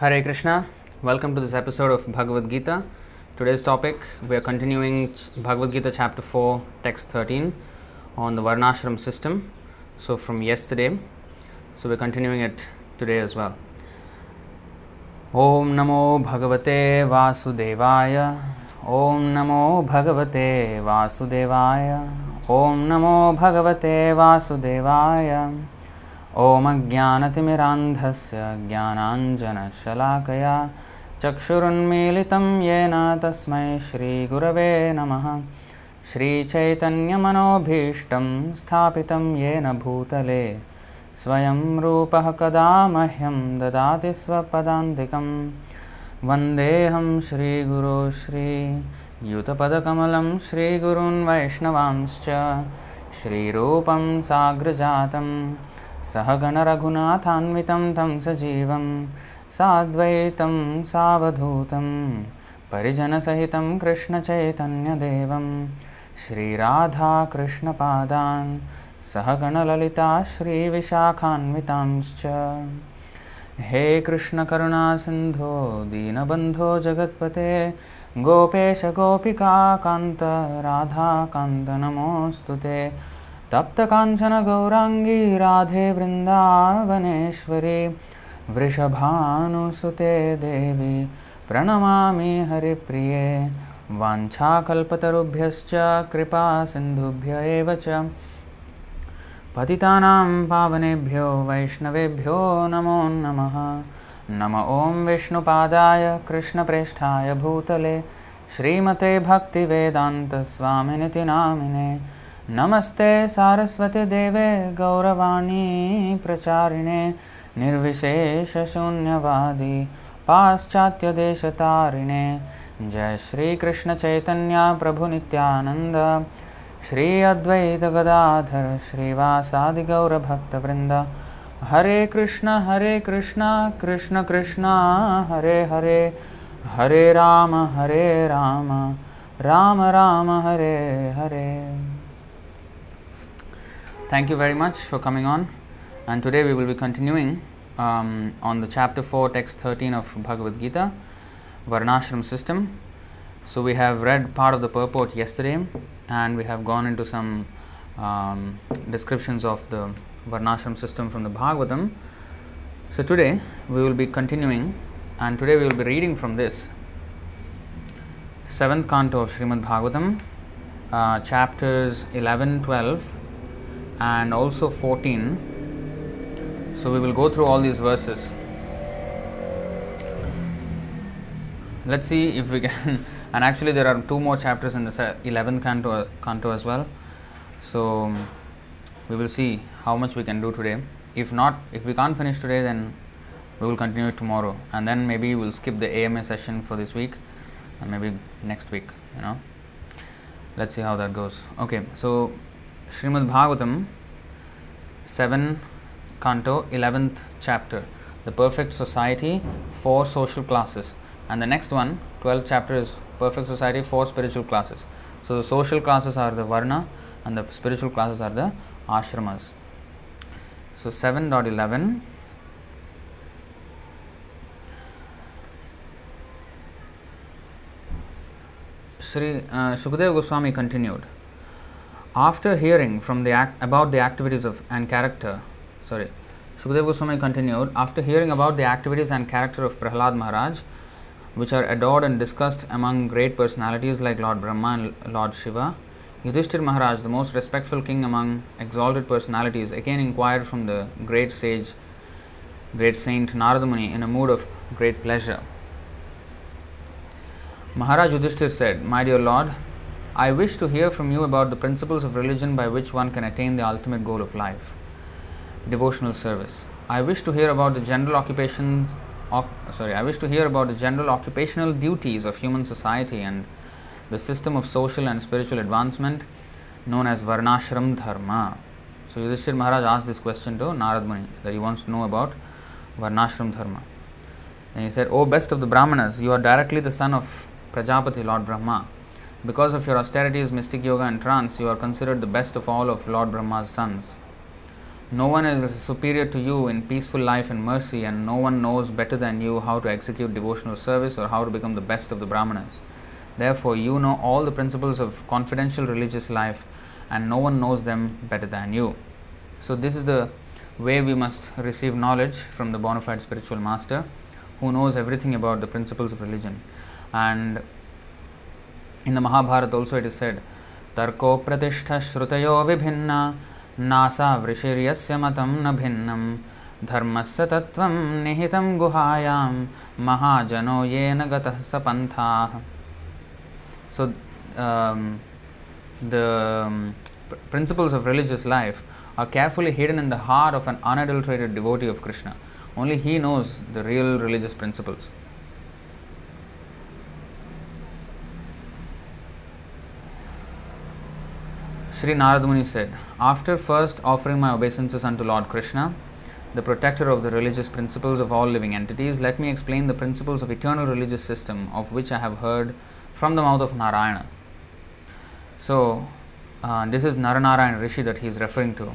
Hare Krishna, welcome to this episode of Bhagavad Gita. Today's topic we are continuing Bhagavad Gita chapter 4, text 13 on the Varnashram system. So, from yesterday, so we're continuing it today as well. ॐ नमो भगवते वासुदेवाय ॐ नमो भगवते वासुदेवाय ॐ नमो भगवते वासुदेवाय ॐ अज्ञानतिमिरान्धस्य ज्ञानाञ्जनशलाकया चक्षुरुन्मीलितं येन तस्मै श्रीगुरवे नमः। श्रीचैतन्यमनोभीष्टं स्थापितं येन भूतले। स्वयं रूपः कदा मह्यं ददाति स्वपदान्तिकं। वन्देऽहं श्रीगुरो श्रीयुतपदकमलं श्रीगुरून् वैष्णवांश्च। श्रीरूपं साग्रजातं सहगणरघुनाथान्वितं तं सजीवं साद्वैतं सावधूतं परिजनसहितं कृष्णचैतन्यदेवं श्रीराधाकृष्णपादान् सहगणललिता श्रीविशाखान्वितांश्च। हे कृष्णकरुणासिन्धो दीनबन्धो जगत्पते गोपेश गोपिकान्त राधाकान्त नमोऽस्तु ते तप्तकाञ्चन गौराङ्गी राधे वृन्दावनेश्वरी वृषभानुसुते देवी प्रणमामि हरिप्रिये वाञ्छाकल्पतरुभ्यश्च कृपा सिन्धुभ्य एव च। पतितानां पावनेभ्यो वैष्णवेभ्यो नमो नमः। नम ॐ विष्णुपादाय कृष्णप्रेष्ठाय भूतले श्रीमते भक्तिवेदान्तस्वामिनिति नामिने नमस्ते सारस्वतीदेवे गौरवाणी प्रचारिणे निर्विशेषशून्यवादी पाश्चात्यदेशतारिणे जय श्रीकृष्णचैतन्या प्रभुनित्यानन्द श्री अद्वैत गदाधर श्रीवासादि गौरभक्तवृन्द हरे कृष्ण हरे कृष्ण कृष्ण कृष्ण, हरे हरे। हरे राम हरे Ram. Ram Ram, Hare Hare. Thank you very much for coming on. And today we will be continuing um, on the chapter 4, text 13 of Bhagavad Gita, Varnashram system. So we have read part of the purport yesterday and we have gone into some um, descriptions of the Varnashram system from the Bhagavatam. So today we will be continuing and today we will be reading from this seventh canto of Srimad Bhagavatam, uh, chapters 11, 12, and also 14. So we will go through all these verses. Let's see if we can. And actually, there are two more chapters in the 11th canto, canto as well. So we will see how much we can do today. If not, if we can't finish today, then we will continue tomorrow. And then maybe we'll skip the AMA session for this week and maybe next week, you know. Let's see how that goes. Okay, so Srimad Bhagavatam, 7 canto, 11th chapter, the perfect society for social classes. And the next one, 12th chapter, is perfect society for spiritual classes. So the social classes are the Varna and the spiritual classes are the ashramas. So 7.11 Sri uh, Goswami continued. After hearing from the act, about the activities of and character, sorry, Shukadeva Goswami continued. After hearing about the activities and character of Prahlad Maharaj, which are adored and discussed among great personalities like Lord Brahma and Lord Shiva, Yudhishthir Maharaj, the most respectful king among exalted personalities, again inquired from the great sage, great saint Narada Muni in a mood of great pleasure. Maharaj Yudhishthir said, My dear Lord, I wish to hear from you about the principles of religion by which one can attain the ultimate goal of life devotional service. I wish to hear about the general occupations. Sorry, I wish to hear about the general occupational duties of human society and the system of social and spiritual advancement known as Varnashram Dharma. So Yudhishthir Maharaj asked this question to Narad Muni that he wants to know about Varnashram Dharma. And he said, O best of the Brahmanas, you are directly the son of Prajapati, Lord Brahma. Because of your austerities, mystic yoga, and trance, you are considered the best of all of Lord Brahma's sons. No one is superior to you in peaceful life and mercy, and no one knows better than you how to execute devotional service or how to become the best of the Brahmanas. Therefore, you know all the principles of confidential religious life, and no one knows them better than you. So, this is the way we must receive knowledge from the bona fide spiritual master who knows everything about the principles of religion. And in the Mahabharata also it is तर्को tarko pratishtha shrutayo vibhinna, nasa vrishiryasya matam na bhinnam धर्मस्य तत्त्वं निहितं गुहायां महाजनो येन गतः स so the principles of religious life are carefully hidden in the heart of an unadulterated devotee of Krishna only he knows the real religious principles Sri Narad said, After first offering my obeisances unto Lord Krishna, the protector of the religious principles of all living entities, let me explain the principles of eternal religious system of which I have heard from the mouth of Narayana. So, uh, this is Naranarayan Rishi that he is referring to,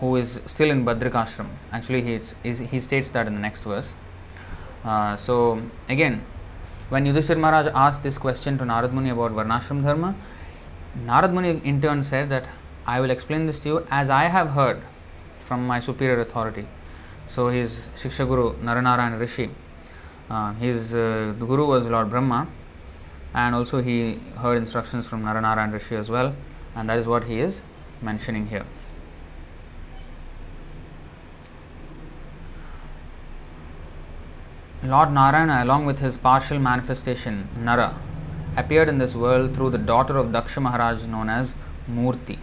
who is still in Badrikashram. Actually, he, is, he states that in the next verse. Uh, so, again, when Yudhishthir Maharaj asked this question to Narad Muni about Varnashram Dharma, Narad Muni in turn said that I will explain this to you as I have heard from my superior authority. So, his Shiksha Guru Naranarayan Rishi, uh, his uh, Guru was Lord Brahma, and also he heard instructions from Naranarayan Rishi as well, and that is what he is mentioning here. Lord Narayana, along with his partial manifestation, Nara, appeared in this world through the daughter of Daksha Maharaj known as Murti.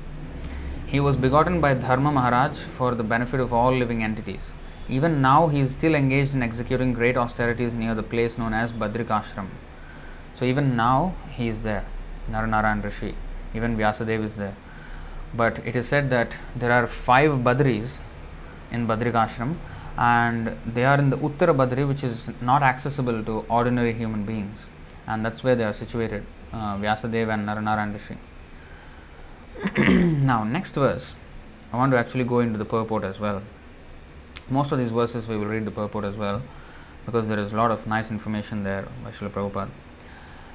He was begotten by Dharma Maharaj for the benefit of all living entities. Even now, he is still engaged in executing great austerities near the place known as Badrikashram. So, even now, he is there, Naranarayan Rishi. Even Vyasadeva is there. But it is said that there are five Badris in Badrikashram and they are in the Uttara Badri, which is not accessible to ordinary human beings And that's where they are situated, uh, Vyasadeva and Naranarayan Rishi. now, next verse, I want to actually go into the purport as well. Most of these verses we will read the purport as well because there is a lot of nice information there by Srila Prabhupada.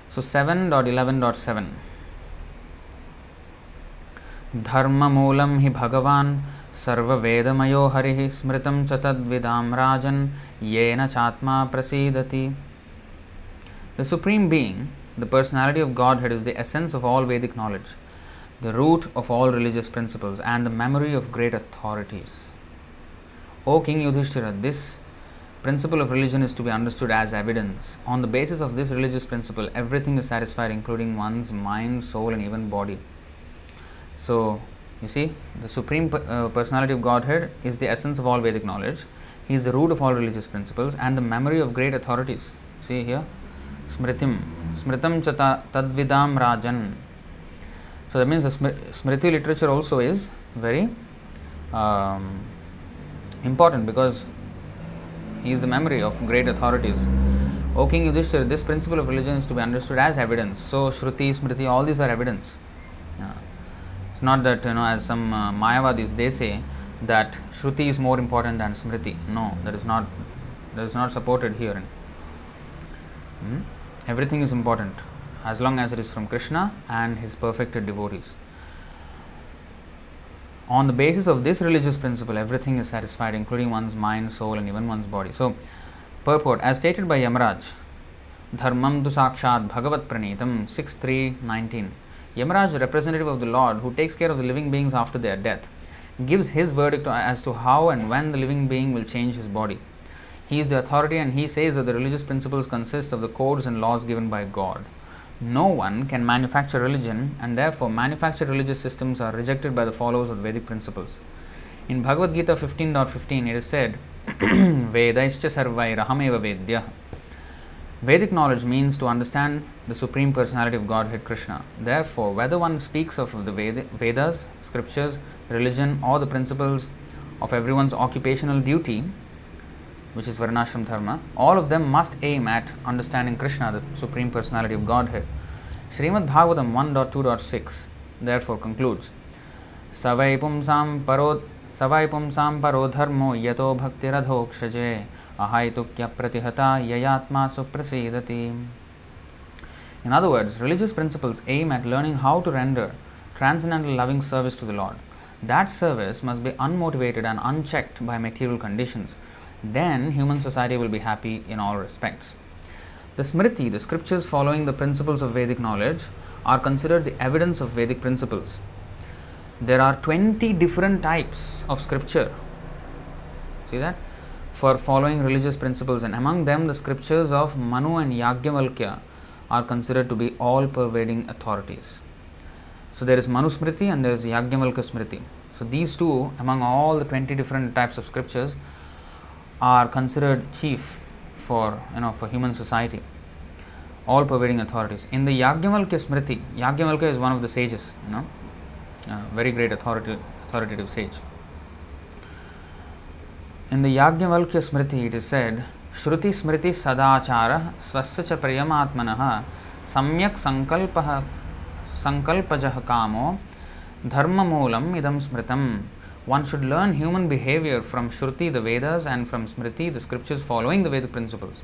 So, 7.11.7 धर्ममूलं हि भगवान् सर्ववेदमयो हरिः स्मृतं च तद्विदां राजन् येन चात्मा प्रसीदति the Supreme Being, the personality of Godhead, is the essence of all Vedic knowledge, the root of all religious principles, and the memory of great authorities. O King Yudhishthira, this principle of religion is to be understood as evidence. On the basis of this religious principle, everything is satisfied, including one's mind, soul, and even body. So, you see, the Supreme uh, Personality of Godhead is the essence of all Vedic knowledge. He is the root of all religious principles and the memory of great authorities. See here, Smritim, Smritam Chata Tadvidam Rajan. So that means Smriti literature also is very um, important because he is the memory of great authorities. O King Yudhishthira, this principle of religion is to be understood as evidence. So Shruti, Smriti, all these are evidence. It's not that you know, as some uh, Mayavadis they say that Shruti is more important than Smriti. No, that is not that is not supported here. Hmm? Everything is important as long as it is from Krishna and his perfected devotees. On the basis of this religious principle, everything is satisfied, including one's mind, soul, and even one's body. So, purport as stated by Yamaraj, Dharmam tu sakshat bhagavat pranitam 6319. Yamaraj, representative of the Lord who takes care of the living beings after their death, gives his verdict as to how and when the living being will change his body. He is the authority and he says that the religious principles consist of the codes and laws given by God. No one can manufacture religion and therefore manufactured religious systems are rejected by the followers of the Vedic principles. In Bhagavad Gita 15.15 it is said, Vedaischa sarvairahameva vedya. Vedic knowledge means to understand the Supreme Personality of Godhead Krishna. Therefore, whether one speaks of the Vedas, scriptures, religion, or the principles of everyone's occupational duty, which is Varnashram Dharma, all of them must aim at understanding Krishna, the Supreme Personality of Godhead. Srimad Bhagavatam 1.2.6 therefore concludes Savai pumsam parot स वै पुंसां परो धर्मो यतो भक्तिरधोक्षजे अहैतुक्यप्रतिहता ययात्मा सुप्रसीदति In other words, religious principles aim at learning how to render transcendental loving service to the Lord. That service must be unmotivated and unchecked by material conditions. Then human society will be happy in all respects. The Smriti, the scriptures following the principles of Vedic knowledge, are considered the evidence of Vedic principles. There are 20 different types of scripture. See that? For following religious principles, and among them, the scriptures of Manu and Yagyavalkya are considered to be all pervading authorities. So there is Manusmriti and there is Yagyavalkya Smriti. So these two, among all the 20 different types of scriptures, are considered chief for you know for human society. All pervading authorities. In the Yagyavalkya Smriti, Yagyavalkya is one of the sages, you know, uh, very great authoritative, authoritative sage. In the Yagyavalkya Smriti, it is said श्रुति स्मृति सदाचार स्वस्य च प्रियमात्मनः सम्यक् संकल्पः संकल्पजः कामो धर्ममूलम् idam smritam. One should learn human behavior from Shruti, the Vedas, and from Smriti, the scriptures following the Vedic principles.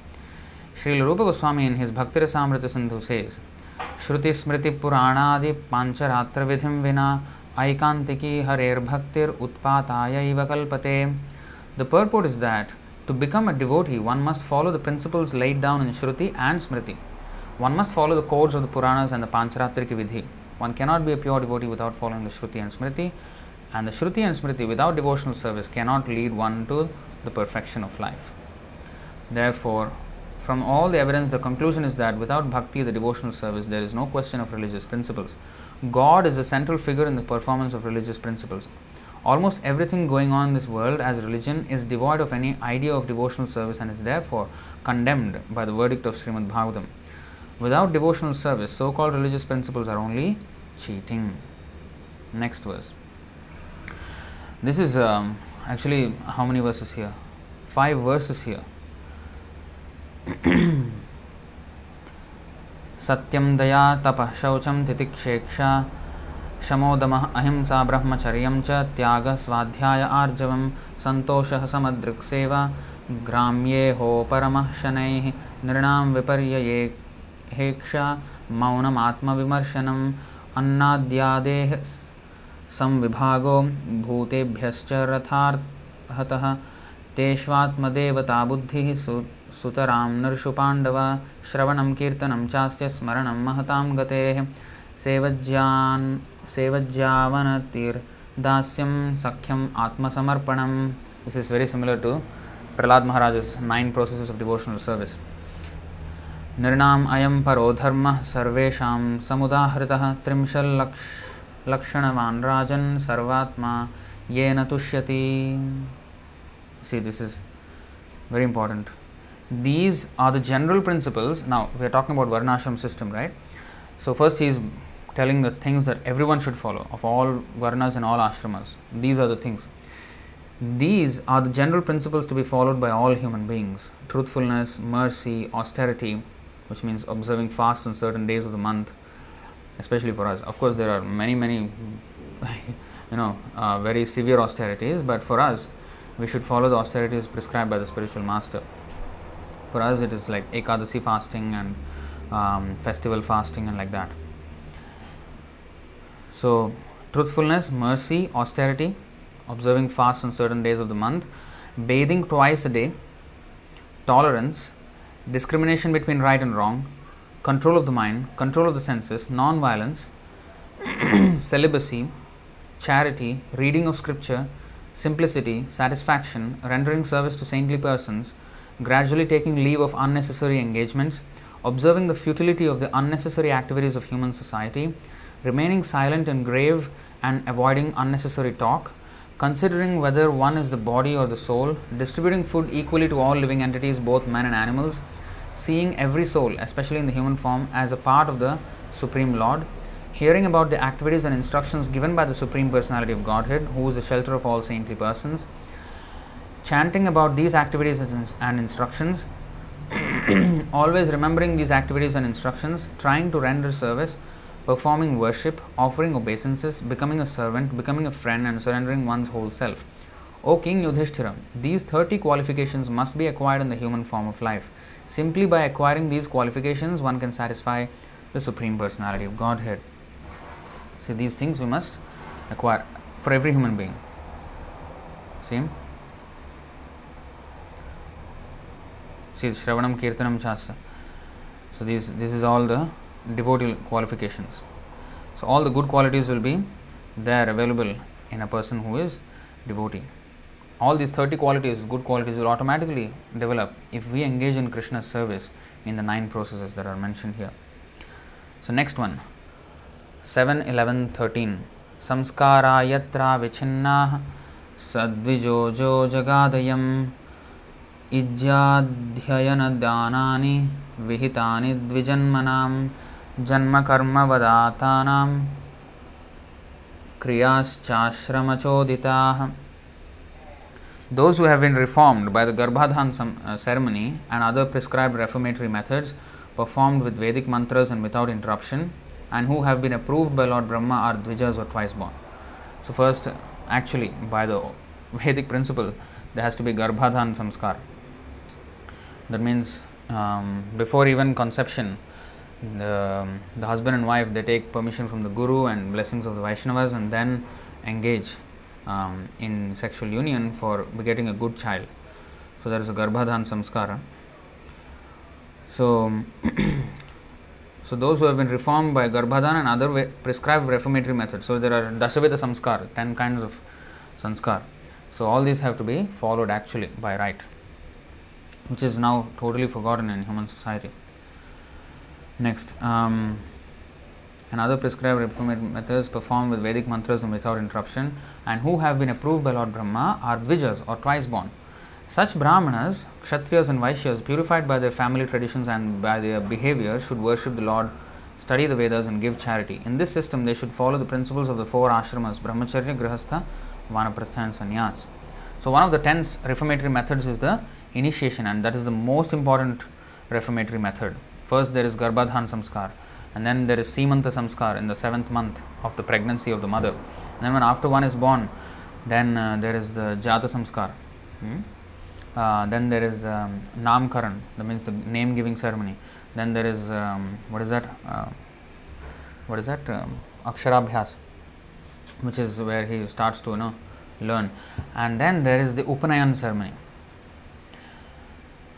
Srila Rupa Goswami in his Bhakti Rasamrita Sindhu says, श्रुति स्मृति पुराणादि पांचरात्र विधिम विना ऐकांतिकी हरेर भक्तिर उत्पाताय इव कल्पते The purport is that To become a devotee, one must follow the principles laid down in Shruti and Smriti. One must follow the codes of the Puranas and the Pancharatrika Vidhi. One cannot be a pure devotee without following the Shruti and Smriti, and the Shruti and Smriti without devotional service cannot lead one to the perfection of life. Therefore, from all the evidence, the conclusion is that without bhakti, the devotional service, there is no question of religious principles. God is the central figure in the performance of religious principles. Almost everything going on in this world as religion is devoid of any idea of devotional service and is therefore condemned by the verdict of Srimad Bhagavatam. Without devotional service, so called religious principles are only cheating. Next verse. This is um, actually how many verses here? Five verses here. सत्यं दया तपः शौचं तितिक्षेक्षा शमोदमः अहिंसा ब्रह्मचर्यं च त्यागः स्वाध्याय आर्जवं सन्तोषः समदृक्सेवा ग्राम्येहो परमः शनैः नृणां विपर्यये हेक्षा मौनमात्मविमर्शनम् अन्नाद्यादेः संविभागो भूतेभ्यश्च रथार्थतः तेष्वात्मदेवता बुद्धिः सु सुतरां नृषुपाण्डव श्रवणं कीर्तनं चास्य स्मरणं महतां गतेः सेवज्यान्, सेवज्यावनतिर्दास्यं सख्यम् आत्मसमर्पणं this is very similar to Prahlada Maharaja's nine processes of devotional service निर्णाम अयं परो धर्मः सर्वेषां समुदाहृतः त्रिंशल्लक्ष लक्षणवान् राजन् सर्वात्मा येन तुष्यति see this is very important these are the general principles now we are talking about varnashram system right so first he is telling the things that everyone should follow of all varnas and all ashramas. These are the things. These are the general principles to be followed by all human beings truthfulness, mercy, austerity, which means observing fast on certain days of the month, especially for us. Of course, there are many, many, you know, uh, very severe austerities, but for us, we should follow the austerities prescribed by the spiritual master. For us, it is like Ekadasi fasting and um, festival fasting and like that. So, truthfulness, mercy, austerity, observing fast on certain days of the month, bathing twice a day, tolerance, discrimination between right and wrong, control of the mind, control of the senses, non violence, celibacy, charity, reading of scripture, simplicity, satisfaction, rendering service to saintly persons, gradually taking leave of unnecessary engagements, observing the futility of the unnecessary activities of human society, remaining silent and grave and avoiding unnecessary talk, considering whether one is the body or the soul, distributing food equally to all living entities, both men and animals, seeing every soul, especially in the human form, as a part of the Supreme Lord, hearing about the activities and instructions given by the Supreme Personality of Godhead, who is the shelter of all saintly persons, chanting about these activities and instructions, always remembering these activities and instructions, trying to render service performing worship, offering obeisances, becoming a servant, becoming a friend, and surrendering one's whole self. O King Yudhishthira, these 30 qualifications must be acquired in the human form of life. Simply by acquiring these qualifications, one can satisfy the Supreme Personality of Godhead. See, these things we must acquire for every human being. See? See, Shravanam, Kirtanam, Chasa. So, these, this is all the devotee qualifications. So, all the good qualities will be there available in a person who is devotee. All these 30 qualities, good qualities, will automatically develop if we engage in Krishna's service in the nine processes that are mentioned here. So, next one 7, 11, 13. संस्कारा यत्रा विच्छिन्नाः सद्विजोजो जगादयम् इज्याध्ययनदानानि विहितानि द्विजन्मनां जन्मकर्मवदातानां क्रियाश्चाश्रमचोदिताः Those who have been reformed by the Garbhadhan uh, ceremony and other prescribed reformatory methods performed with Vedic mantras and without interruption, and who have been approved by Lord Brahma are Dvijas or twice born. So, first, actually, by the Vedic principle, there has to be Garbhadhan samskar. That means, um, before even conception, the, the husband and wife they take permission from the Guru and blessings of the Vaishnavas and then engage um, in sexual union for getting a good child. So there is a Garbhadhan samskara. So, so those who have been reformed by Garbhadhan and other way, prescribed reformatory methods. So there are Dasavita samskar, ten kinds of sanskar. So all these have to be followed actually by right, which is now totally forgotten in human society. Next. Um, and other prescribed reformatory methods performed with Vedic mantras and without interruption, and who have been approved by Lord Brahma are Dvijas or twice born. Such Brahmanas, Kshatriyas, and Vaishyas, purified by their family traditions and by their behavior, should worship the Lord, study the Vedas, and give charity. In this system, they should follow the principles of the four ashramas Brahmacharya, Grihastha, Vanaprastha, and Sannyas. So, one of the ten reformatory methods is the initiation, and that is the most important reformatory method. First, there is Garbhadhan Samskar and then there is Simanta Samskar in the seventh month of the pregnancy of the mother. And then when after one is born, then uh, there is the Jata Samskar. Hmm? Uh, then there is um, Namkaran, that means the name giving ceremony. Then there is, um, what is that? Uh, what is that? Um, Aksharabhyas, which is where he starts to you know learn. And then there is the Upanayan ceremony.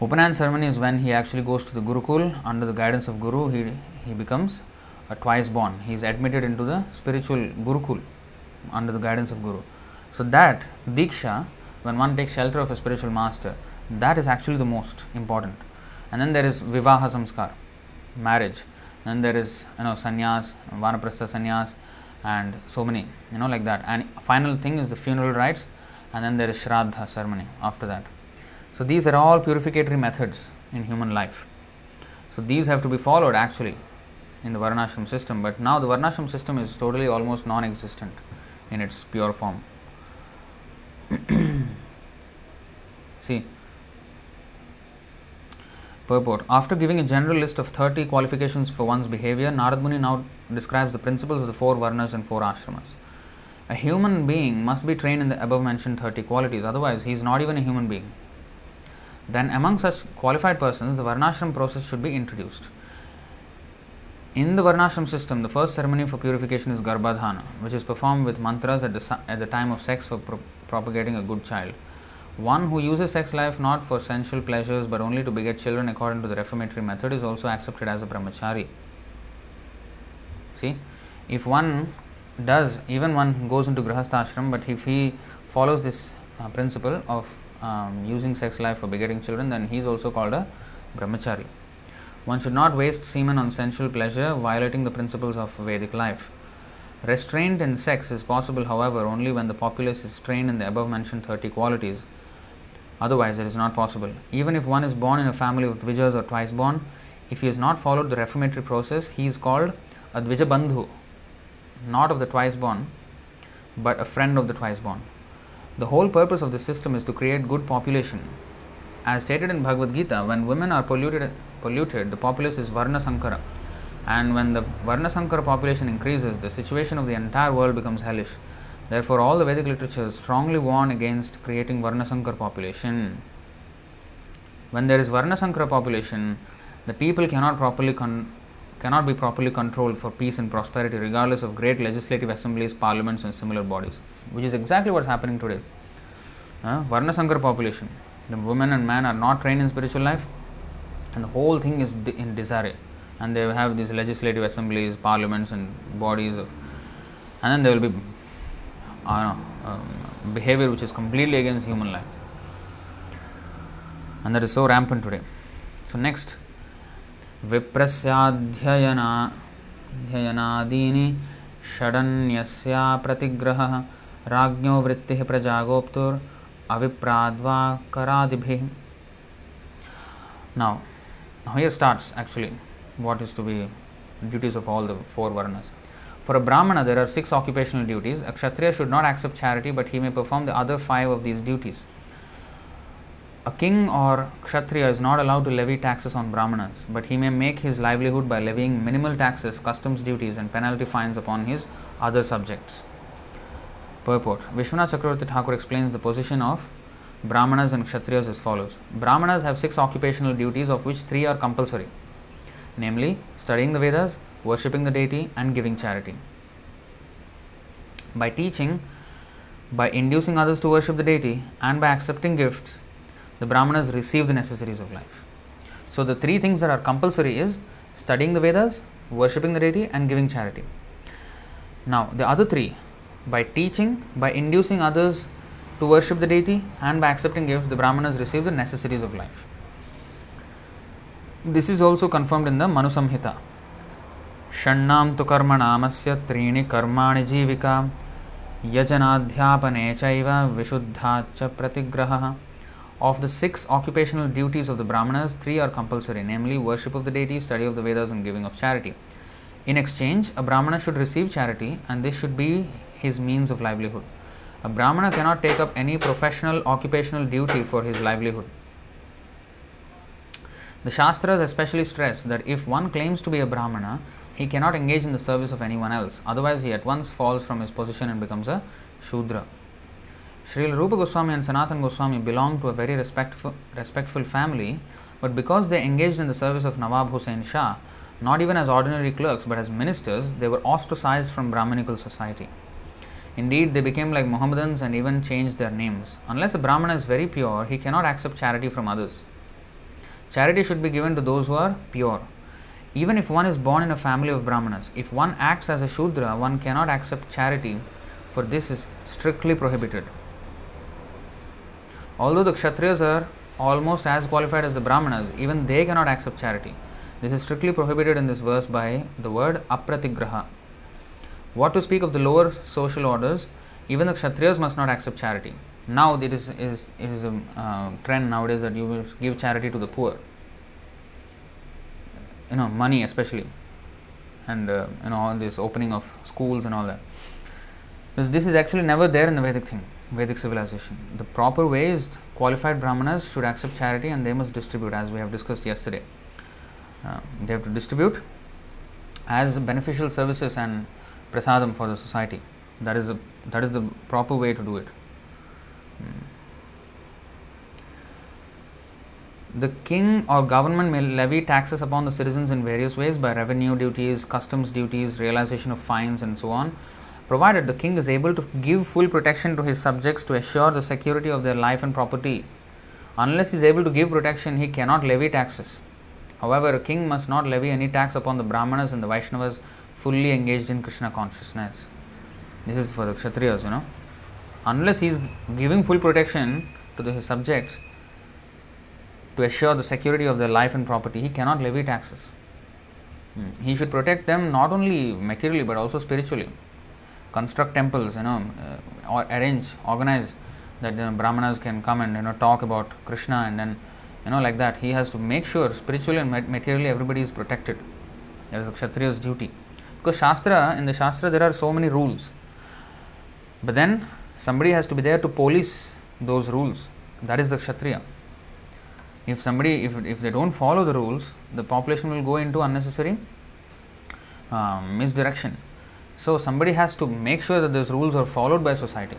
Upanayan ceremony is when he actually goes to the Gurukul under the guidance of Guru. He he becomes a twice born. He is admitted into the spiritual Gurukul under the guidance of Guru. So that Diksha, when one takes shelter of a spiritual master, that is actually the most important. And then there is Vivaha Samskar, marriage. Then there is you know sannyas, vanaprastha sannyas, and so many you know like that. And final thing is the funeral rites, and then there is Shraddha ceremony after that. So these are all purificatory methods in human life. So these have to be followed actually in the Varnashram system, but now the Varnashram system is totally almost non existent in its pure form. See, purport. After giving a general list of 30 qualifications for one's behavior, Narad Muni now describes the principles of the four Varnas and four Ashramas. A human being must be trained in the above mentioned 30 qualities, otherwise, he is not even a human being. Then, among such qualified persons, the Varnashram process should be introduced. In the Varnashram system, the first ceremony for purification is Garbhadhana, which is performed with mantras at the, at the time of sex for pro- propagating a good child. One who uses sex life not for sensual pleasures but only to beget children according to the reformatory method is also accepted as a brahmachari. See, if one does, even one goes into grihastha ashram, but if he follows this uh, principle of um, using sex life for begetting children, then he is also called a brahmachari. One should not waste semen on sensual pleasure, violating the principles of Vedic life. Restraint in sex is possible, however, only when the populace is trained in the above mentioned 30 qualities. Otherwise, it is not possible. Even if one is born in a family of Dvijas or twice born, if he has not followed the reformatory process, he is called a Dvija Bandhu, not of the twice born, but a friend of the twice born. The whole purpose of the system is to create good population. As stated in Bhagavad Gita, when women are polluted, polluted the populace is Varna Sankara. And when the Varna Sankara population increases, the situation of the entire world becomes hellish. Therefore, all the Vedic literatures strongly warn against creating Varnasankar population. When there is Varnasankara population, the people cannot properly con- cannot be properly controlled for peace and prosperity, regardless of great legislative assemblies, parliaments, and similar bodies, which is exactly what's happening today. Uh, Varnasankara population, the women and men are not trained in spiritual life, and the whole thing is di- in disarray. And they have these legislative assemblies, parliaments, and bodies of, and then there will be, I don't know, um, behavior which is completely against human life, and that is so rampant today. So next, विप्रस्याध्ययनाध्ययनादीनि षडन्यस्या प्रतिग्रहः राज्ञो वृत्तिः प्रजागोप्तुर् अविप्राद्वा करादिभिः Now, here starts actually what is to be duties of all the four varnas. For a Brahmana, there are six occupational duties. A Kshatriya should not accept charity, but he may perform the other five of these duties. A king or Kshatriya is not allowed to levy taxes on Brahmanas, but he may make his livelihood by levying minimal taxes, customs duties, and penalty fines upon his other subjects. Purport Vishwanath Chakravarti Thakur explains the position of Brahmanas and Kshatriyas as follows Brahmanas have six occupational duties, of which three are compulsory namely, studying the Vedas, worshipping the deity, and giving charity. By teaching, by inducing others to worship the deity, and by accepting gifts, the Brahmanas receive the necessaries of life. So, the three things that are compulsory is studying the Vedas, worshipping the deity, and giving charity. Now, the other three, by teaching, by inducing others to worship the deity, and by accepting gifts, the Brahmanas receive the necessaries of life. This is also confirmed in the Manu Samhita. षण्णां तु कर्मणामस्य त्रीणि कर्माणि जीविका यजनाध्यापने चैव विशुद्धाच्च प्रतिग्रहः Of the six occupational duties of the Brahmanas, three are compulsory, namely worship of the deity, study of the Vedas, and giving of charity. In exchange, a Brahmana should receive charity, and this should be his means of livelihood. A Brahmana cannot take up any professional occupational duty for his livelihood. The Shastras especially stress that if one claims to be a Brahmana, he cannot engage in the service of anyone else, otherwise, he at once falls from his position and becomes a Shudra. Srila Rupa Goswami and Sanatan Goswami belonged to a very respectful, respectful family, but because they engaged in the service of Nawab Hussain Shah, not even as ordinary clerks but as ministers, they were ostracized from Brahmanical society. Indeed, they became like Mohammedans and even changed their names. Unless a Brahmana is very pure, he cannot accept charity from others. Charity should be given to those who are pure. Even if one is born in a family of Brahmanas, if one acts as a Shudra, one cannot accept charity, for this is strictly prohibited. Although the Kshatriyas are almost as qualified as the Brahmanas, even they cannot accept charity. This is strictly prohibited in this verse by the word apratigraha. What to speak of the lower social orders, even the Kshatriyas must not accept charity. Now, there is, is, is, a uh, trend nowadays that you will give charity to the poor. You know, money especially, and uh, you know, all this opening of schools and all that. This, this is actually never there in the Vedic thing, Vedic civilization. The proper way is qualified Brahmanas should accept charity and they must distribute, as we have discussed yesterday. Uh, they have to distribute as beneficial services and prasadam for the society. That is the that is the proper way to do it. The king or government may levy taxes upon the citizens in various ways by revenue duties, customs duties, realization of fines, and so on, provided the king is able to give full protection to his subjects to assure the security of their life and property. Unless he is able to give protection, he cannot levy taxes. However, a king must not levy any tax upon the Brahmanas and the Vaishnavas fully engaged in Krishna consciousness. This is for the Kshatriyas, you know. Unless he is giving full protection to the, his subjects to assure the security of their life and property, he cannot levy taxes. Hmm. He should protect them not only materially but also spiritually. Construct temples, you know, uh, or arrange, organize that you know, Brahmanas can come and you know talk about Krishna and then you know like that. He has to make sure spiritually and materially everybody is protected. That is a Kshatriya's duty. Because Shastra, in the Shastra, there are so many rules. But then somebody has to be there to police those rules. That is the Kshatriya. If somebody, if, if they don't follow the rules, the population will go into unnecessary um, misdirection. So somebody has to make sure that those rules are followed by society.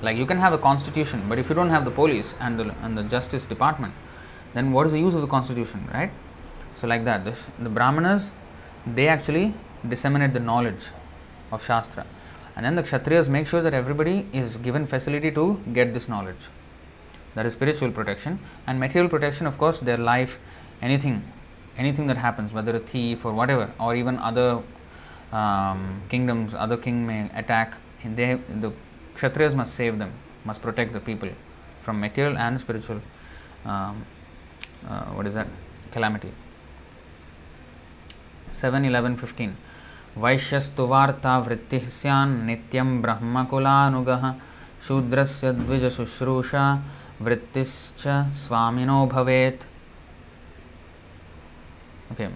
Like you can have a constitution, but if you don't have the police and the, and the justice department, then what is the use of the constitution, right? So like that, this, the Brahmanas, they actually disseminate the knowledge of Shastra. And then the Kshatriyas make sure that everybody is given facility to get this knowledge. That is spiritual protection. And material protection, of course, their life, anything, anything that happens, whether a thief or whatever, or even other um, kingdoms, other king may attack, they, the Kshatriyas must save them, must protect the people from material and spiritual, um, uh, what is that, calamity. 7, 11, 15. वैश्यस्तुवार्ता वृत्ति San नित्यं ब्रह्मकुलानुग, शूद्रस्य द्विज शुश्रूषा वृत्तिश्च स्वामिनो भवेत्। Okay.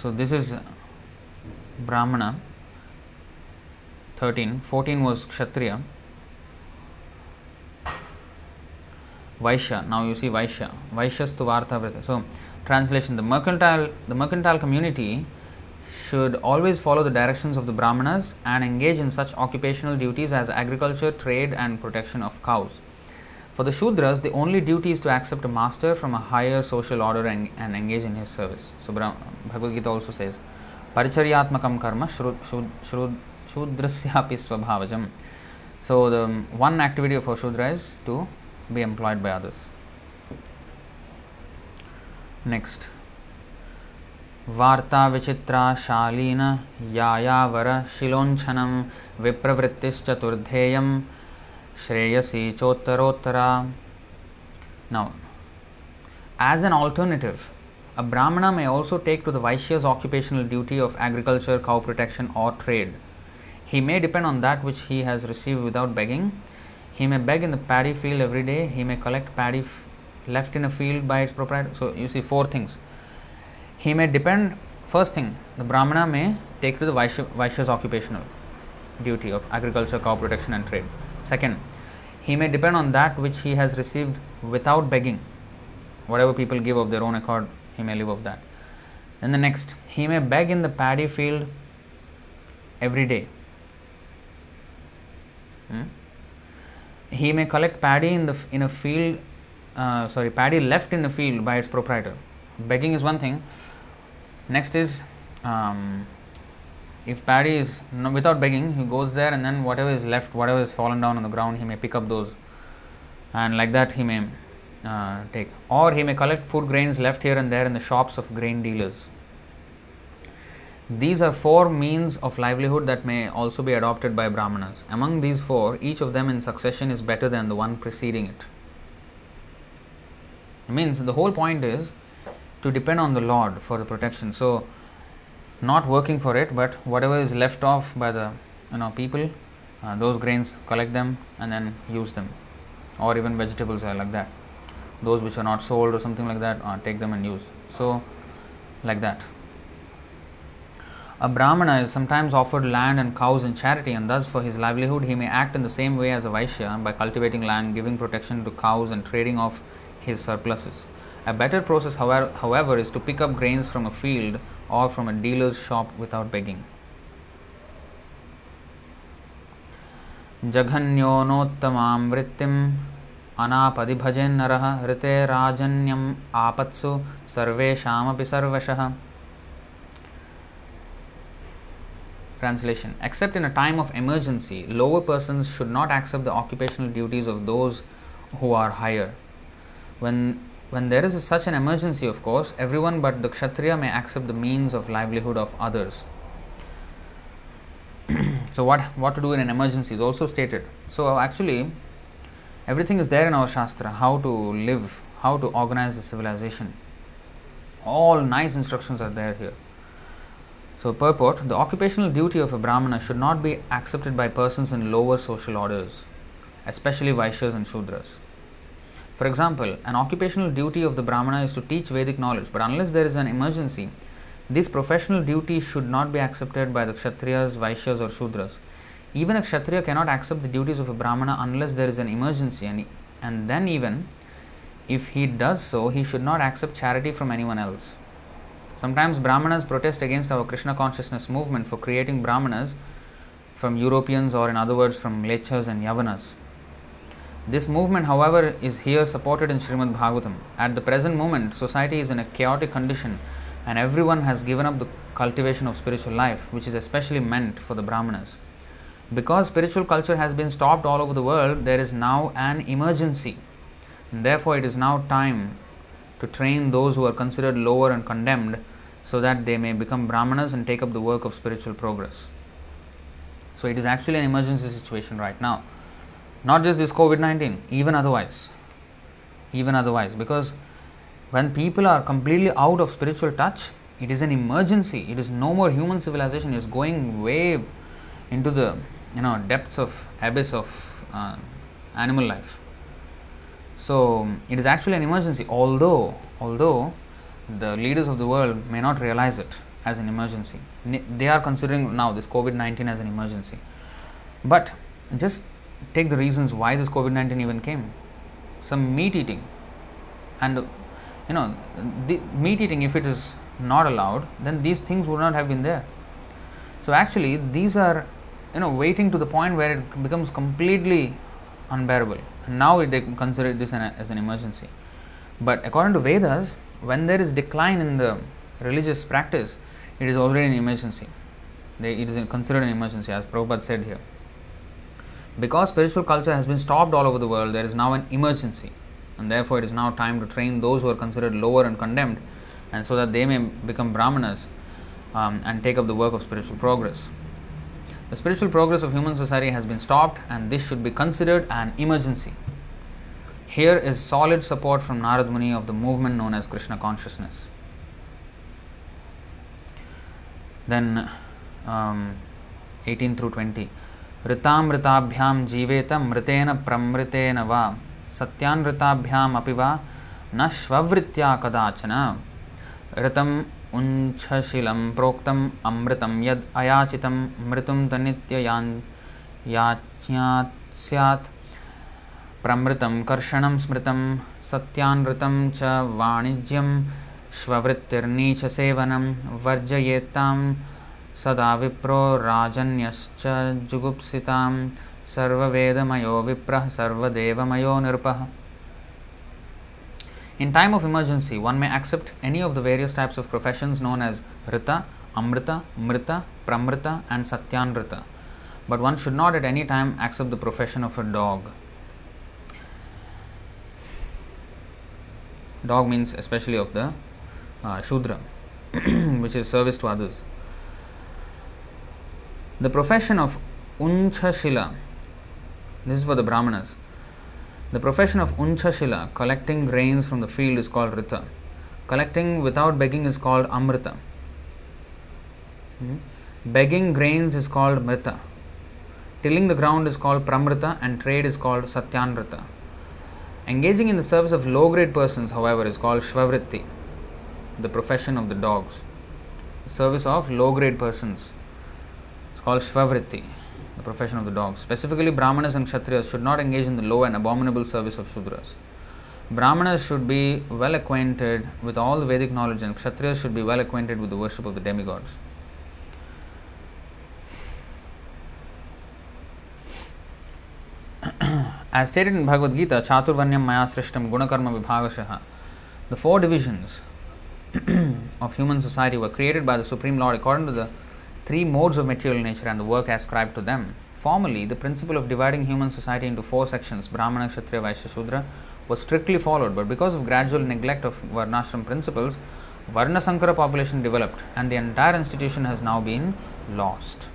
So this is brahmana thirteen 14 was kshatriya vaishya now you सी वैश्य वैश्यस्तु वार्ता वृत्ति सो translation the mercantile the mercantile community should always follow the directions of the brahmanas and engage in such occupational duties as agriculture trade and protection of cows for the Shudras, the only duty is to accept a master from a higher social order and, and engage in his service. So, Bhagavad Gita also says, Paricharyatmakam karma shudrasyapi svabhavajam. So, the um, one activity of a Shudra is to be employed by others next वार्ताविचित्रा Shalin यायावर शिलोञ्छनं विप्रवृत्तिश्चतुर्धेयं Shreyasi चोत्तरोत्तरा Now, As an alternative, a Brahmana may also take to the Vaishya's occupational duty of agriculture, cow protection, or trade. He may depend on that which he has received without begging. He may beg in the paddy field every day. He may collect paddy left in a field by its proprietor. So, you see four things. He may depend, first thing, the Brahmana may take to the Vaishya, Vaishya's occupational duty of agriculture, cow protection, and trade. Second, he may depend on that which he has received without begging. Whatever people give of their own accord, he may live of that. Then the next, he may beg in the paddy field every day. Hmm? He may collect paddy in the in a field, uh, sorry, paddy left in the field by its proprietor. Begging is one thing. Next is um, if paddy is no, without begging, he goes there and then whatever is left, whatever is fallen down on the ground, he may pick up those, and like that he may uh, take. Or he may collect food grains left here and there in the shops of grain dealers. These are four means of livelihood that may also be adopted by Brahmanas. Among these four, each of them in succession is better than the one preceding it. Means the whole point is to depend on the Lord for the protection. So, not working for it, but whatever is left off by the you know people, uh, those grains collect them and then use them, or even vegetables are like that. Those which are not sold or something like that, uh, take them and use. So, like that. A Brahmana is sometimes offered land and cows in charity, and thus for his livelihood he may act in the same way as a Vaishya by cultivating land, giving protection to cows, and trading off his surpluses. A better process, however, however, is to pick up grains from a field or from a dealer's shop without begging. जघन्योनोत्तमां वृत्तिम् अनापदि भजेन्नरः ऋते राजन्यम् आपत्सु सर्वेषामपि सर्वशः Translation Except in a time of emergency, lower persons should not accept the occupational duties of those who are higher. When when there is a, such an emergency, of course, everyone but the Kshatriya may accept the means of livelihood of others. so, what, what to do in an emergency is also stated. So, actually, everything is there in our Shastra how to live, how to organize a civilization. All nice instructions are there here. So, purport the occupational duty of a Brahmana should not be accepted by persons in lower social orders, especially Vaishyas and Shudras. For example, an occupational duty of the Brahmana is to teach Vedic knowledge, but unless there is an emergency, this professional duty should not be accepted by the Kshatriyas, Vaishyas, or Shudras. Even a Kshatriya cannot accept the duties of a Brahmana unless there is an emergency, and, and then, even if he does so, he should not accept charity from anyone else. Sometimes Brahmanas protest against our Krishna consciousness movement for creating Brahmanas from Europeans or, in other words, from Mlecchas and Yavanas. This movement, however, is here supported in Srimad Bhagavatam. At the present moment, society is in a chaotic condition and everyone has given up the cultivation of spiritual life, which is especially meant for the Brahmanas. Because spiritual culture has been stopped all over the world, there is now an emergency. Therefore, it is now time to train those who are considered lower and condemned so that they may become Brahmanas and take up the work of spiritual progress. So, it is actually an emergency situation right now. Not just this COVID 19, even otherwise. Even otherwise, because when people are completely out of spiritual touch, it is an emergency. It is no more human civilization. It is going way into the you know depths of abyss of uh, animal life. So it is actually an emergency. Although although the leaders of the world may not realize it as an emergency, they are considering now this COVID nineteen as an emergency. But just take the reasons why this COVID nineteen even came. Some meat eating, and you know, the meat eating if it is not allowed, then these things would not have been there. So actually, these are you know waiting to the point where it becomes completely unbearable. Now they consider this an, as an emergency. But according to Vedas, when there is decline in the religious practice, it is already an emergency. They, it is considered an emergency, as Prabhupada said here. Because spiritual culture has been stopped all over the world, there is now an emergency. And therefore, it is now time to train those who are considered lower and condemned, and so that they may become brahmanas um, and take up the work of spiritual progress. The spiritual progress of human society has been stopped, and this should be considered an emergency. Here is solid support from Narad Muni of the movement known as Krishna consciousness. Then um, 18 through 20. ऋतामृताभ्याम जीवेत मृतेन प्रमृतेन वा। सत्यानृताभ्याम अपि वा न श्ववृत्त्या कदाचन। ऋतम् उञ्छशिलं प्रोक्तम् अमृतं यद् अयाचितं मृतुं तनित्ययान् याच्यात्। स्यात् प्रमृतं कर्षणं स्मृतं सत्यानृतं च वाणिज्यं श्ववृत्तिर्नीचसेवनं वर्जयेत्तां सदा विप्रो राजन्यश्च जुगुप्सितां सर्ववेदमयो विप्रः सर्वदेवमयो in time of emergency one may accept any of the various types of professions known as ऋत अमृत मृत pramrita and सत्यानृत but one should not at any time accept the profession of a dog dog means especially of the shudra which is service to others The profession of Unchashila, this is for the Brahmanas. The profession of Unchashila, collecting grains from the field, is called Rita. Collecting without begging is called Amrita. Hmm? Begging grains is called Mrita. Tilling the ground is called Pramrita and trade is called Satyanrita. Engaging in the service of low grade persons, however, is called Shvavritti, the profession of the dogs. Service of low grade persons is called Shvavritti, the profession of the dogs. Specifically, Brahmanas and Kshatriyas should not engage in the low and abominable service of Shudras. Brahmanas should be well acquainted with all the Vedic knowledge, and Kshatriyas should be well acquainted with the worship of the demigods. As stated in Bhagavad Gita, Chaturvarnyam Maya Srishtam Gunakarma Vibhagashaha, the four divisions of human society were created by the Supreme Lord according to the three modes of material nature and the work ascribed to them. Formerly, the principle of dividing human society into four sections, Brahmana, Kshatriya, Vaishya, Shudra, was strictly followed, but because of gradual neglect of Varnashram principles, Varna Sankara population developed and the entire institution has now been lost.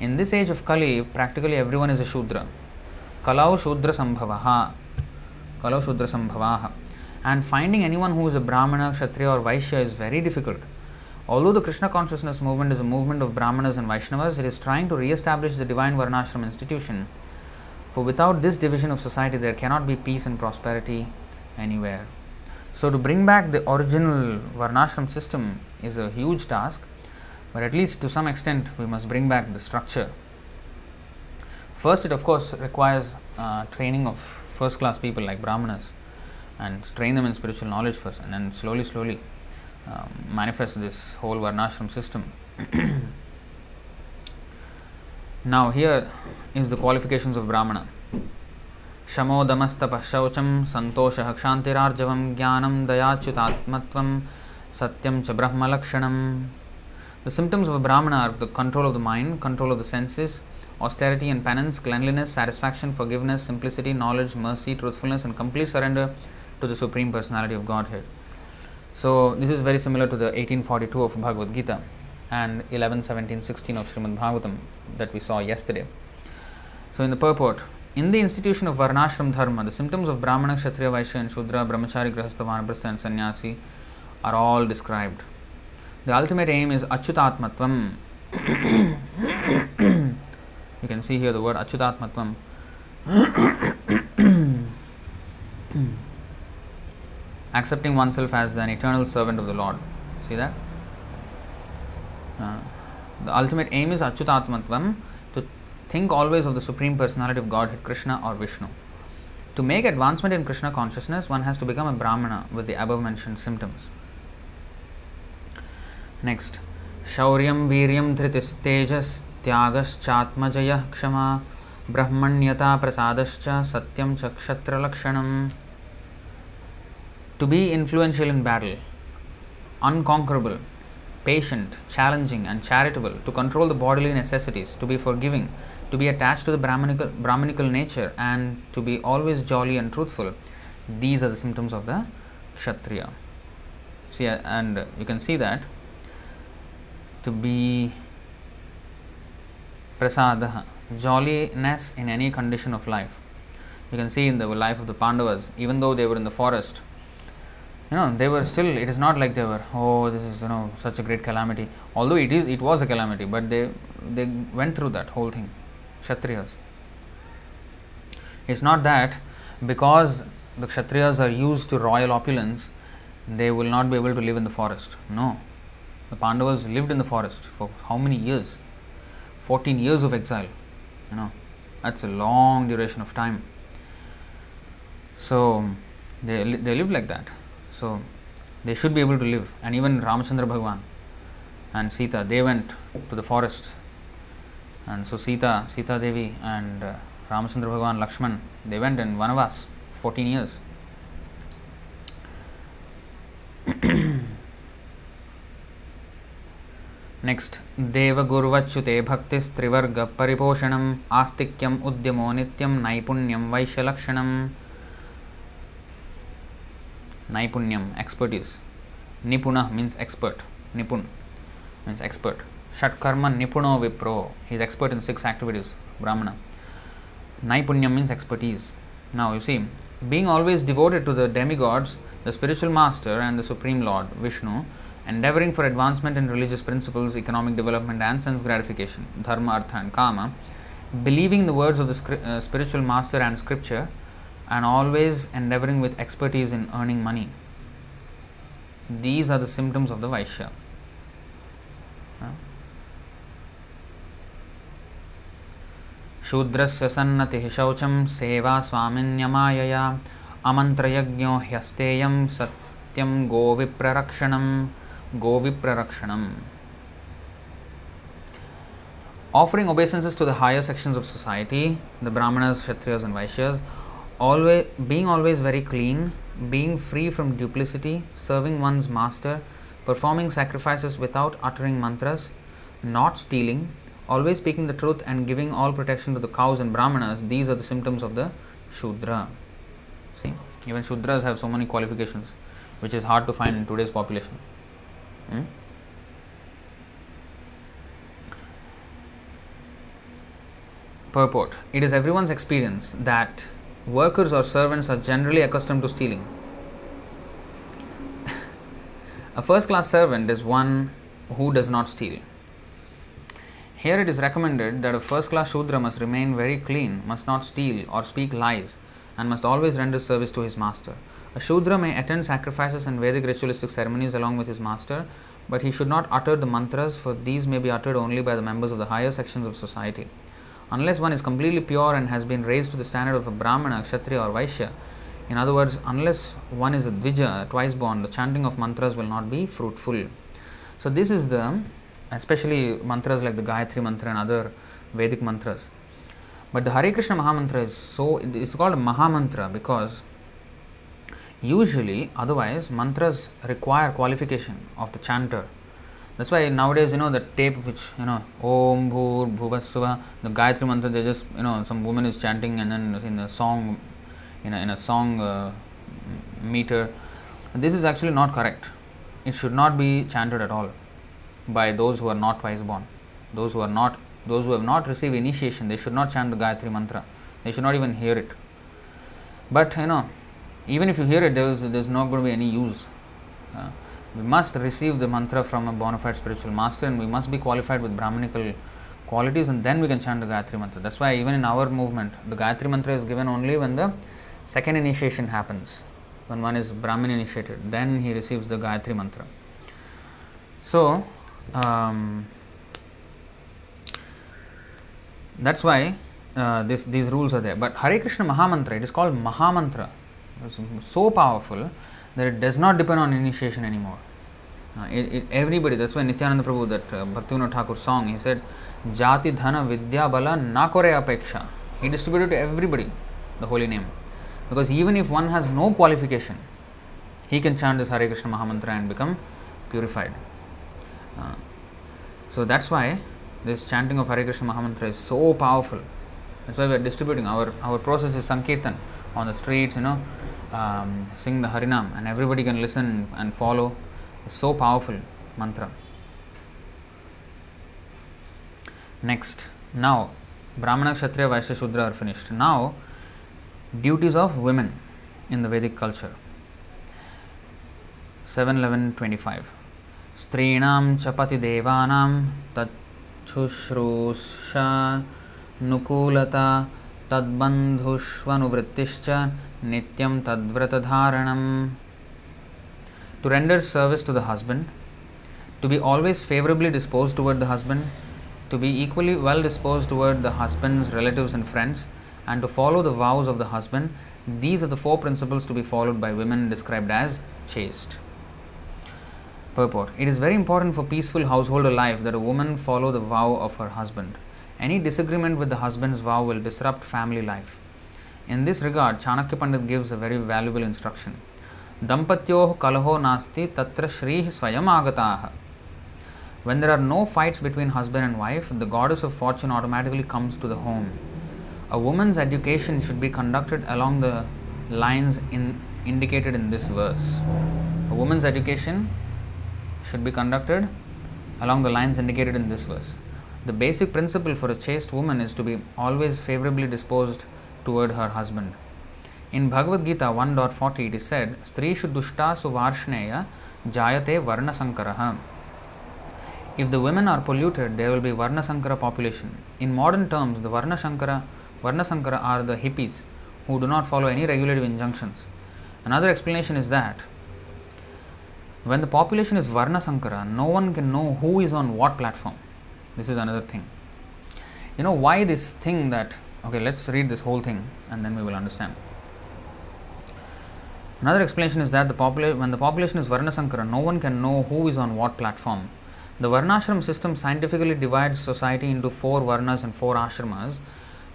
In this age of Kali, practically everyone is a Shudra. Kalau Shudra Sambhavaha. Kalau Shudra Sambhavaha. And finding anyone who is a Brahmana, Kshatriya, or Vaishya is very difficult. Although the Krishna consciousness movement is a movement of Brahmanas and Vaishnavas, it is trying to re establish the divine Varnashram institution. For without this division of society, there cannot be peace and prosperity anywhere. So, to bring back the original Varnashram system is a huge task, but at least to some extent, we must bring back the structure. First, it of course requires uh, training of first class people like Brahmanas and train them in spiritual knowledge first, and then slowly, slowly um, manifest this whole Varnashram system. now, here is the qualifications of Brahmana. शमोदमस्तपः शौचं सन्तोषः क्षान्तिरार्जवं ज्ञानं दयाच्युतात्मत्वं सत्यं च ब्रह्मलक्षणम् The symptoms of a Brahmana are the control of the mind, control of the senses, austerity and penance, cleanliness, satisfaction, forgiveness, simplicity, knowledge, mercy, truthfulness, and complete surrender to the Supreme Personality of Godhead. So, this is very similar to the 1842 of Bhagavad Gita and 11, 17, 16 of Srimad Bhagavatam that we saw yesterday. So, in the purport, in the institution of Varnashram Dharma, the symptoms of Brahmana, Kshatriya, Vaishya, and Shudra, Brahmachari, Grahastha, Vanaprastha, and Sannyasi are all described. The ultimate aim is Achyutatmatvam. you can see here the word Achyutatmatvam Accepting oneself as an eternal servant of the Lord. See that? Uh, the ultimate aim is Achyutatmatvam to think always of the Supreme Personality of Godhead, Krishna or Vishnu. To make advancement in Krishna consciousness, one has to become a Brahmana with the above mentioned symptoms. Next, शौर्यं वीर्यं धृतिस्तेजस्त्यागश्चात्मजयः क्षमा ब्रह्मण्यता प्रसादश्च सत्यं च क्षत्रलक्षणम् to be influential in battle, unconquerable, patient, challenging, and charitable, to control the bodily necessities, to be forgiving, to be attached to the Brahmanical, Brahmanical nature, and to be always jolly and truthful. These are the symptoms of the Kshatriya. See, uh, and you can see that to be prasada, jolliness in any condition of life. You can see in the life of the Pandavas, even though they were in the forest, you know, they were still, it is not like they were, oh, this is, you know, such a great calamity. Although it is, it was a calamity, but they, they went through that whole thing. Kshatriyas. It's not that because the Kshatriyas are used to royal opulence, they will not be able to live in the forest. No. The Pandavas lived in the forest for how many years? 14 years of exile. You know, that's a long duration of time. So, they, they lived like that. So, they should be able to live. And even Ramachandra Bhagwan and Sita, they went to the forest. And so, Sita, Sita Devi, and uh, Ramachandra Bhagwan, Lakshman, they went in Vanavas 14 years. Next देवगुर्वच्युते भक्तिस्त्रिवर्गपरिपोषणम् आस्तिक्यम् उद्यमो नित्यं नैपुण्यं वैश्यलक्षणम् Naipunyam, expertise. Nipuna means expert. Nipun means expert. Shatkarma Nipuno Vipro. He is expert in six activities. Brahmana. Naipunyam means expertise. Now you see, being always devoted to the demigods, the spiritual master, and the supreme lord Vishnu, endeavoring for advancement in religious principles, economic development, and sense gratification, dharma, artha, and kama, believing the words of the uh, spiritual master and scripture, and always endeavoring with expertise in earning money. These are the symptoms of the Vaishya. शूद्रस्य सन्नतिः शौचं सेवा स्वामिन्यमायया अमन्त्रयज्ञो ह्यस्तेयं सत्यं गोविप्ररक्षणं गोविप्ररक्षणम् Offering obeisances to the higher sections of society, the Brahmanas, Kshatriyas, and Vaishyas, always being always very clean, being free from duplicity, serving one's master, performing sacrifices without uttering mantras, not stealing, always speaking the truth and giving all protection to the cows and brahmanas, these are the symptoms of the Shudra. See, even Shudras have so many qualifications, which is hard to find in today's population. Hmm? Purport It is everyone's experience that workers or servants are generally accustomed to stealing. a first class servant is one who does not steal. Here it is recommended that a first class Shudra must remain very clean, must not steal or speak lies, and must always render service to his master. A Shudra may attend sacrifices and Vedic ritualistic ceremonies along with his master, but he should not utter the mantras, for these may be uttered only by the members of the higher sections of society. Unless one is completely pure and has been raised to the standard of a Brahmana, Kshatriya, or Vaishya, In other words, unless one is a dvija, twice born, the chanting of mantras will not be fruitful. So, this is the, especially mantras like the Gayatri mantra and other Vedic mantras. But the Hare Krishna Mahamantra is so, it's called Mahamantra because usually, otherwise, mantras require qualification of the chanter. That's why nowadays, you know, the tape which, you know, Om Bhur Bhuvasuva, the Gayatri mantra, they just, you know, some woman is chanting and then in a song, in a, in a song uh, meter. This is actually not correct. It should not be chanted at all by those who are not twice born. Those who are not, those who have not received initiation, they should not chant the Gayatri mantra. They should not even hear it. But, you know, even if you hear it, there is, there's not going to be any use. Uh, we must receive the mantra from a bona fide spiritual master and we must be qualified with Brahmanical qualities and then we can chant the Gayatri mantra. That's why even in our movement, the Gayatri mantra is given only when the second initiation happens. When one is Brahmin initiated, then he receives the Gayatri mantra. So, um, that's why uh, this, these rules are there. But Hare Krishna Mahamantra, it is called Mahamantra. It's so powerful that it does not depend on initiation anymore. It, everybody, that's why Nityananda Prabhu, that uh, Bhaktivinoda Thakur song, he said, Jati Dhana Vidya Bala Nakore Apeksha. He distributed to everybody the holy name. Because even if one has no qualification, he can chant this Hare Krishna Mahamantra and become purified. Uh, so that's why this chanting of Hare Krishna Mahamantra is so powerful. That's why we are distributing. Our, our process is Sankirtan on the streets, you know, um, sing the Harinam and everybody can listen and follow It's so powerful mantra. Next, now Brahmana, Kshatriya, Vaishya, Shudra are finished. Now, duties of women in the Vedic culture. 7.11.25 स्त्रीणां च पतिदेवानां तच्छुश्रूषा नुकूलता तद्बन्धुष्वनुवृत्तिश्च नित्यं तद्व्रतधारणम् to render service to the husband, to be always favorably disposed toward the husband, to be equally well disposed toward the husband's relatives and friends, and to follow the vows of the husband, these are the four principles to be followed by women described as chaste. Purport It is very important for peaceful household life that a woman follow the vow of her husband. Any disagreement with the husband's vow will disrupt family life. In this regard, Chanakya Pandit gives a very valuable instruction. When there are no fights between husband and wife, the goddess of fortune automatically comes to the home. A woman's education should be conducted along the lines in, indicated in this verse. A woman's education should be conducted along the lines indicated in this verse. The basic principle for a chaste woman is to be always favorably disposed toward her husband. In Bhagavad Gita one dot forty it is said स्त्रीषु दुष्टासु वार्षणेय जायते वर्णसंकर if the women are polluted they will be varna sankara population in modern terms the varnasankara varnasankara are the hippies who do not follow any regulative injunctions another explanation is that when the population is varna varnasankara no one can know who is on what platform this is another thing you know why this thing that okay let's read this whole thing and then we will understand Another explanation is that the popula- when the population is Varnasankara, no one can know who is on what platform. The Varnashram system scientifically divides society into four Varnas and four Ashramas,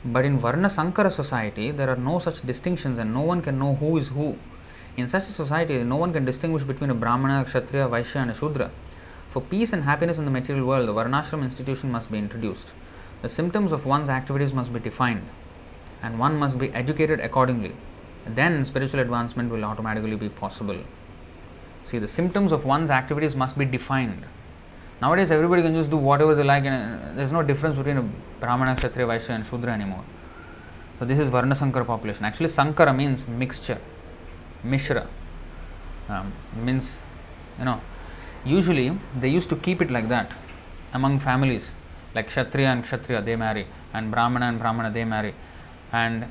but in Varna Sankara society, there are no such distinctions and no one can know who is who. In such a society, no one can distinguish between a Brahmana, a Kshatriya, Vaishya, and a Shudra. For peace and happiness in the material world, the Varnashram institution must be introduced. The symptoms of one's activities must be defined, and one must be educated accordingly. Then spiritual advancement will automatically be possible. See, the symptoms of one's activities must be defined. Nowadays, everybody can just do whatever they like, and uh, there's no difference between a Brahmana, Kshatriya, Vaishya, and Shudra anymore. So, this is Varna Sankara population. Actually, Sankara means mixture, Mishra um, means, you know, usually they used to keep it like that among families, like Kshatriya and Kshatriya, they marry, and Brahmana and Brahmana, they marry, and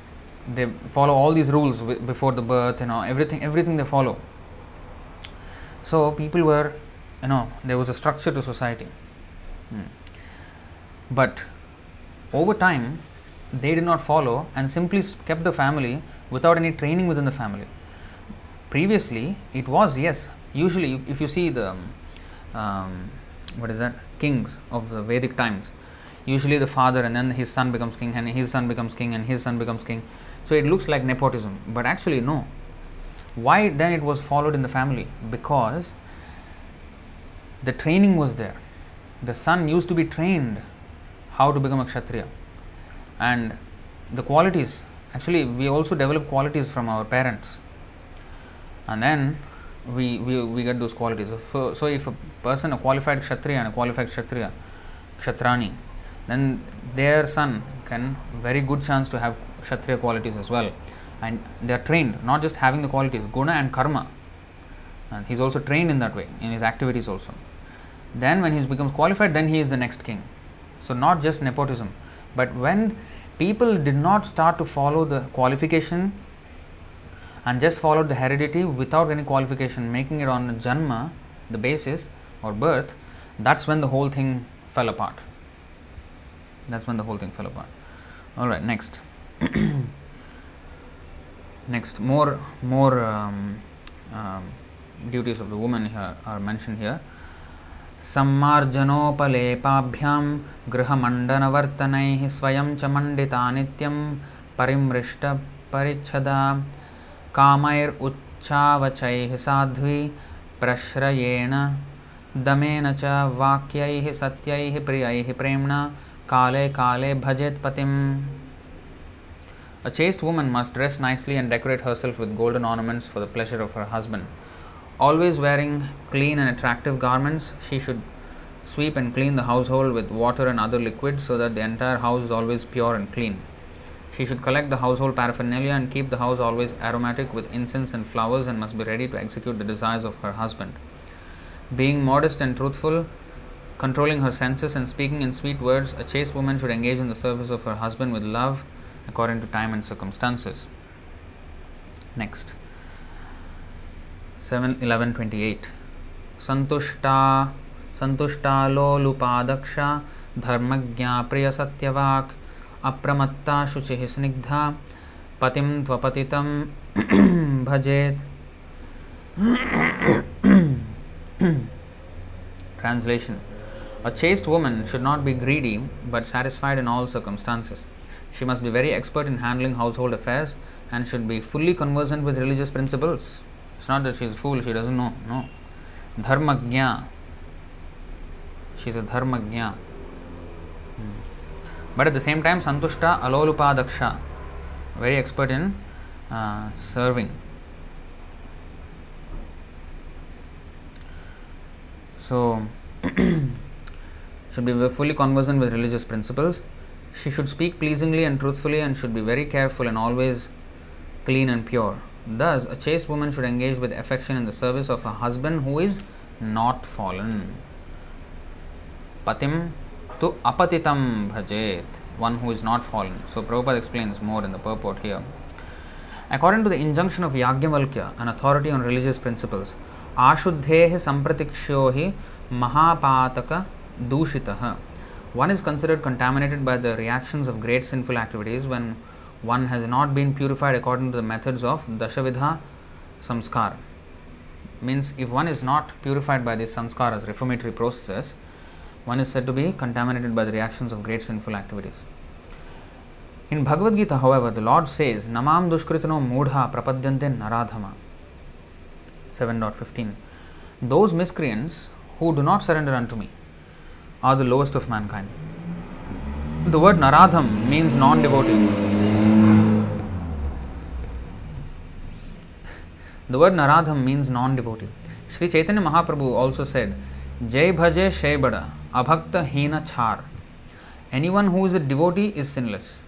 they follow all these rules w- before the birth, you know, everything, everything they follow. So, people were you know there was a structure to society hmm. but over time they did not follow and simply kept the family without any training within the family. Previously, it was yes. Usually, if you see the um, what is that kings of the Vedic times, usually the father and then his son becomes king and his son becomes king and his son becomes king. So it looks like nepotism, but actually no. Why then it was followed in the family? Because the training was there. The son used to be trained how to become a kshatriya and the qualities actually we also develop qualities from our parents and then we, we, we get those qualities. So, so if a person, a qualified kshatriya and a qualified kshatriya, kshatrani, then their son can very good chance to have kshatriya qualities as well. And they are trained, not just having the qualities, guna and karma. And he's also trained in that way, in his activities also. Then when he becomes qualified, then he is the next king. So not just nepotism. But when people did not start to follow the qualification and just followed the heredity without any qualification, making it on janma, the basis or birth, that's when the whole thing fell apart. That's when the whole thing fell apart. All right, next. next, more more um, um, duties of the woman here are mentioned here. सम्मार्जनोपलेपाभ्यां गृहमण्डनवर्तनैः स्वयं च मण्डिता नित्यं परिमृष्टपरिच्छदा कामैरुच्चावचैः साध्वी प्रश्रयेण दमेन च वाक्यैः सत्यैः प्रियैः प्रेम्णा काले काले भजेत् पतिम् A chaste woman must dress nicely and decorate herself with golden ornaments for the pleasure of her husband. Always wearing clean and attractive garments, she should sweep and clean the household with water and other liquids so that the entire house is always pure and clean. She should collect the household paraphernalia and keep the house always aromatic with incense and flowers and must be ready to execute the desires of her husband. Being modest and truthful, controlling her senses and speaking in sweet words, a chaste woman should engage in the service of her husband with love according to time and circumstances. Next, Seven eleven twenty eight, Santushta, Santushta Lolupadaksha, Dharmagya Priya Satyavak, Apramatta Shuchih Snigdha, Patim Tvapatitam Bhajet. Translation A chaste woman should not be greedy but satisfied in all circumstances. She must be very expert in handling household affairs and should be fully conversant with religious principles. It's not that she's a fool, she doesn't know. No. Dharmagya. She's a dharmagya. Hmm. But at the same time, Santushta Alolupa Very expert in uh, serving. So, should be fully conversant with religious principles she should speak pleasingly and truthfully and should be very careful and always clean and pure. Thus, a chaste woman should engage with affection in the service of a husband who is not fallen. Patim tu apatitam bhajet, one who is not fallen. So, Prabhupada explains more in the purport here. According to the injunction of Yagyavalkya, an authority on religious principles, आशुद्धेः सम्प्रतिक्ष्यो हि महापातक दूषितः one is considered contaminated by the reactions of great sinful activities when one has not been purified according to the methods of Dashavidha samskar. Means, if one is not purified by these samskaras, reformatory processes, one is said to be contaminated by the reactions of great sinful activities. In Bhagavad Gita, however, the Lord says, Namam dushkritano mudha prapadyante naradhama. 7.15 Those miscreants who do not surrender unto me are the lowest of mankind. The word Naradham means non devotee. The word Naradham means non devotee. Sri Chaitanya Mahaprabhu also said, Jai Bhaje Shaibada, Abhakta Hina Char. Anyone who is a devotee is sinless.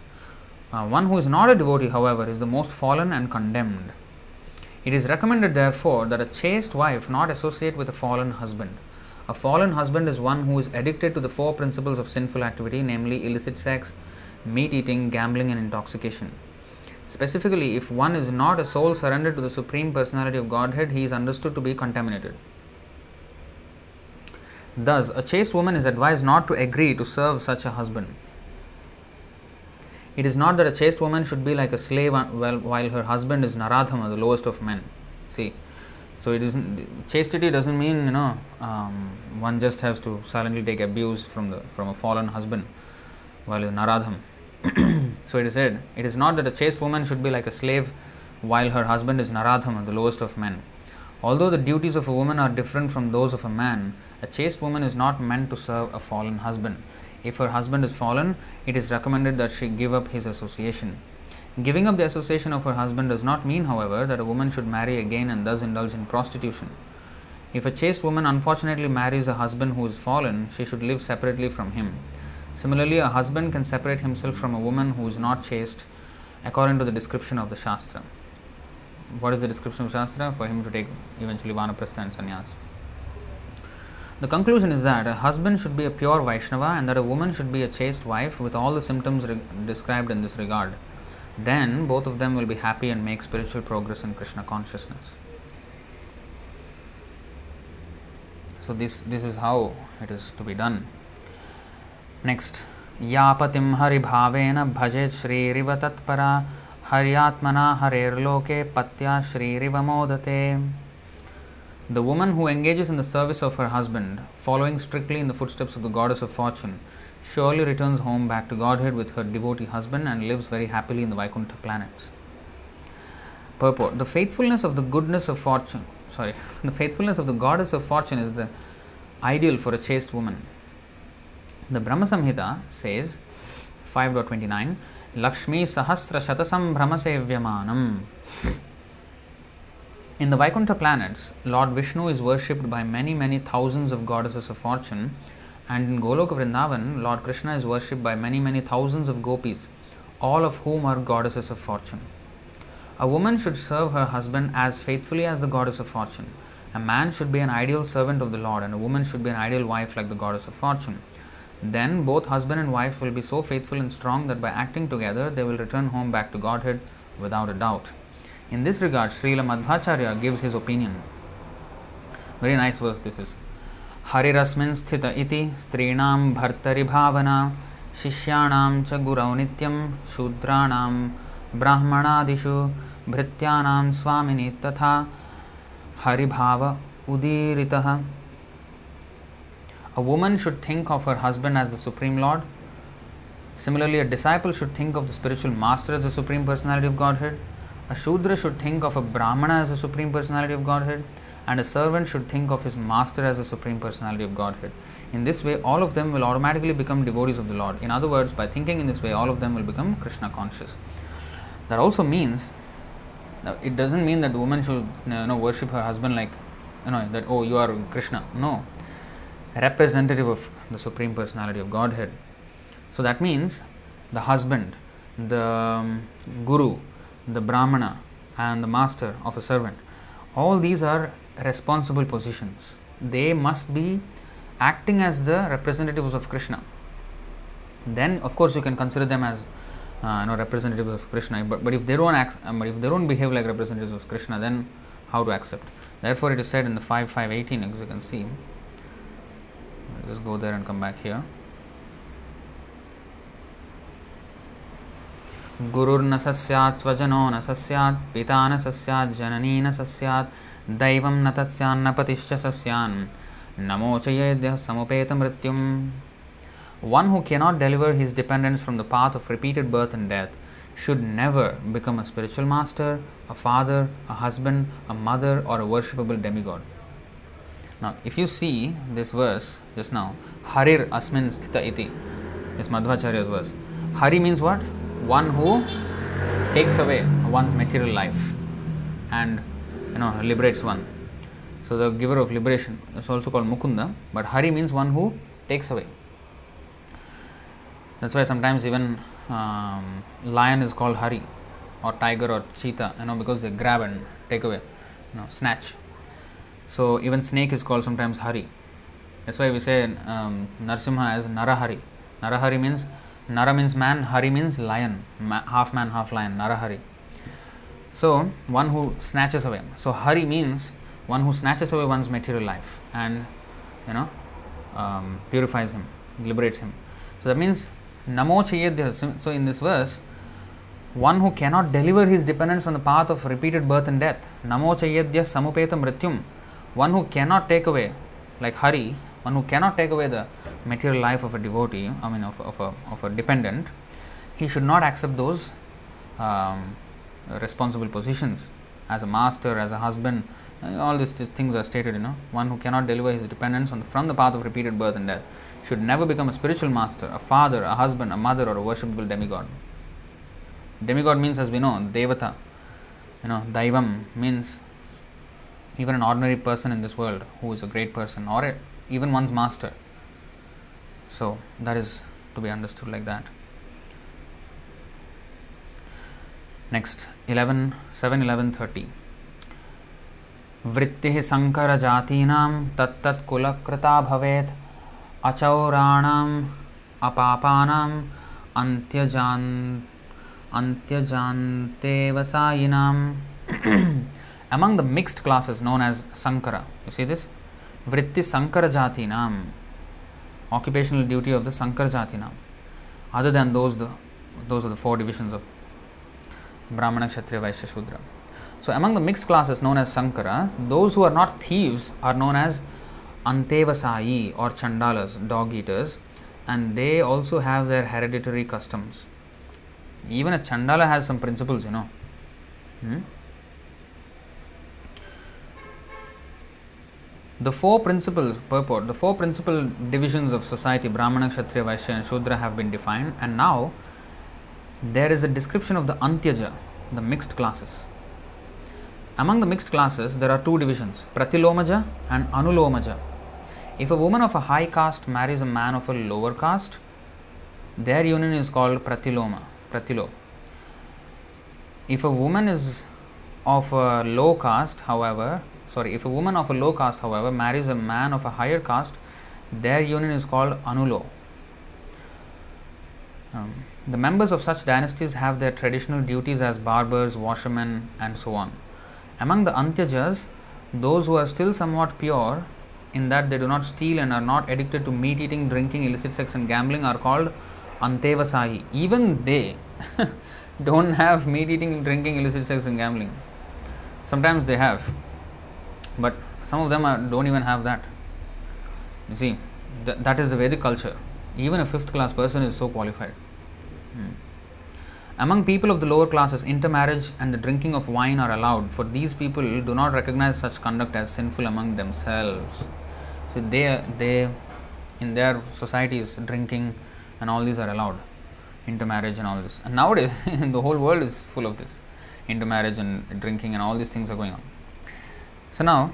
Uh, one who is not a devotee, however, is the most fallen and condemned. It is recommended, therefore, that a chaste wife not associate with a fallen husband. A fallen husband is one who is addicted to the four principles of sinful activity, namely illicit sex, meat eating, gambling, and intoxication. Specifically, if one is not a soul surrendered to the Supreme Personality of Godhead, he is understood to be contaminated. Thus, a chaste woman is advised not to agree to serve such a husband. it is not that a chaste woman should be like a slave while, her husband is Naradhama, the lowest of men. See, so it isn't chastity doesn't mean you know um, one just has to silently take abuse from the from a fallen husband while in Naradham. so it is said, it is not that a chaste woman should be like a slave while her husband is naradham, the lowest of men. Although the duties of a woman are different from those of a man, a chaste woman is not meant to serve a fallen husband. If her husband is fallen, it is recommended that she give up his association. Giving up the association of her husband does not mean, however, that a woman should marry again and thus indulge in prostitution. If a chaste woman unfortunately marries a husband who is fallen, she should live separately from him. Similarly, a husband can separate himself from a woman who is not chaste according to the description of the Shastra. What is the description of Shastra? For him to take eventually Vanaprastha and Sannyas. The conclusion is that a husband should be a pure Vaishnava and that a woman should be a chaste wife with all the symptoms re- described in this regard Then both of them will be happy and make spiritual progress in Krishna consciousness. So, this, this is how it is to be done. Next, यापतिं हरिभावेन भजेत् श्रीरिव तत्परा हर्यात्मना हरेर्लोके पत्या श्रीरिव मोदते The woman who engages in the service of her husband, following strictly in the footsteps of the goddess of fortune, surely returns home back to Godhead with her devotee husband and lives very happily in the Vaikuntha planets. Purport The faithfulness of the goodness of fortune, sorry, the faithfulness of the goddess of fortune is the ideal for a chaste woman. The Brahma Samhita says 5.29 Lakshmi Sahasra Shatasam Brahma. In the Vaikuntha planets, Lord Vishnu is worshipped by many, many thousands of goddesses of fortune, and in Goloka Vrindavan, Lord Krishna is worshipped by many, many thousands of gopis, all of whom are goddesses of fortune. A woman should serve her husband as faithfully as the goddess of fortune. A man should be an ideal servant of the Lord, and a woman should be an ideal wife like the goddess of fortune. Then both husband and wife will be so faithful and strong that by acting together they will return home back to Godhead without a doubt. In this regard, Srila Madhvacharya gives his opinion. Very nice verse this is. हरिस्थित स्त्रीण Bhartari भावना शिष्याण गुरौ नि शूद्राण ब्राह्मणादिषु, भृत्याना स्वामी तथा हरिभाव उदीरितः। A woman should think of her husband as the supreme lord similarly a disciple should think of the spiritual master as the supreme personality of God a shudra should think of a brahmana as the supreme personality of God And a servant should think of his master as the Supreme Personality of Godhead. In this way, all of them will automatically become devotees of the Lord. In other words, by thinking in this way, all of them will become Krishna conscious. That also means, now it doesn't mean that the woman should you know, worship her husband like, you know, that, oh, you are Krishna. No representative of the Supreme Personality of Godhead. So that means the husband, the um, guru, the brahmana, and the master of a servant, all these are responsible positions. They must be acting as the representatives of Krishna. Then, of course, you can consider them as uh, you know representatives of Krishna. But, but if they don't act, um, if they don't behave like representatives of Krishna, then how to accept? Therefore, it is said in the five five eighteen, as you can see. I'll just go there and come back here. गुरुर्न स स्यात् स्वजनो न स स्यात् पिता न स स्यात् जननी न स स्यात् दैवं न तत्स्यान्न पतिश्च स स्यान् नमोचयेद्यः समुपेतमृत्युम् One who cannot deliver his dependents from the path of repeated birth and death should never become a spiritual master, a father, a husband, a mother, or a worshipable demigod. Now, if you see this verse just now, Harir Asmin Sthita Iti, is Madhvacharya's verse. Hari means what? One who takes away one's material life and you know liberates one. So the giver of liberation is also called Mukunda, but Hari means one who takes away. That's why sometimes even um, lion is called Hari or tiger or cheetah, you know, because they grab and take away, you know, snatch. So even snake is called sometimes Hari. That's why we say um, Narsimha as Narahari. Narahari means Nara means man, Hari means lion, ma- half man, half lion, Narahari. So one who snatches away. So Hari means one who snatches away one's material life and you know um, purifies him, liberates him. So that means Namo Chayadya. So, in this verse, one who cannot deliver his dependents from the path of repeated birth and death. Namo Chayadya Samupeta Mrityum. One who cannot take away, like Hari, one who cannot take away the material life of a devotee, I mean, of, of, a, of a dependent, he should not accept those um, responsible positions as a master, as a husband. Eh, all these, things are stated, you know. One who cannot deliver his dependents the, from the path of repeated birth and death should never become a spiritual master, a father, a husband, a mother, or a worshipable demigod. Demigod means, as we know, Devata. You know, Daivam means even an ordinary person in this world who is a great person, or even one's master. So, that is to be understood like that. Next eleven seven eleven thirty वृत्ति शंकर जातीना तत्कुलता भवेत अचौराण अपापा अंत्यजान अंत्यजातेवसायिना among the mixed classes known as sankara you see this वृत्ति शंकर जातीना occupational duty of the Shankar जातीना other than those those are the four divisions of Brahmana, Kshatriya, Vaishya, Shudra. So, among the mixed classes known as Sankara, those who are not thieves are known as Antevasai or Chandalas, dog eaters, and they also have their hereditary customs. Even a Chandala has some principles, you know. Hmm? The four principles, purport, the four principal divisions of society, Brahmana, Kshatriya, Vaishya, and Shudra, have been defined, and now there is a description of the Antyaja, the mixed classes. Among the mixed classes, there are two divisions Pratilomaja and Anulomaja. If a woman of a high caste marries a man of a lower caste, their union is called Pratiloma. Pratilo. If a woman is of a low caste, however, sorry, if a woman of a low caste, however, marries a man of a higher caste, their union is called Anulo. Um, the members of such dynasties have their traditional duties as barbers, washermen, and so on. Among the Antyajas, those who are still somewhat pure in that they do not steal and are not addicted to meat eating, drinking, illicit sex, and gambling are called Antevasai. Even they don't have meat eating, drinking, illicit sex, and gambling. Sometimes they have, but some of them are, don't even have that. You see, th- that is the Vedic culture. Even a fifth class person is so qualified. Among people of the lower classes, intermarriage and the drinking of wine are allowed, for these people do not recognize such conduct as sinful among themselves. So they, they in their societies, drinking and all these are allowed, intermarriage and all this. And nowadays, the whole world is full of this intermarriage and drinking and all these things are going on. So now,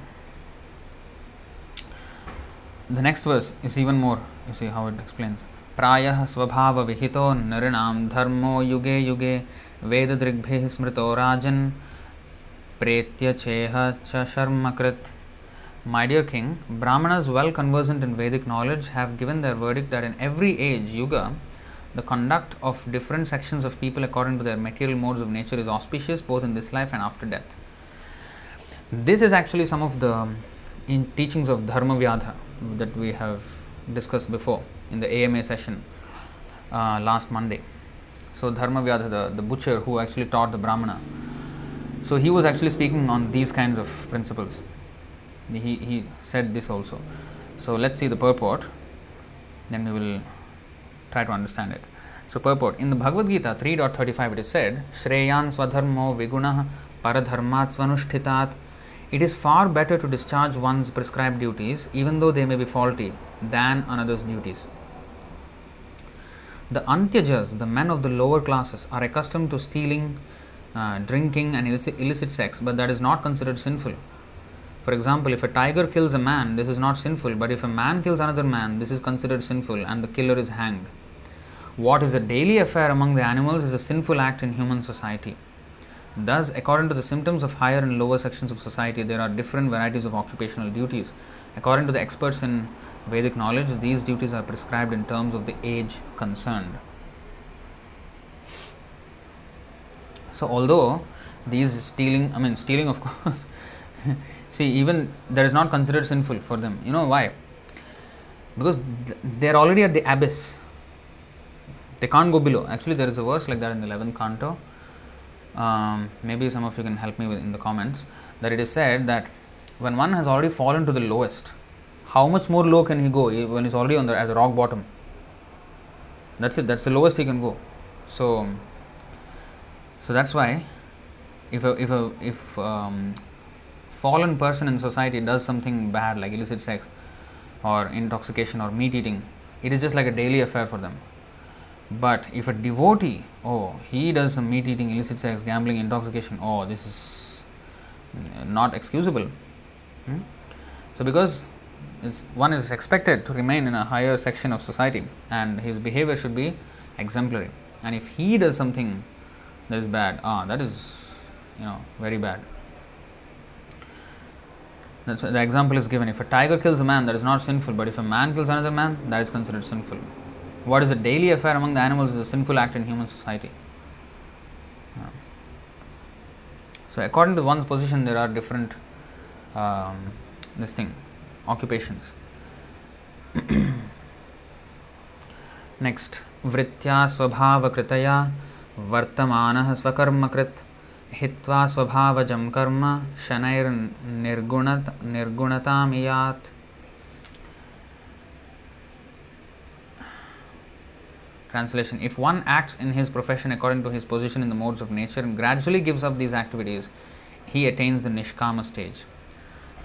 the next verse is even more. You see how it explains. प्रायः स्वभावविहितो नृणां धर्मो युगे युगे वेददृग्भिः स्मृतो राजन् प्रेत्य चेह च शर्मकृत् My dear king, Brahmanas well conversant in Vedic knowledge have given their verdict that in every age, yuga, the conduct of different sections of people according to their material modes of nature is auspicious both in this life and after death. This is actually some of the in teachings of Dharma Vyadha that we have discussed before in the AMA session uh, last Monday. So, Dharma Vyadha, the, the butcher who actually taught the Brahmana, so he was actually speaking on these kinds of principles. He, he said this also. So, let's see the purport, then we will try to understand it. So, purport in the Bhagavad Gita 3.35 it is said, Shreyan swadharmo vigunah paradharmat svanushthitat. It is far better to discharge one's prescribed duties, even though they may be faulty, than another's duties. The Antyajas, the men of the lower classes, are accustomed to stealing, uh, drinking, and illicit, illicit sex, but that is not considered sinful. For example, if a tiger kills a man, this is not sinful, but if a man kills another man, this is considered sinful and the killer is hanged. What is a daily affair among the animals is a sinful act in human society. Thus, according to the symptoms of higher and lower sections of society, there are different varieties of occupational duties. According to the experts in Vedic knowledge, these duties are prescribed in terms of the age concerned. So, although these stealing, I mean, stealing, of course, see, even that is not considered sinful for them. You know why? Because they are already at the abyss. They can't go below. Actually, there is a verse like that in the 11th canto. Um, maybe some of you can help me with in the comments. That it is said that when one has already fallen to the lowest, how much more low can he go when he's already on the at the rock bottom? That's it. That's the lowest he can go. So, so that's why, if a if a if um, fallen person in society does something bad like illicit sex, or intoxication or meat eating, it is just like a daily affair for them. But if a devotee, oh, he does some meat eating, illicit sex, gambling, intoxication, oh, this is not excusable. Hmm? So, because one is expected to remain in a higher section of society and his behavior should be exemplary. And if he does something that is bad, ah, that is, you know, very bad. That's the example is given. If a tiger kills a man, that is not sinful, but if a man kills another man, that is considered sinful. What is a daily affair among the animals is a sinful act in human society. So, according to one's position, there are different um, this thing occupations. Next, वृत्त्या स्वभावकृतया वर्तमानः स्वकर्मकृत् हित्वा स्वभावजं कर्म शनैर्निर्गुणत निर्गुणतामियात् Translation If one acts in his profession according to his position in the modes of nature and gradually gives up these activities, he attains the Nishkama stage.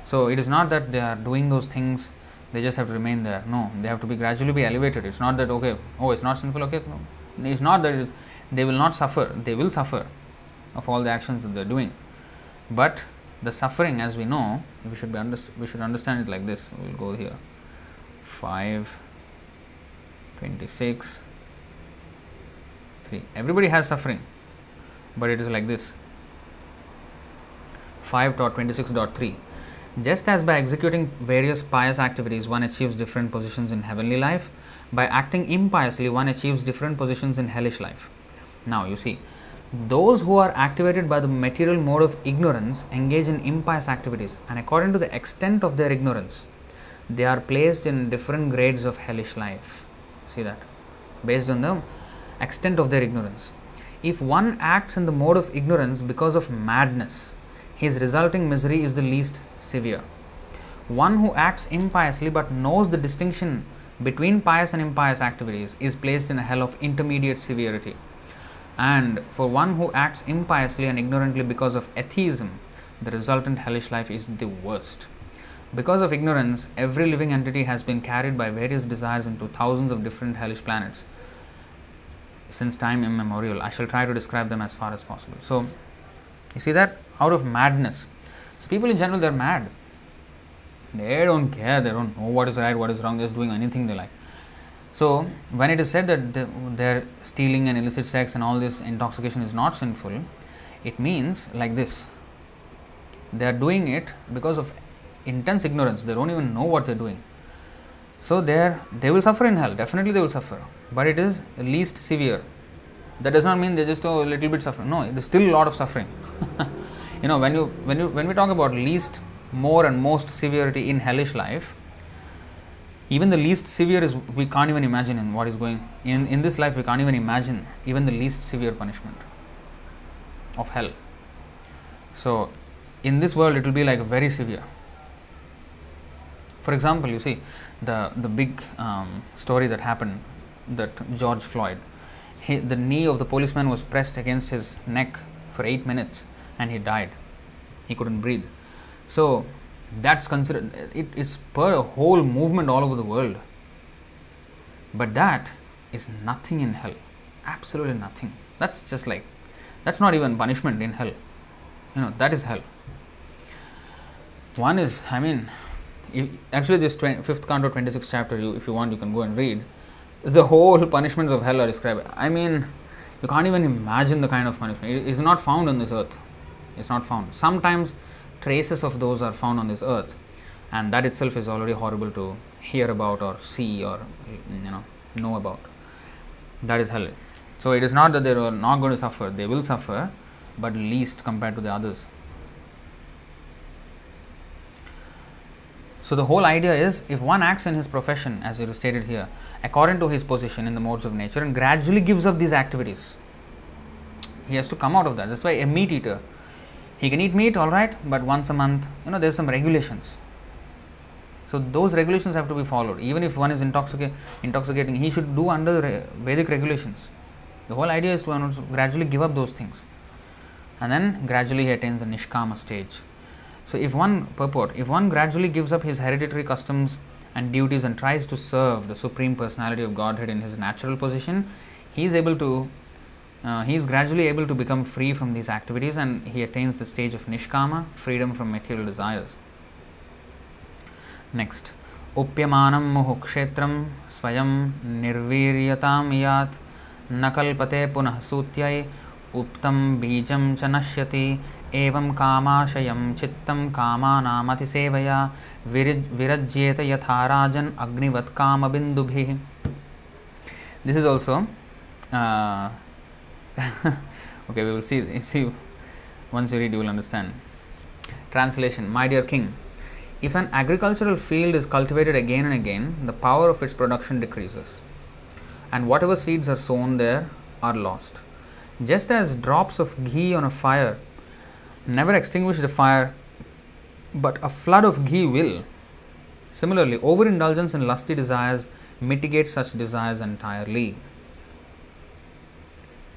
So it is not that they are doing those things, they just have to remain there. No, they have to be gradually be elevated. It's not that, okay, oh, it's not sinful, okay. No. It's not that it is, they will not suffer, they will suffer of all the actions that they are doing. But the suffering, as we know, we should, be underst- we should understand it like this. We will go here 5, 26, 3. Everybody has suffering, but it is like this 5.26.3 just as by executing various pious activities one achieves different positions in heavenly life, by acting impiously one achieves different positions in hellish life. Now, you see, those who are activated by the material mode of ignorance engage in impious activities, and according to the extent of their ignorance, they are placed in different grades of hellish life. See that? Based on the extent of their ignorance. If one acts in the mode of ignorance because of madness, his resulting misery is the least severe. One who acts impiously but knows the distinction between pious and impious activities is placed in a hell of intermediate severity. And for one who acts impiously and ignorantly because of atheism, the resultant hellish life is the worst. Because of ignorance, every living entity has been carried by various desires into thousands of different hellish planets since time immemorial. I shall try to describe them as far as possible. So, you see that out of madness. So people in general they're mad. They don't care. They don't know what is right, what is wrong. They're just doing anything they like. So when it is said that they're stealing and illicit sex and all this intoxication is not sinful, it means like this. They are doing it because of intense ignorance. They don't even know what they're doing. So they they will suffer in hell. Definitely they will suffer, but it is least severe. That does not mean they just oh, a little bit suffering. No, is still a lot of suffering. you know when you when you when we talk about least more and most severity in hellish life even the least severe is we can't even imagine in what is going in in this life we can't even imagine even the least severe punishment of hell. So in this world it will be like very severe. For example you see the the big um, story that happened that george floyd he, the knee of the policeman was pressed against his neck for 8 minutes and he died. He couldn't breathe. So that's considered it, it's per a whole movement all over the world. But that is nothing in hell. Absolutely nothing. That's just like that's not even punishment in hell. You know, that is hell. One is, I mean, actually, this 20, fifth canto, 26th chapter, you, if you want, you can go and read. The whole punishments of hell are described. I mean, you can't even imagine the kind of punishment. It is not found on this earth is not found. Sometimes traces of those are found on this earth, and that itself is already horrible to hear about or see or you know know about. That is hell. So it is not that they are not going to suffer; they will suffer, but least compared to the others. So the whole idea is if one acts in his profession, as it is stated here, according to his position in the modes of nature and gradually gives up these activities, he has to come out of that. That's why a meat eater, he can eat meat, all right, but once a month, you know, there's some regulations. So those regulations have to be followed. Even if one is intoxica- intoxicating, he should do under re- Vedic regulations. The whole idea is to gradually give up those things. And then gradually he attains the Nishkama stage. So, if one purport, if one gradually gives up his hereditary customs and duties and tries to serve the Supreme Personality of Godhead in his natural position, he is able to, uh, he is gradually able to become free from these activities and he attains the stage of Nishkama, freedom from material desires. Next. उप्यमानं मुहुक्षेत्रं स्वयं निर्वीर्यतां यात् न कल्पते पुनः सूत्यै उक्तं बीजं च नश्यति एवं कामाशयं चित्तं कामानामतिसेवया विरज विरज्येत यथा राजन् अग्निवत् कामबिन्दुभिः This is also uh, okay. We will see. See, once you read, you will understand. Translation: My dear king, if an agricultural field is cultivated again and again, the power of its production decreases, and whatever seeds are sown there are lost. Just as drops of ghee on a fire never extinguish the fire, but a flood of ghee will. Similarly, overindulgence in lusty desires mitigates such desires entirely.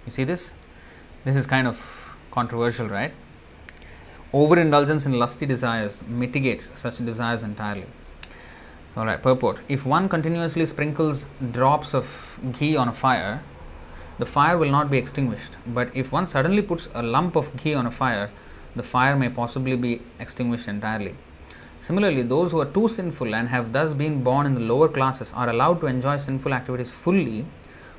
You see this? This is kind of controversial, right? Overindulgence in lusty desires mitigates such desires entirely. So, all right, purport. If one continuously sprinkles drops of ghee on a fire, the fire will not be extinguished. But if one suddenly puts a lump of ghee on a fire, the fire may possibly be extinguished entirely. Similarly, those who are too sinful and have thus been born in the lower classes are allowed to enjoy sinful activities fully,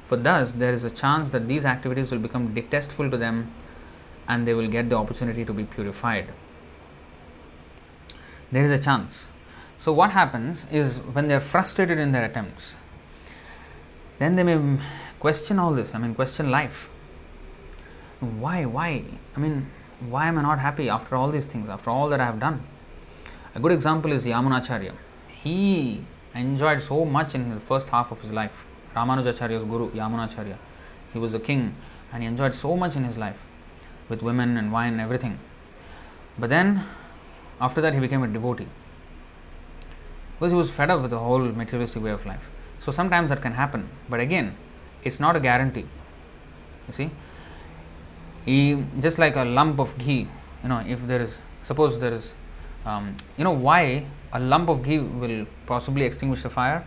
for thus there is a chance that these activities will become detestful to them and they will get the opportunity to be purified. There is a chance. So, what happens is when they are frustrated in their attempts, then they may question all this, I mean, question life. Why? Why? I mean, why am I not happy after all these things, after all that I have done? A good example is Yamunacharya. He enjoyed so much in the first half of his life. Ramanujacharya's guru, Yamunacharya. He was a king and he enjoyed so much in his life with women and wine and everything. But then, after that, he became a devotee because he was fed up with the whole materialistic way of life. So, sometimes that can happen, but again, it's not a guarantee. You see, he, just like a lump of ghee, you know, if there is, suppose there is, um, you know, why a lump of ghee will possibly extinguish the fire?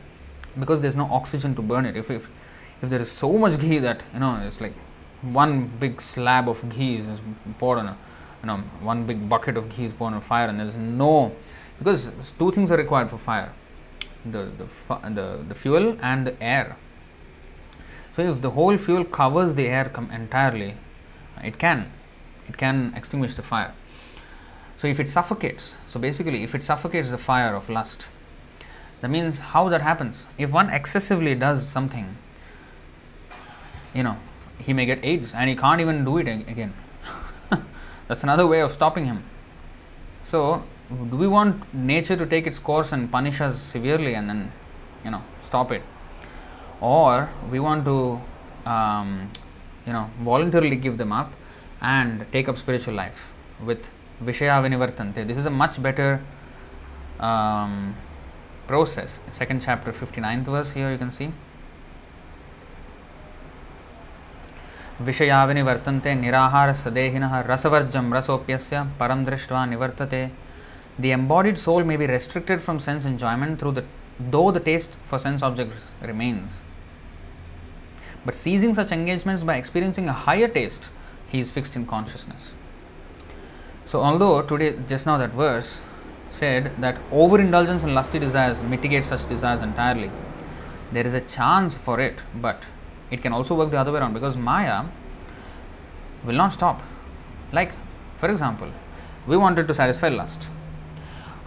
Because there's no oxygen to burn it. If, if, if there is so much ghee that, you know, it's like one big slab of ghee is poured on a, you know, one big bucket of ghee is poured on a fire and there's no, because two things are required for fire the, the, the, the fuel and the air. So, if the whole fuel covers the air entirely, it can it can extinguish the fire. So, if it suffocates, so basically, if it suffocates the fire of lust, that means how that happens. If one excessively does something, you know, he may get AIDS and he can't even do it again. That's another way of stopping him. So, do we want nature to take its course and punish us severely and then, you know, stop it? Or we want to, um, you know, voluntarily give them up and take up spiritual life with Vishaya Vinivartante. This is a much better um, process. Second chapter, 59th verse here you can see. विषया विनिवर्तन्ते निराहार सदेहिनः रसवर्जं रसोप्यस्य परं दृष्ट्वा निवर्तते The embodied soul may be restricted from sense enjoyment through the though the taste for sense objects remains. But seizing such engagements by experiencing a higher taste, he is fixed in consciousness. So although today just now that verse said that overindulgence in lusty desires mitigates such desires entirely, there is a chance for it, but it can also work the other way around because Maya will not stop. Like, for example, we wanted to satisfy lust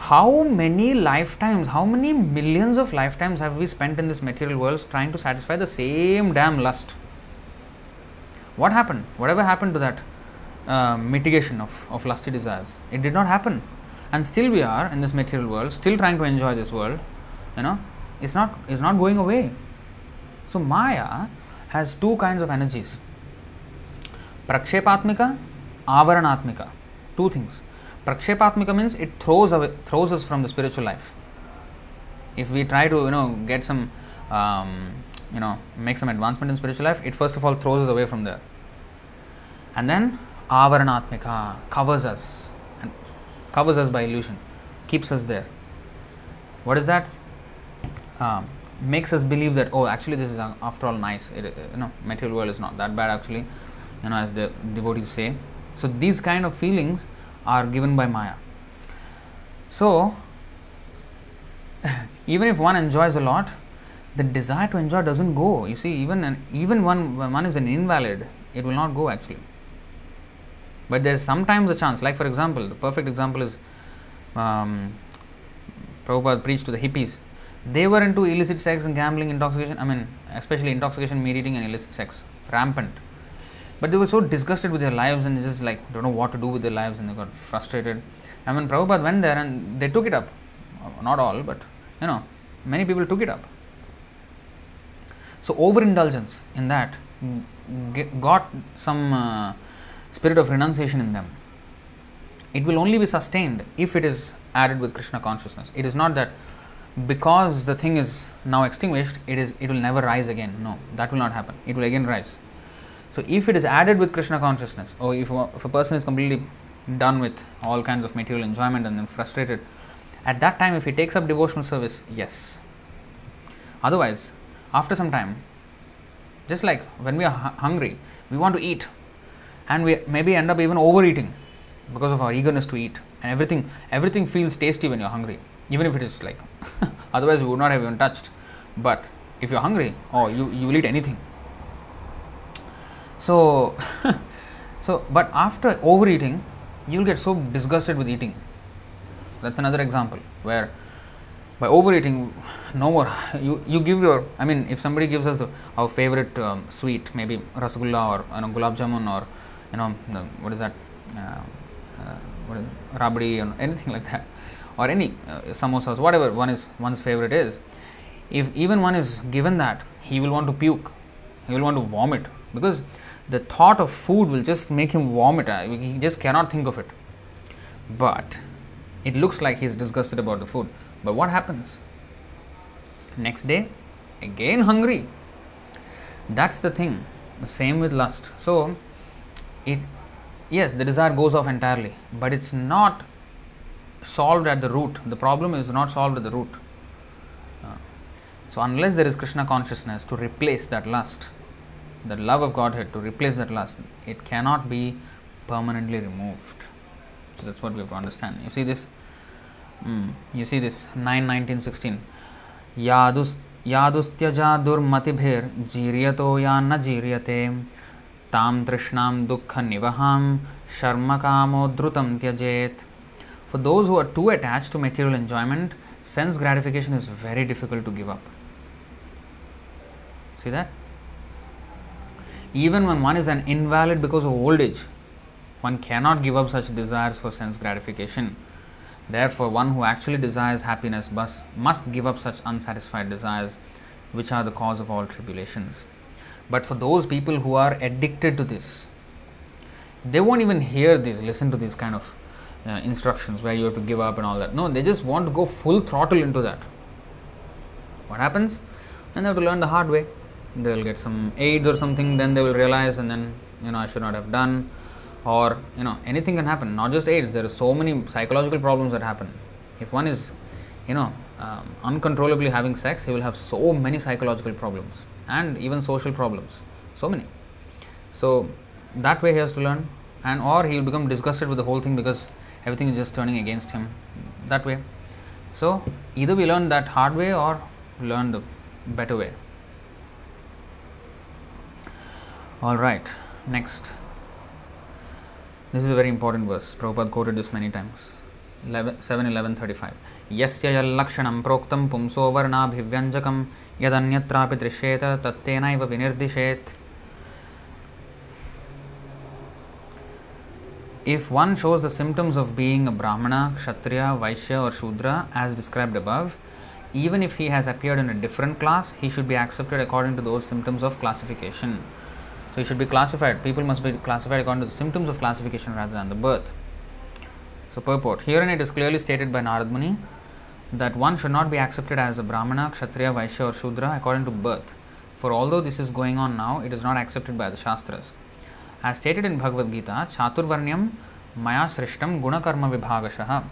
how many lifetimes, how many millions of lifetimes have we spent in this material world trying to satisfy the same damn lust? What happened? Whatever happened to that uh, mitigation of, of lusty desires? It did not happen. And still we are in this material world, still trying to enjoy this world, you know, it's not it's not going away. So Maya has two kinds of energies. Prakshepatmika, Avaranatmika. Two things. Prakshepatmika means it throws away, throws us from the spiritual life. If we try to, you know, get some, um, you know, make some advancement in spiritual life, it first of all throws us away from there. And then Avaranatmika covers us, covers us by illusion, keeps us there. What is that? Um, makes us believe that oh, actually this is uh, after all nice. It, uh, you know, material world is not that bad actually. You know, as the devotees say. So these kind of feelings are given by Maya. So even if one enjoys a lot, the desire to enjoy doesn't go. You see, even an, even one one is an invalid, it will not go actually. But there's sometimes a chance. Like for example, the perfect example is um, Prabhupada preached to the hippies. They were into illicit sex and gambling, intoxication. I mean, especially intoxication, meat eating, and illicit sex, rampant. But they were so disgusted with their lives and just like don't know what to do with their lives, and they got frustrated. And when Prabhupada went there and they took it up, not all, but you know, many people took it up. So overindulgence in that got some uh, spirit of renunciation in them. It will only be sustained if it is added with Krishna consciousness. It is not that because the thing is now extinguished, it is it will never rise again. No, that will not happen. It will again rise. So if it is added with Krishna consciousness, or if if a person is completely done with all kinds of material enjoyment and then frustrated, at that time if he takes up devotional service, yes. Otherwise, after some time, just like when we are hungry, we want to eat, and we maybe end up even overeating because of our eagerness to eat, and everything everything feels tasty when you're hungry, even if it is like otherwise we would not have even touched. But if you're hungry, oh, you you will eat anything. So, so but after overeating, you'll get so disgusted with eating. That's another example where by overeating no more you you give your i mean if somebody gives us the, our favorite um, sweet maybe rasgulla or you know, gulab jamun or you know the, what is that uh, uh, what is rabdi or anything like that or any uh, samosas whatever one is one's favorite is if even one is given that he will want to puke he will want to vomit because the thought of food will just make him vomit uh, he just cannot think of it but it looks like he's disgusted about the food but what happens? Next day, again hungry. That's the thing. The same with lust. So, it yes, the desire goes off entirely, but it's not solved at the root. The problem is not solved at the root. Uh, so, unless there is Krishna consciousness to replace that lust, the love of Godhead to replace that lust, it cannot be permanently removed. So, that's what we have to understand. You see this Mm. You see this 9 19 16. यादुस् यादुस्त्यजा दुर्मतिभिर्जीर्यतो या न जीर्यते ताम तृष्णाम दुःख निवहाम शर्म कामोद्धृतम त्यजेत For those who are too attached to material enjoyment, sense gratification is very difficult to give up. See that? Even when one is an invalid because of old age, one cannot give up such desires for sense gratification. Therefore, one who actually desires happiness must, must give up such unsatisfied desires, which are the cause of all tribulations. But for those people who are addicted to this, they won't even hear this, listen to these kind of uh, instructions where you have to give up and all that. No, they just want to go full throttle into that. What happens? And they have to learn the hard way. They'll get some aids or something, then they will realize, and then, you know, I should not have done or you know anything can happen not just aids there are so many psychological problems that happen if one is you know um, uncontrollably having sex he will have so many psychological problems and even social problems so many so that way he has to learn and or he will become disgusted with the whole thing because everything is just turning against him that way so either we learn that hard way or learn the better way all right next this is a very important verse. Prabhupada quoted this many times. 11, 7 11 35. यस्य यल्लक्षणं प्रोक्तं पुंसो वर्णाभिव्यञ्जकं यदन्यत्रापि दृश्येत तत्तेनैव विनिर्दिशेत् if one shows the symptoms of being a Brahmana, Kshatriya, Vaishya, or Shudra as described above, even if he has appeared in a different class, he should be accepted according to those symptoms of classification. So he should be classified. People must be classified according to the symptoms of classification rather than the birth. So purport. Herein it is clearly stated by Narad Muni that one should not be accepted as a Brahmana, Kshatriya, Vaishya, or Shudra according to birth. For although this is going on now, it is not accepted by the Shastras. As stated in Bhagavad Gita, Chaturvarnyam Maya Srishtam Gunakarma Vibhagashaha.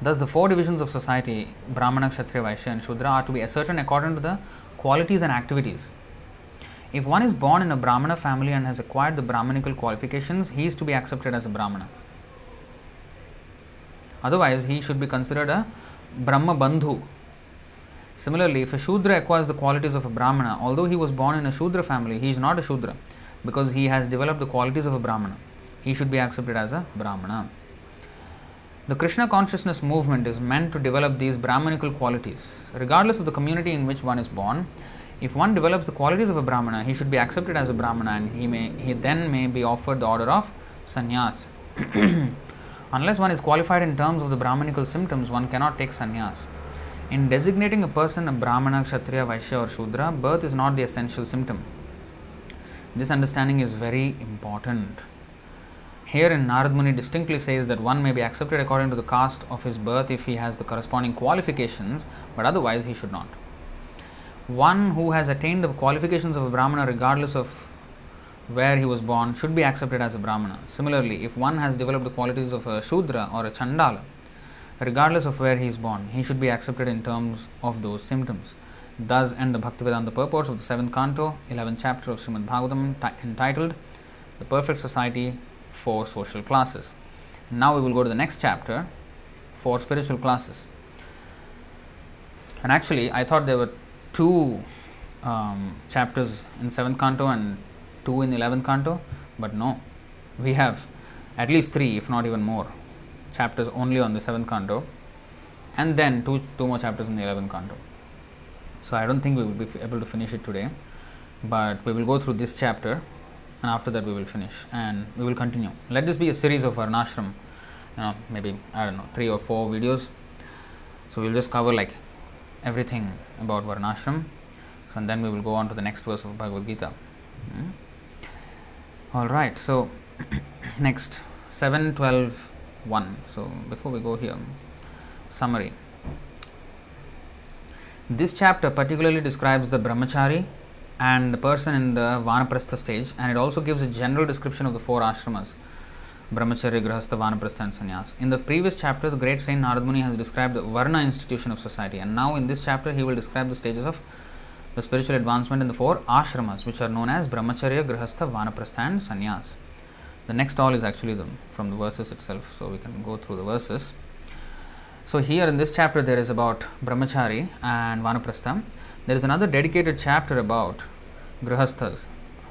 Thus, the four divisions of society, Brahmana, Kshatriya, Vaishya, and Shudra, are to be ascertained according to the qualities and activities. If one is born in a Brahmana family and has acquired the Brahmanical qualifications, he is to be accepted as a Brahmana. Otherwise, he should be considered a Brahma Bandhu. Similarly, if a Shudra acquires the qualities of a Brahmana, although he was born in a Shudra family, he is not a Shudra because he has developed the qualities of a Brahmana. He should be accepted as a Brahmana. The Krishna consciousness movement is meant to develop these Brahmanical qualities. Regardless of the community in which one is born, if one develops the qualities of a Brahmana, he should be accepted as a Brahmana and he, may, he then may be offered the order of sannyas. Unless one is qualified in terms of the Brahmanical symptoms, one cannot take sannyas. In designating a person a Brahmana, Kshatriya, Vaishya, or Shudra, birth is not the essential symptom. This understanding is very important. Here in Narad Muni distinctly says that one may be accepted according to the caste of his birth if he has the corresponding qualifications, but otherwise he should not. One who has attained the qualifications of a Brahmana regardless of where he was born should be accepted as a Brahmana. Similarly, if one has developed the qualities of a Shudra or a Chandala, regardless of where he is born, he should be accepted in terms of those symptoms. Thus end the Bhaktivedanta purports of the seventh canto, 11th chapter of Srimad Bhagavatam ti- entitled The Perfect Society for Social Classes. Now we will go to the next chapter for spiritual classes. And actually, I thought there were two um, chapters in 7th canto and two in 11th canto, but no, we have at least three, if not even more, chapters only on the 7th canto, and then two, two more chapters in the 11th canto. So I don't think we will be able to finish it today, but we will go through this chapter, and after that we will finish, and we will continue. Let this be a series of Varnashram, you know, maybe I don't know, three or four videos. So we'll just cover like everything about Varnashram, and then we will go on to the next verse of Bhagavad Gita. Hmm? All right, so next 7 12 1. So before we go here, summary. This chapter particularly describes the brahmachari and the person in the vanaprastha stage, and it also gives a general description of the four ashramas brahmacharya, grahastha, vanaprastha, and sannyas. In the previous chapter, the great saint Narad Muni has described the varna institution of society, and now in this chapter, he will describe the stages of the spiritual advancement in the four ashramas, which are known as brahmacharya, grahastha, vanaprastha, and sannyas. The next all is actually the, from the verses itself, so we can go through the verses. So here in this chapter there is about brahmachari and vanaprastha. There is another dedicated chapter about grihasthas,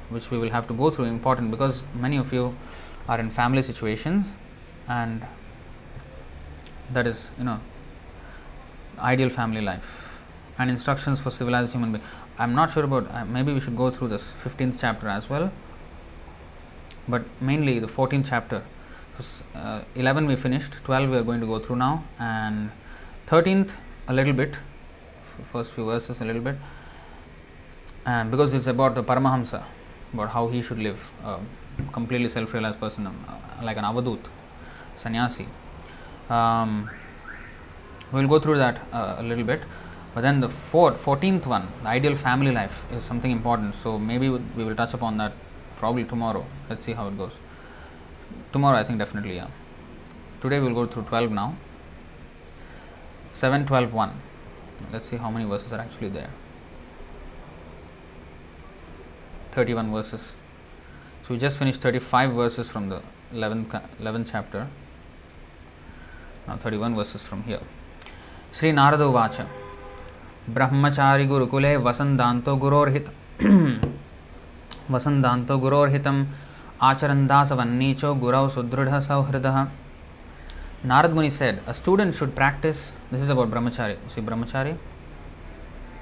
which we will have to go through. Important because many of you are in family situations, and that is you know ideal family life and instructions for civilized human being. I'm not sure about. Uh, maybe we should go through this 15th chapter as well, but mainly the 14th chapter uh, 11 we finished 12 we are going to go through now and 13th a little bit first few verses a little bit and because it's about the paramahamsa about how he should live a completely self-realized person um, uh, like an avadut sannyasi um, we'll go through that uh, a little bit but then the fourteenth one, the ideal family life is something important. So maybe we will touch upon that probably tomorrow. Let's see how it goes. Tomorrow, I think definitely, yeah. Today we will go through 12 now. 7, 12, 1. Let's see how many verses are actually there. 31 verses. So we just finished 35 verses from the 11th, 11th chapter. Now 31 verses from here. Sri Narada Vacha. ब्रह्मचारी गुरुकुले वसंदातो गुरोर्त वसंदातो गुरोर्त आचरंदास वनीचो गुरव सुदृढ़ सौहृद। Narada Muni said a student should practise this is about brahmachari. उसी ब्रह्मचारी?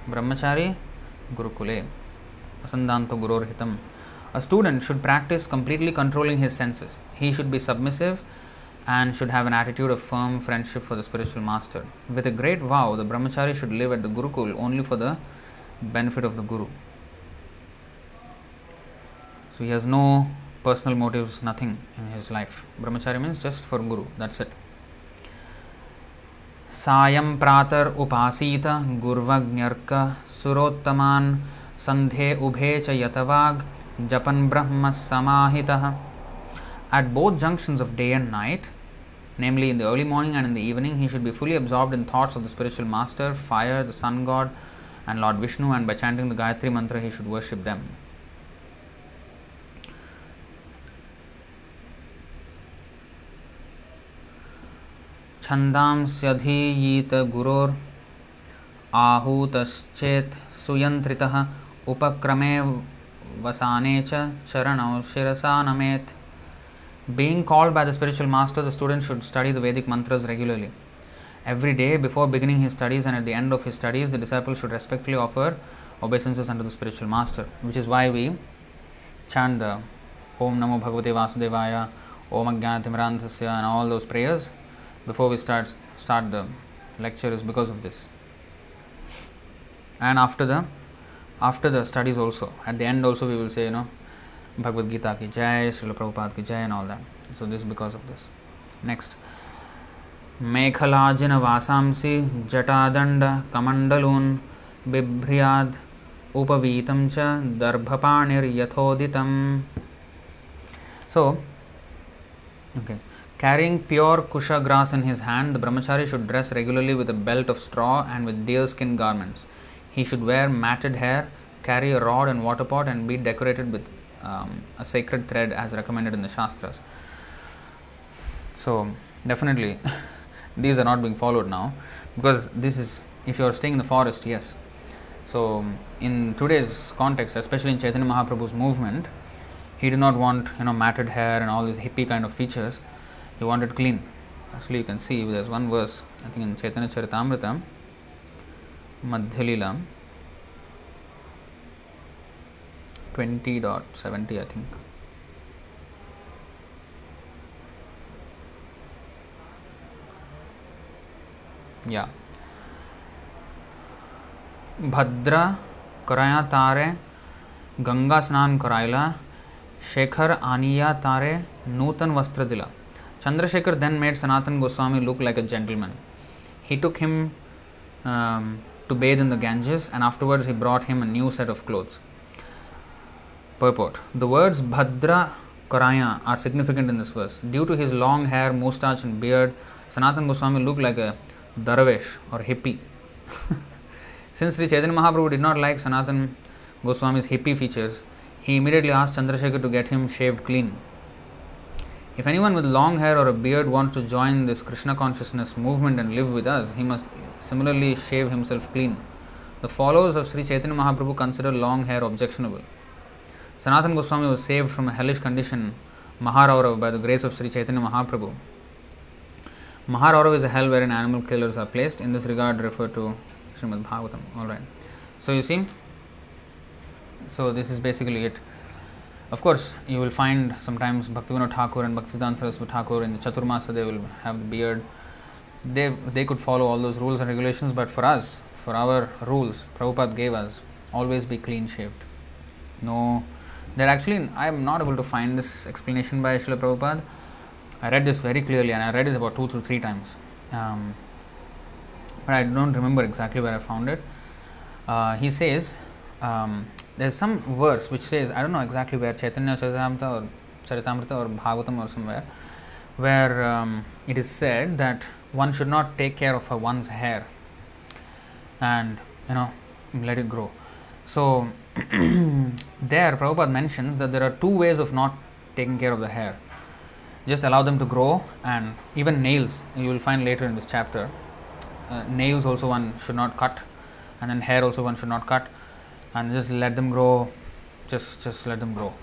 ब्रह्मचारी गुरुकुले। वसंदातो गुरोर्त a student should practise completely controlling his senses he should be submissive and should have an attitude of firm friendship for the spiritual master. With a great vow, the brahmachari should live at the Gurukul only for the benefit of the Guru. So he has no personal motives, nothing in his life. Brahmachari means just for Guru, that's it. सायं प्रातर उपासीत गुर्वज्ञर्क सुरोत्तमान् सन्धे उभे च यतवाग् जपन् ब्रह्म समाहितः At both junctions of day and night, namely in the early morning and in the evening, he should be fully absorbed in thoughts of the spiritual master, fire, the sun god, and Lord Vishnu, and by chanting the Gayatri mantra, he should worship them. छन्दांस्यधीयीत गुरोर् आहूतश्चेत् सुयन्त्रितः उपक्रमे वसाने च चरणौ शिरसा नमेत् being called by the spiritual master, the student should study the Vedic mantras regularly. Every day, before beginning his studies and at the end of his studies, the disciple should respectfully offer obeisances unto the spiritual master, which is why we chant the Om Namo Bhagavate Vasudevaya, Om Ajnanatimirandhasya, and all those prayers before we start start the lecture is because of this. And after the after the studies also, at the end also we will say, you know, Bhagavad Gita की जय श्रील प्रभुपाद की जय and all that so this because of this next मेखलाजिन वासांसी जटादंड कमंडलून बिभ्रियाद उपवीतम च दर्भपाणिर्यथोदित so okay carrying pure kusha grass in his hand brahmachari should dress regularly with a belt of straw and with deer skin garments he should wear matted hair carry a rod and water pot and be decorated with um, a sacred thread as recommended in the Shastras. So, definitely, these are not being followed now because this is, if you are staying in the forest, yes. So, in today's context, especially in Chaitanya Mahaprabhu's movement, he did not want you know matted hair and all these hippie kind of features. He wanted clean. Actually, you can see there's one verse, I think in Chaitanya Charitamrita, Madhyalila, twenty dot seventy I think या भद्र कराया तारे गंगा स्नान कराइला शेखर आनिया तारे नूतन वस्त्र दिला Chandrasekhara then made Sanatana Goswami look like a gentleman he took him to bathe in the Ganges and afterwards he brought him a new set of clothes Purport The words Bhadra Karaya are significant in this verse. Due to his long hair, moustache, and beard, Sanatan Goswami looked like a Darvish or hippie. Since Sri Chaitanya Mahaprabhu did not like Sanatan Goswami's hippie features, he immediately asked Chandrasekhar to get him shaved clean. If anyone with long hair or a beard wants to join this Krishna consciousness movement and live with us, he must similarly shave himself clean. The followers of Sri Chaitanya Mahaprabhu consider long hair objectionable. Sanatan Goswami was saved from a hellish condition, Maharaurav, by the grace of Sri Chaitanya Mahaprabhu. Maharaurav is a hell wherein animal killers are placed. In this regard, refer to Srimad Bhagavatam. Alright. So you see, so this is basically it. Of course, you will find sometimes Bhaktivinoda Thakur and Bhaktisiddhanta Saraswati Thakur in the Chaturmasa, they will have the beard. They, they could follow all those rules and regulations, but for us, for our rules, Prabhupada gave us always be clean shaved. No, they're actually, I am not able to find this explanation by Srila Prabhupada. I read this very clearly and I read it about two to three times. Um, but I don't remember exactly where I found it. Uh, he says, um, there's some verse which says, I don't know exactly where, Chaitanya Charitamrita or Charitamrita or Bhagavatam or somewhere, where um, it is said that one should not take care of one's hair and you know let it grow. So there Prabhupada mentions that there are two ways of not taking care of the hair. Just allow them to grow and even nails, you will find later in this chapter. Uh, nails also one should not cut and then hair also one should not cut and just let them grow just just let them grow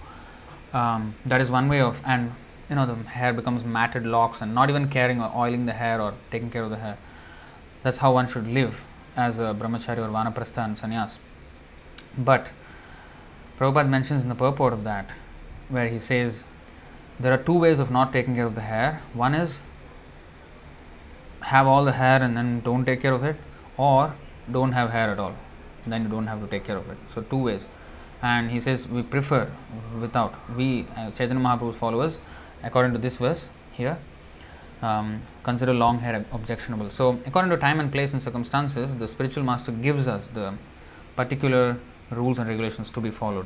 um, that is one way of and you know the hair becomes matted locks and not even caring or oiling the hair or taking care of the hair that's how one should live as a brahmachari or vanaprastha and sannyas but Prabhupada mentions in the purport of that, where he says there are two ways of not taking care of the hair. One is have all the hair and then don't take care of it, or don't have hair at all, then you don't have to take care of it. So, two ways. And he says we prefer without. We, uh, Chaitanya Mahaprabhu's followers, according to this verse here, um, consider long hair objectionable. So, according to time and place and circumstances, the spiritual master gives us the particular rules and regulations to be followed.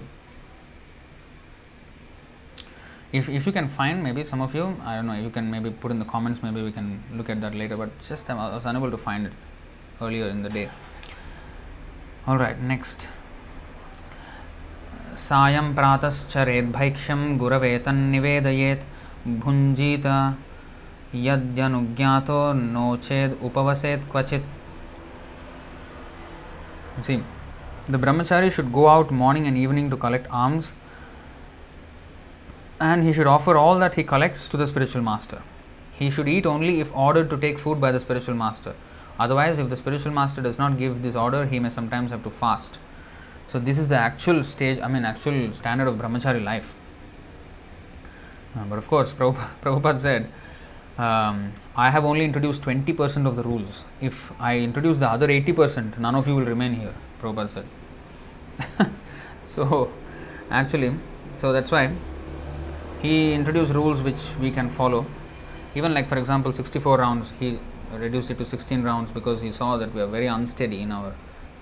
If, if you can find maybe some of you, I don't know, you can maybe put in the comments, maybe we can look at that later, but just I was unable to find it earlier in the day. All right, next. सायं प्रातश्चरेद्भैक्ष्यं गुरवे तन्निवेदयेत् भुञ्जीत यद्यनुज्ञातो no चेद् उपवसेत् क्वचित् See, the brahmachari should go out morning and evening to collect alms and he should offer all that he collects to the spiritual master. He should eat only if ordered to take food by the spiritual master. Otherwise, if the spiritual master does not give this order, he may sometimes have to fast. So, this is the actual stage, I mean, actual standard of brahmachari life. Uh, but of course, Prabhupada, Prabhupada said, um, I have only introduced 20% of the rules. If I introduce the other 80%, none of you will remain here, Prabhupada said. so, actually, so that's why he introduced rules which we can follow. Even like, for example, 64 rounds, he reduced it to 16 rounds because he saw that we are very unsteady in our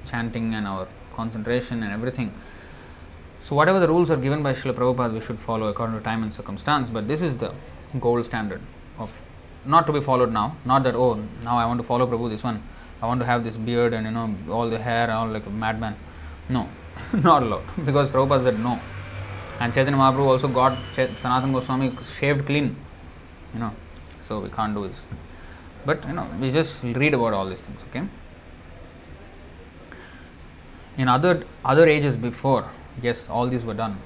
chanting and our concentration and everything. So, whatever the rules are given by Srila Prabhupada, we should follow according to time and circumstance, but this is the gold standard of not to be followed now. Not that, oh, now I want to follow Prabhu this one, I want to have this beard and you know, all the hair, and all like a madman. No, not allowed because Prabhupada said no. And Chaitanya Mahaprabhu also got Sanatana Goswami shaved clean, you know, so we can't do this. But you know, we just read about all these things, okay? In other other ages before, yes, all these were done.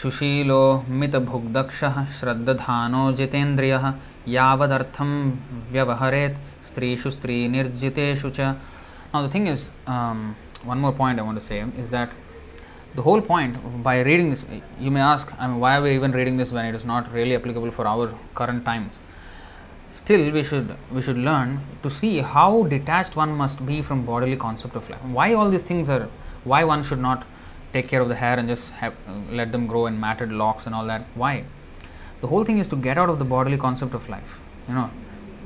सुशीलो मितभुग्दक्षः श्रद्दधानो जितेन्द्रियः यावदर्थं व्यवहरेत् स्त्रीषु स्त्रीनिर्जितेषु च Now the thing is, um, one more point I want to say is that the whole point by reading this, you may ask, I mean, why are we even reading this when it is not really applicable for our current times? Still, we should we should learn to see how detached one must be from bodily concept of life. Why all these things are? Why one should not take care of the hair and just have, let them grow in matted locks and all that? Why? The whole thing is to get out of the bodily concept of life. You know,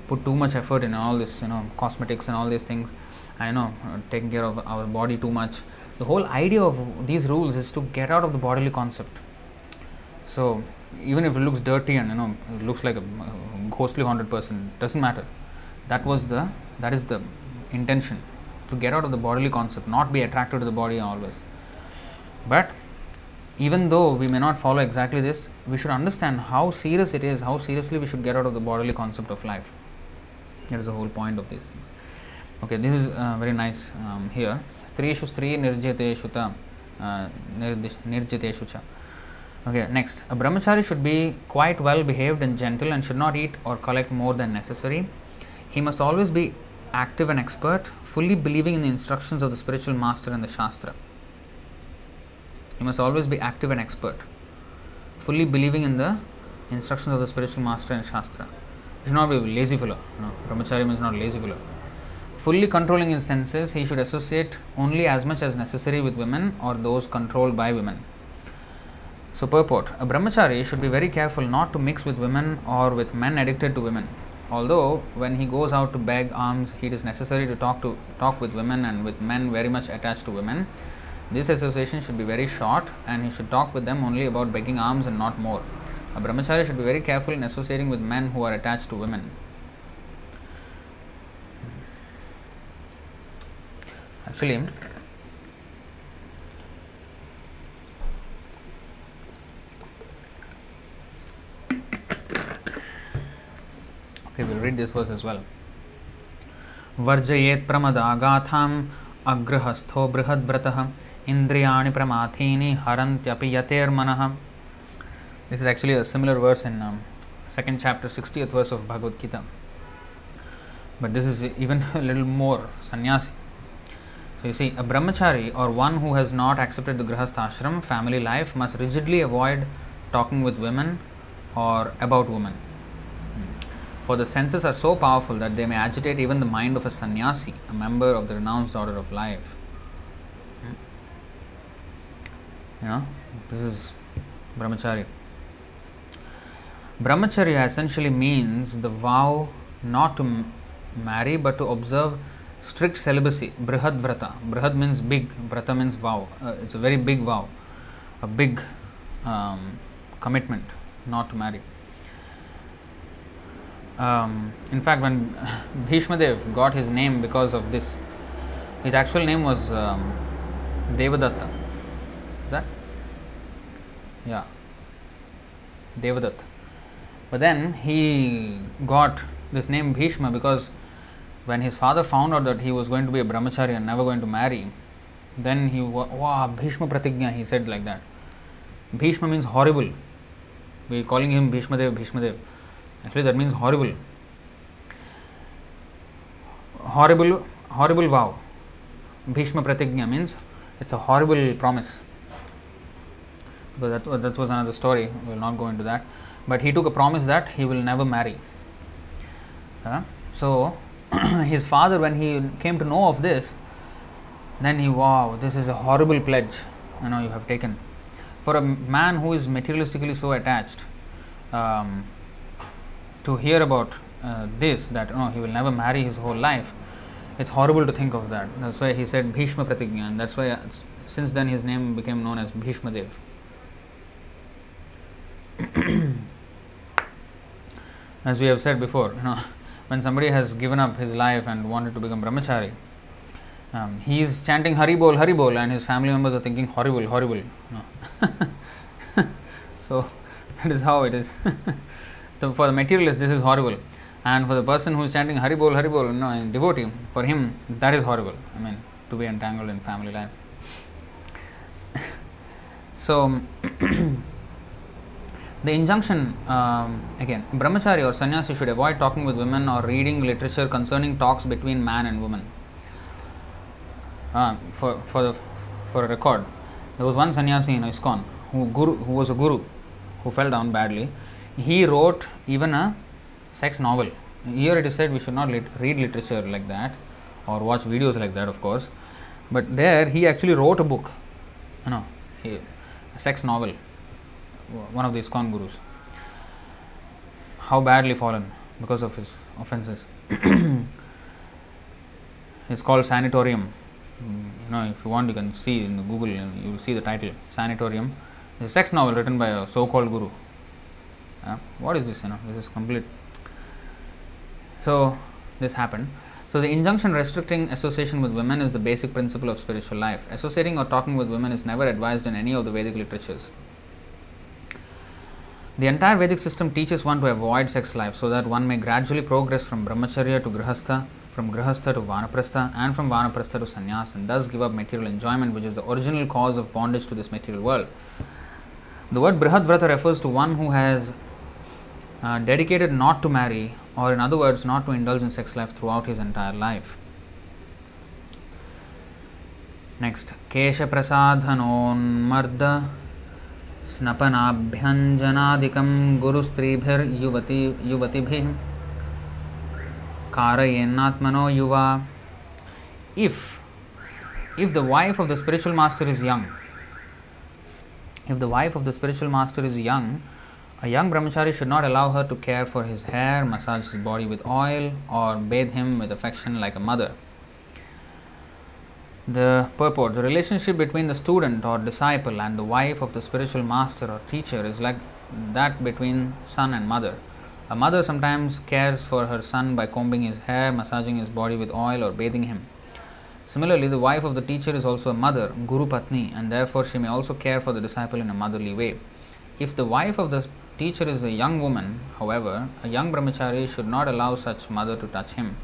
put too much effort in all this, you know, cosmetics and all these things. I don't know, uh, taking care of our body too much. The whole idea of these rules is to get out of the bodily concept. So, even if it looks dirty and you know looks like a ghostly haunted person, doesn't matter. That was the that is the intention to get out of the bodily concept, not be attracted to the body always. But even though we may not follow exactly this, we should understand how serious it is, how seriously we should get out of the bodily concept of life. That is the whole point of things. Okay, this is uh, very nice um, here. Strishu stri nirjiteshu ta uh. Okay, next. A brahmachari should be quite well behaved and gentle and should not eat or collect more than necessary. He must always be active and expert, fully believing in the instructions of the spiritual master and the Shastra. He must always be active and expert, fully believing in the instructions of the spiritual master and Shastra. He should not be lazy fellow. No, brahmachari means not lazy fellow. Fully controlling his senses, he should associate only as much as necessary with women or those controlled by women. So, purport A brahmachari should be very careful not to mix with women or with men addicted to women. Although, when he goes out to beg alms, it is necessary to talk, to, talk with women and with men very much attached to women. This association should be very short and he should talk with them only about begging alms and not more. A brahmachari should be very careful in associating with men who are attached to women. film. Okay, we'll read this verse as well. वर्जयेत् प्रमदागाथाम्, अग्रहस्थो बृहद्व्रतः, इन्द्रियाणि प्रमाथीनि हरन्त्यपि यतेर्मनः. This is actually a similar verse in second chapter sixty eight verse of Bhagavad Gita but this is even little more sannyasi So you see, a brahmachari or one who has not accepted the grihastha ashram, family life, must rigidly avoid talking with women or about women. For the senses are so powerful that they may agitate even the mind of a sannyasi, a member of the renounced order of life. Hmm. You know, this is brahmachari. Brahmacharya essentially means the vow not to marry but to observe strict celibacy, brihad vrata. Brihad means big, vrata means vow. Uh, it's a very big vow, a big um, commitment not to marry. Um, in fact, when Bhishma Dev got his name because of this, his actual name was um, Devadatta. Is that? Yeah. Devadatta. But then he got this name Bhishma because when his father found out that he was going to be a brahmachari and never going to marry, then he wow Bhishma Pratigna he said like that. Bhishma means horrible. We are calling him Bhishma Dev, Bhishma Dev. Actually, that means horrible. Horrible, horrible vow. Bhishma Pratigna means it's a horrible promise. But that, that was another story. We will not go into that. But he took a promise that he will never marry. Uh, so, his father, when he came to know of this, then he, wow, this is a horrible pledge, you know, you have taken. For a man who is materialistically so attached, um, to hear about uh, this, that you know, he will never marry his whole life, it's horrible to think of that. That's why he said Bhishma Pratigya, and that's why uh, since then his name became known as Bhishma Dev. as we have said before, you know, when somebody has given up his life and wanted to become brahmachari, um, he is chanting Hari Bol, Hari Bol, and his family members are thinking horrible, horrible. Know. so that is how it is. so for the materialist, this is horrible, and for the person who is chanting Hari Bol, Hari Bol, you know, in devotee, for him that is horrible. I mean, to be entangled in family life. so. The injunction um, again, brahmachari or sannyasi should avoid talking with women or reading literature concerning talks between man and woman. Uh, for for the for a record, there was one sannyasi in ISKCON who guru who was a guru who fell down badly. He wrote even a sex novel. Here it is said we should not lit- read literature like that or watch videos like that, of course. But there he actually wrote a book, you know, a sex novel one of the ISKCON gurus. How badly fallen because of his offenses. it's called Sanatorium. You know, if you want, you can see in the Google, you will see the title Sanatorium. It's a sex novel written by a so called guru. Uh, what is this? You know, this is complete. So, this happened. So, the injunction restricting association with women is the basic principle of spiritual life. Associating or talking with women is never advised in any of the Vedic literatures. The entire Vedic system teaches one to avoid sex life so that one may gradually progress from brahmacharya to grihastha, from grihastha to vanaprastha, and from vanaprastha to sannyas, and thus give up material enjoyment, which is the original cause of bondage to this material world. The word brihadvrata refers to one who has uh, dedicated not to marry, or in other words, not to indulge in sex life throughout his entire life. Next, Kesha Prasadhanonmarda स्नपनाभ्यञ्जनादिकं गुरुस्त्रीभिर्युवती युवतिभिः कारयेन्नात्मनो युवा if if the wife of the spiritual master is young if the wife of the spiritual master is young a young brahmachari should not allow her to care for his hair massage his body with oil or bathe him with affection like a mother the purport the relationship between the student or disciple and the wife of the spiritual master or teacher is like that between son and mother. A mother sometimes cares for her son by combing his hair, massaging his body with oil, or bathing him. Similarly, the wife of the teacher is also a mother, Guru Patni, and therefore she may also care for the disciple in a motherly way. If the wife of the teacher is a young woman, however, a young brahmachari should not allow such mother to touch him.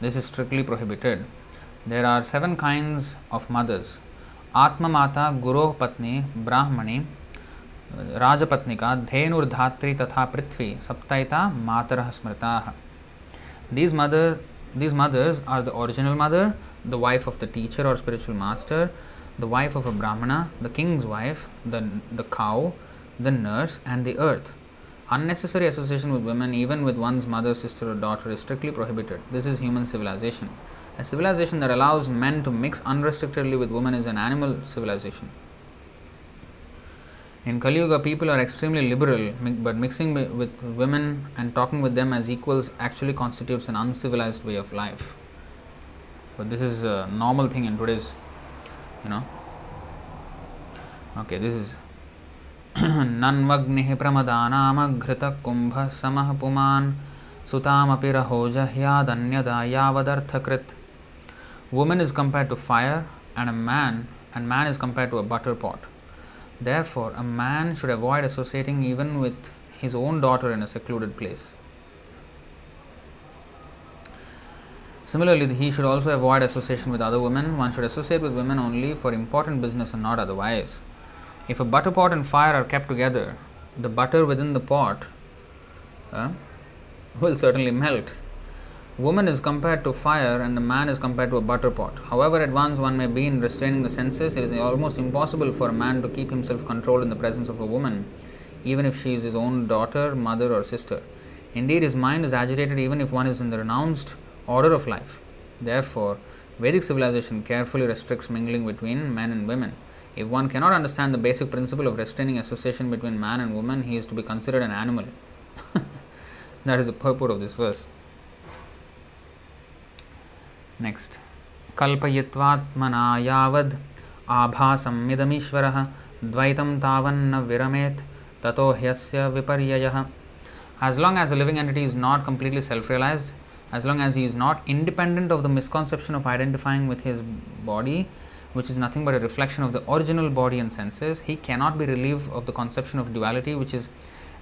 This is strictly prohibited. There are seven kinds of mothers Atma Mata, Guru Patni, Brahmani, Rajapatnika, Dhenurdhatri Tatha Prithvi, Saptaita, Matarah Smritaha. These, mother, these mothers are the original mother, the wife of the teacher or spiritual master, the wife of a brahmana, the king's wife, the, the cow, the nurse, and the earth. Unnecessary association with women, even with one's mother, sister, or daughter, is strictly prohibited. This is human civilization. A civilization that allows men to mix unrestrictedly with women is an animal civilization. In Kali Yuga, people are extremely liberal, but mixing with women and talking with them as equals actually constitutes an uncivilized way of life. But this is a normal thing in today's, you know. Okay, this is नन्वग्निः प्रमदानामघृतकुम्भः समः पुमान् सुतामपि रहोजह्यादन्यदा यावदर्थकृत् Woman is compared to fire and a man and man is compared to a butter pot. Therefore, a man should avoid associating even with his own daughter in a secluded place. Similarly, he should also avoid association with other women. One should associate with women only for important business and not otherwise. If a butter pot and fire are kept together, the butter within the pot uh, will certainly melt. Woman is compared to fire and the man is compared to a butter pot. However advanced one may be in restraining the senses, it is almost impossible for a man to keep himself controlled in the presence of a woman, even if she is his own daughter, mother, or sister. Indeed, his mind is agitated even if one is in the renounced order of life. Therefore, Vedic civilization carefully restricts mingling between men and women. If one cannot understand the basic principle of restraining association between man and woman, he is to be considered an animal. that is the purport of this verse. Next. कल्पयित्वात्मना यावद् आभासमिदमीश्वरः द्वैतं तावन्न विरमेत् ततो ह्यस्य विपर्ययः As long as a living entity is not completely self realized, as long as he is not independent of the misconception of identifying with his body, which is nothing but a reflection of the original body and senses, he cannot be relieved of the conception of duality, which is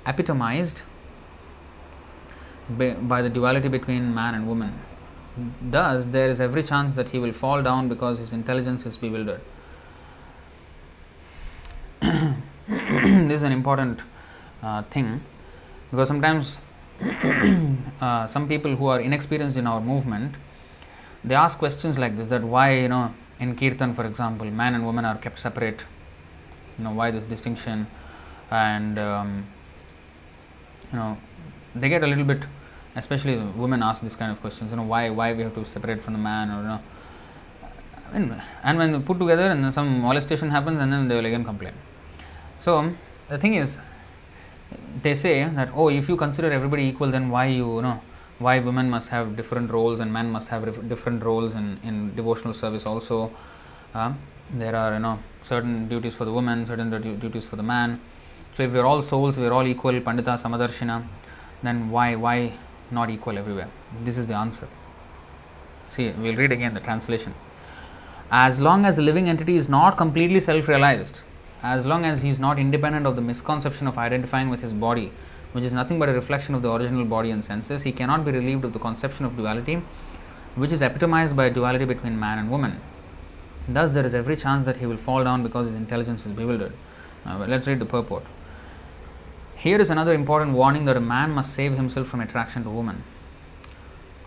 epitomized by the duality between man and woman. Thus, there is every chance that he will fall down because his intelligence is bewildered. this is an important uh, thing because sometimes uh, some people who are inexperienced in our movement they ask questions like this that why you know in kirtan for example man and woman are kept separate you know why this distinction and um, you know they get a little bit especially women ask this kind of questions you know why why we have to separate from the man or you know I mean, and when put together and some molestation happens and then they will again complain so the thing is they say that oh if you consider everybody equal then why you, you know why women must have different roles and men must have different roles in, in devotional service also. Uh, there are you know certain duties for the woman, certain duties for the man. So if we are all souls, we are all equal, Pandita Samadarshina, then why why not equal everywhere? This is the answer. See, we'll read again the translation. As long as a living entity is not completely self-realized, as long as he is not independent of the misconception of identifying with his body, which is nothing but a reflection of the original body and senses, he cannot be relieved of the conception of duality, which is epitomized by duality between man and woman. Thus, there is every chance that he will fall down because his intelligence is bewildered. Now, let's read the purport. Here is another important warning that a man must save himself from attraction to woman.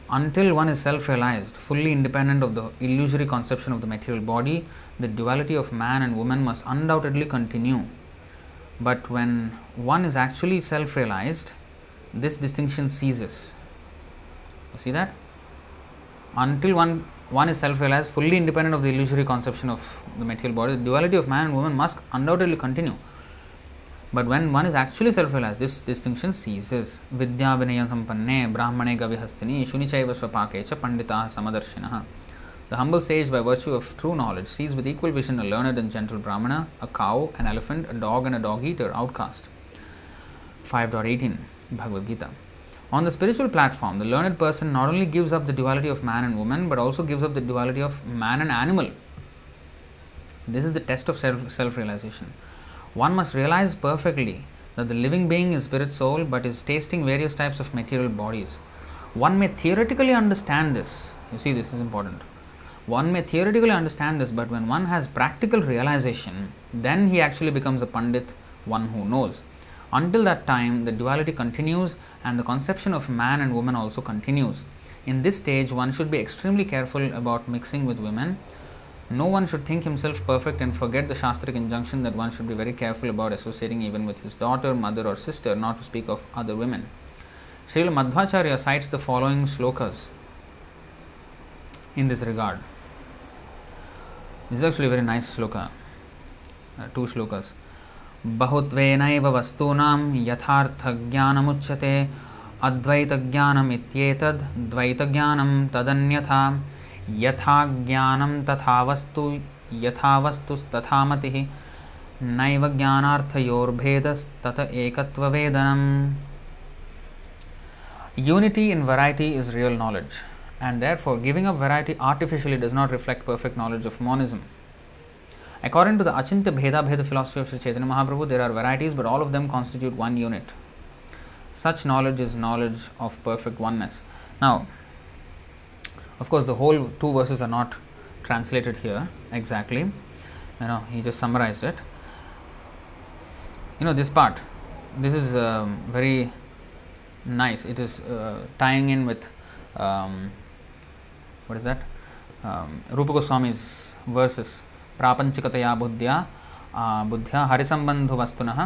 Until one is self realized, fully independent of the illusory conception of the material body, the duality of man and woman must undoubtedly continue but when one is actually self realized, this distinction ceases. You see that? Until one, one is self realized, fully independent of the illusory conception of the material body, the duality of man and woman must undoubtedly continue. But when one is actually self realized, this distinction ceases. Vidya vinaya sampanne brahmane gavihastini shunichaiva swapake cha pandita samadarshinaha. The humble sage, by virtue of true knowledge, sees with equal vision a learned and gentle Brahmana, a cow, an elephant, a dog, and a dog eater, outcast. 5.18 Bhagavad Gita. On the spiritual platform, the learned person not only gives up the duality of man and woman, but also gives up the duality of man and animal. This is the test of self realization. One must realize perfectly that the living being is spirit soul but is tasting various types of material bodies. One may theoretically understand this. You see, this is important one may theoretically understand this, but when one has practical realization, then he actually becomes a Pandit, one who knows. Until that time, the duality continues and the conception of man and woman also continues. In this stage, one should be extremely careful about mixing with women. No one should think himself perfect and forget the Shastric injunction that one should be very careful about associating even with his daughter, mother, or sister, not to speak of other women. Srila Madhvacharya cites the following slokas in this regard. This is actually a very nice sloka, uh, two slokas. बहुत्वेनैव वस्तूनां यथार्थज्ञानमुच्यते अद्वैतज्ञानमित्येतद् द्वैतज्ञानं तदन्यथा यहाँ तथा वस्तु यथा वस्तुस्तथा मति नैव ज्ञानार्थयोर्भेदस्तत एकत्ववेदनम् unity in variety is real knowledge and therefore giving a variety artificially does not reflect perfect knowledge of monism according to the achintya bhedabheda philosophy of Shri Chaitanya Mahaprabhu there are varieties but all of them constitute one unit such knowledge is knowledge of perfect one now of course, the whole two verses are not translated here exactly. You know, he just summarized it. You know, this part, this is um, very nice. It is uh, tying in with um, what is that? Um, Rupa Goswami's verses. प्रापंचिकतया बुद्ध्या बुद्ध्या हरिसम्बन्धुवस्तुनः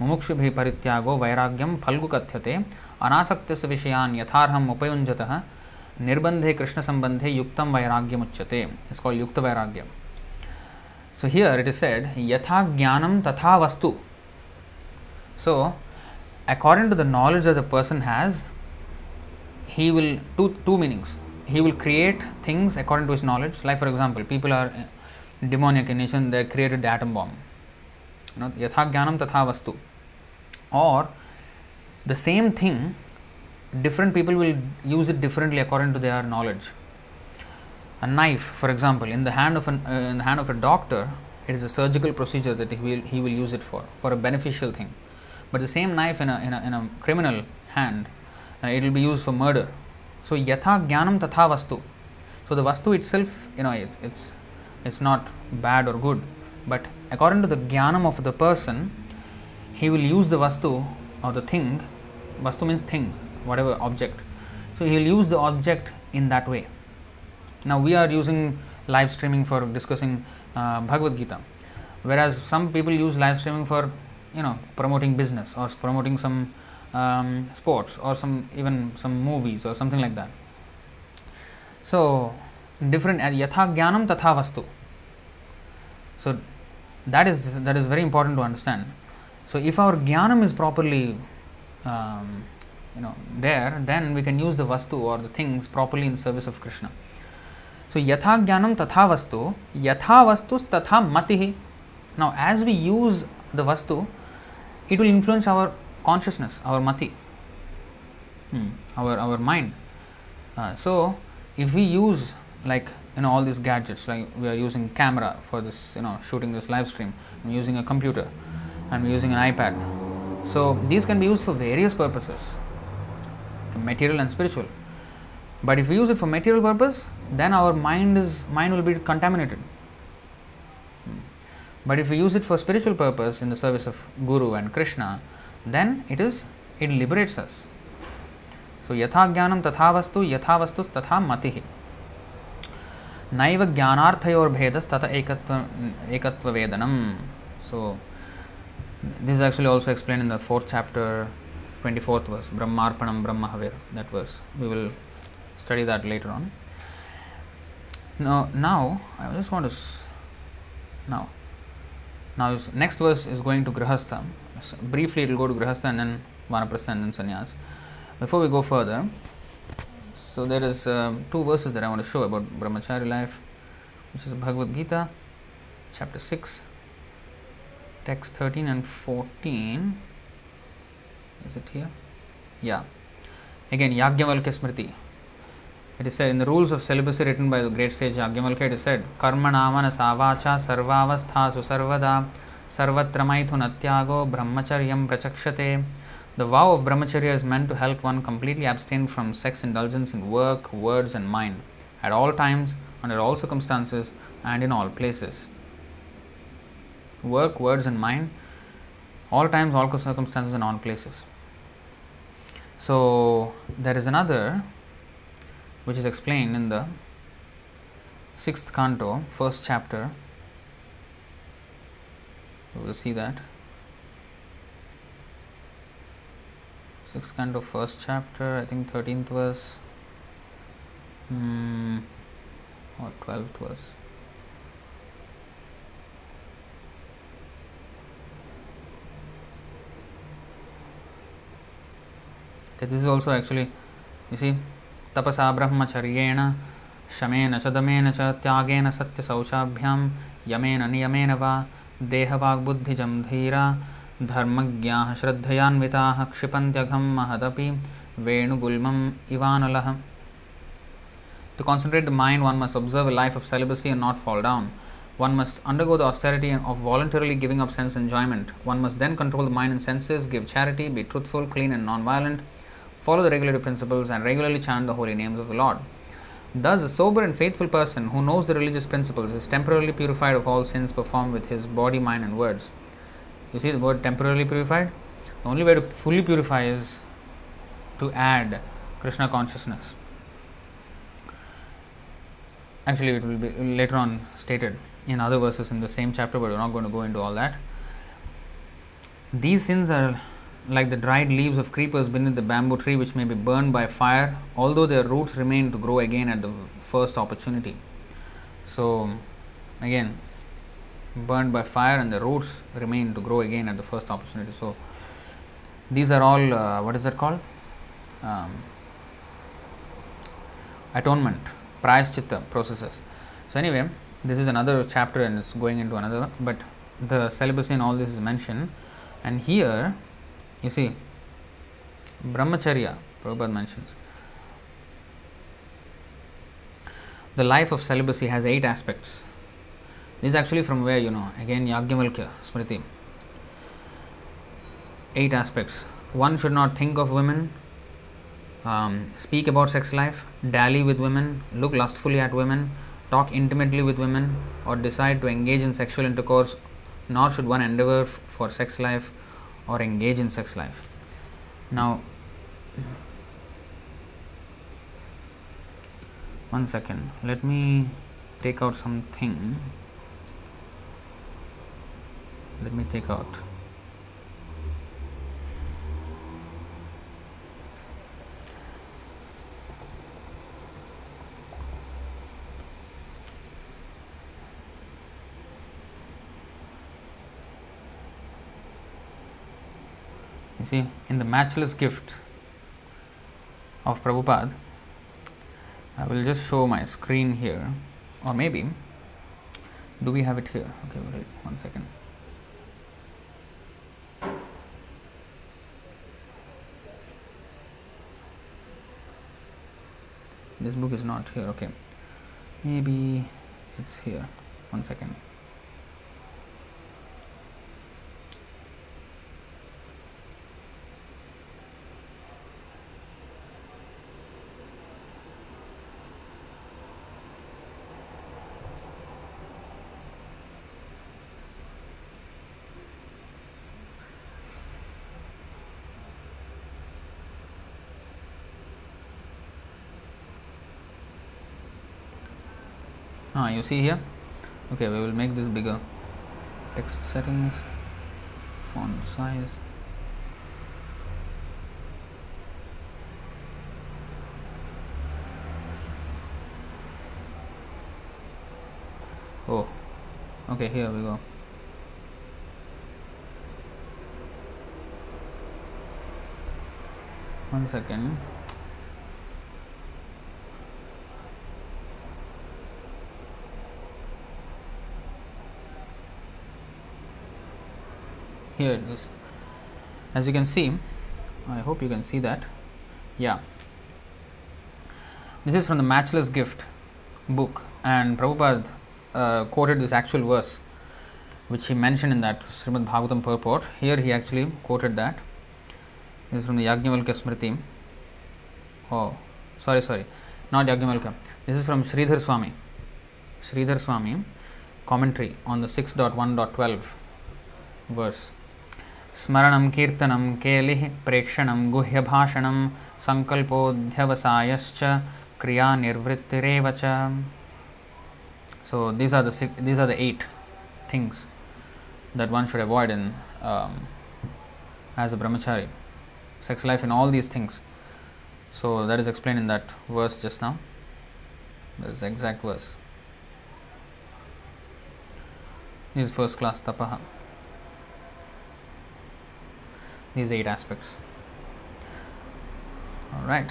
मुमुक्षुभिः परित्यागो वैराग्यं फल्गु कथ्यते अनासक्तस्य विषयान् यथार्हम् उपयुञ्जतः निर्बन्धे कृष्णसम्बन्धे युक्तं वैराग्यमुच्यते it's called युक्त वैराग्यम so here it is said yatha jnanam tatha vastu so according to the knowledge that the person has he will two two meanings he will create things according to his knowledge like for example people are demoniac in nature, they created the atom bomb. You know, yatha jnanam tatha vastu. Or the same thing, different people will use it differently according to their knowledge. A knife, for example, in the hand of an, uh, in the hand of a doctor, it is a surgical procedure that he will he will use it for for a beneficial thing. But the same knife in a in a, in a criminal hand, uh, it will be used for murder. So yatha jnanam tatha vastu. So the vastu itself, you know, it, it's it's not bad or good, but according to the jnanam of the person, he will use the vastu or the thing. Vastu means thing, whatever object. So he will use the object in that way. Now we are using live streaming for discussing uh, Bhagavad Gita, whereas some people use live streaming for you know promoting business or promoting some um, sports or some even some movies or something like that. So different yatha jnanam tatha vastu so that is that is very important to understand so if our gyanam is properly um, you know there then we can use the vastu or the things properly in service of krishna. So yatha jnanam tatha vastu yatha vastus tatha matihi. Now as we use the vastu it will influence our consciousness our mati hmm, our our mind. Uh, so if we use like you know all these gadgets like we are using camera for this you know shooting this live stream i'm using a computer i'm using an ipad. So these can be used for various purposes material and spiritual but if we use it for material purpose then our mind is mind will be contaminated but if we use it for spiritual purpose in the service of guru and krishna then it is it liberates us so yatha jnanam tatha vastu yatha vastus tatha matihi नैव ज्ञानार्थयोर्भेदस्तत एकत्व एकत्ववेदनम सो this is actually also explained in the fourth chapter 24th verse brahmarpanam brahmahavir that verse. We will study that later on. Now now i just want to now now next verse is going to grahastha so briefly it will go to grahastha and then vanaprastha and then sannyas. Before we go further so there is um, two verses that I want to show about brahmachari life, which is Bhagavad Gita, chapter six, text thirteen and fourteen. Is it here? Yeah. Again, Yagyavalkya Smriti. It is said in the rules of celibacy written by the great sage Yagyavalkya, it is said, Karmanamana savacha sarvavastha susarvada sarvatra maithunatyago brahmacharyam prachakshate the vow of brahmacharya is meant to help one completely abstain from sex indulgence in work, words, and mind at all times, under all circumstances, and in all places. Work, words, and mind, all times, all circumstances, and all places. So, there is another which is explained in the sixth canto, first chapter. We will see that. Sixth canto, first chapter, I think 13th verse, hmm, or 12th verse. Okay, this is also actually, you see, तपसा ब्रह्मचर्येण शमेन च दमेन च त्यागेन सत्यशौचाभ्यां Yemen नियमेन वा देहवाग्बुद्धिजं धीरा धर्मज्ञाः श्रद्धयान्विताः क्षिपन्त्यघं महदपि वेणुगुल्मम् इवानलः To concentrate the mind, one must observe a life of celibacy and not fall down. One must undergo the austerity of voluntarily giving up sense enjoyment. One must then control the mind and senses, give charity, be truthful, clean, and non violent, follow the regulative principles, and regularly chant the holy names of the Lord. Thus, a sober and faithful person who knows the religious principles is temporarily purified of all sins performed with his body, mind, and words. You see the word temporarily purified? The only way to fully purify is to add Krishna consciousness. Actually, it will be later on stated in other verses in the same chapter, but we're not going to go into all that. These sins are like the dried leaves of creepers beneath the bamboo tree, which may be burned by fire, although their roots remain to grow again at the first opportunity. So, again, burned by fire, and the roots remain to grow again at the first opportunity. So, these are all uh, what is that called? Um, atonement, prayaschitta processes. So, anyway, this is another chapter and it's going into another, but the celibacy and all this is mentioned, and here you see, Brahmacharya, Prabhupada mentions. The life of celibacy has eight aspects. This is actually from where, you know, again Yagyavalkya Smriti. Eight aspects. One should not think of women, um, speak about sex life, dally with women, look lustfully at women, talk intimately with women, or decide to engage in sexual intercourse, nor should one endeavor f- for sex life or engage in sex life. Now, one second, let me take out something. Let me take out. You see, in the matchless gift of Prabhupada, I will just show my screen here, or maybe, do we have it here? Okay, wait one second. This book is not here, okay. Maybe it's here. One second. Ah, you see here? Okay, we will make this bigger. Text settings, font size. Oh, okay, here we go. One second. Here it is. As you can see I hope you can see that. Yeah. This is from the matchless gift book and Prabhupada uh, quoted this actual verse which he mentioned in that Srimad Bhagavatam purport. Here he actually quoted that. This is from the Yajnavalkya Smriti. Oh sorry sorry. Not Yajnavalkya. This is from Sridhar Swami. Sridhar Swami commentary on the 6.1.12 verse स्मरणं कीर्तनं केलिः प्रेक्षणं गुह्यभाषणं सङ्कल्पोऽध्यवसायश्च kriya nirvrittirev cha. So these are the six, these are the eight things that one should avoid in um, as a brahmachari. Sex life in all these things. So that is explained in that verse just now. That is the exact verse. This is first class tapaha. These eight aspects. All right.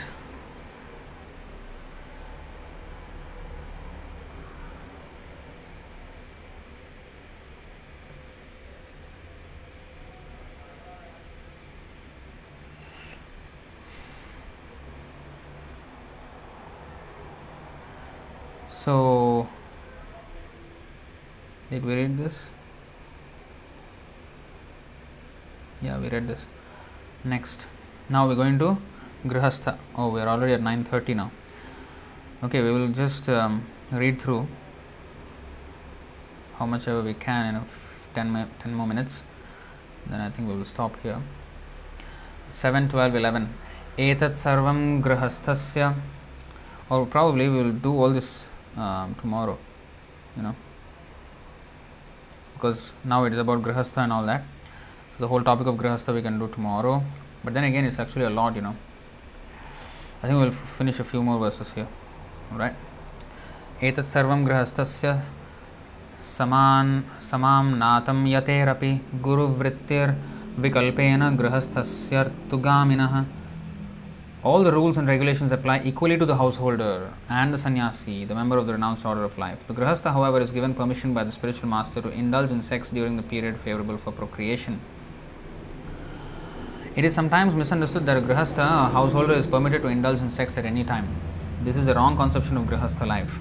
So, did we read this? yeah we read this. Next. Now we're going to grihastha. Oh we are already at 9.30 now. Okay we will just um, read through how much ever we can in 10, 10 more minutes. Then i think we will stop here. 7 12 11 etat sarvam grahasthasya, or probably we will do all this um, tomorrow you know. Because now it is about grahastha and all that the whole topic of grihastha we can do tomorrow but then again it's actually a lot you know i think we'll f- finish a few more verses here all right एतत् सर्वं गृहस्थस्य समान समां नातं यतेरपि गुरुवृत्तिर्विकल्पेन गृहस्थस्यर्तुगामिनः all the rules and regulations apply equally to the householder and the sannyasi, the member of the renounced order of life. The grihastha, however, is given permission by the spiritual master to indulge in sex during the period favorable for procreation. It is sometimes misunderstood that a grihastha, a householder, is permitted to indulge in sex at any time. This is a wrong conception of grihastha life.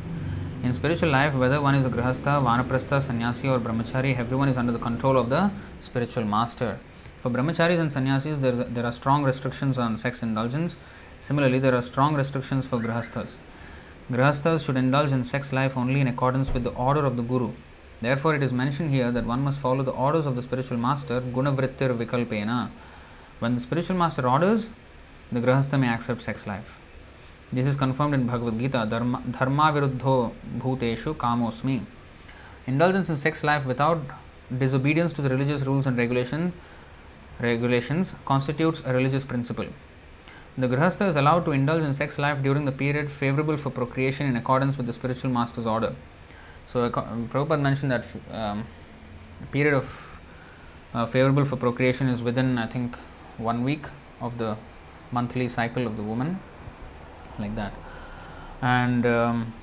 In spiritual life, whether one is a grihastha, vanaprastha, sannyasi, or brahmachari, everyone is under the control of the spiritual master. For brahmacharis and sannyasis, there, there are strong restrictions on sex indulgence. Similarly, there are strong restrictions for grihasthas. Grihasthas should indulge in sex life only in accordance with the order of the Guru. Therefore, it is mentioned here that one must follow the orders of the spiritual master, Gunavrittir Vikalpena. When the spiritual master orders, the grihastha may accept sex life. This is confirmed in Bhagavad Gita, Dharma, dharma viruddho bhuteshu kamosmi. Indulgence in sex life without disobedience to the religious rules and regulation, regulations constitutes a religious principle. The grihastha is allowed to indulge in sex life during the period favorable for procreation in accordance with the spiritual master's order. So, Prabhupada mentioned that um, period of uh, favorable for procreation is within, I think, one week of the monthly cycle of the woman, like that. And um,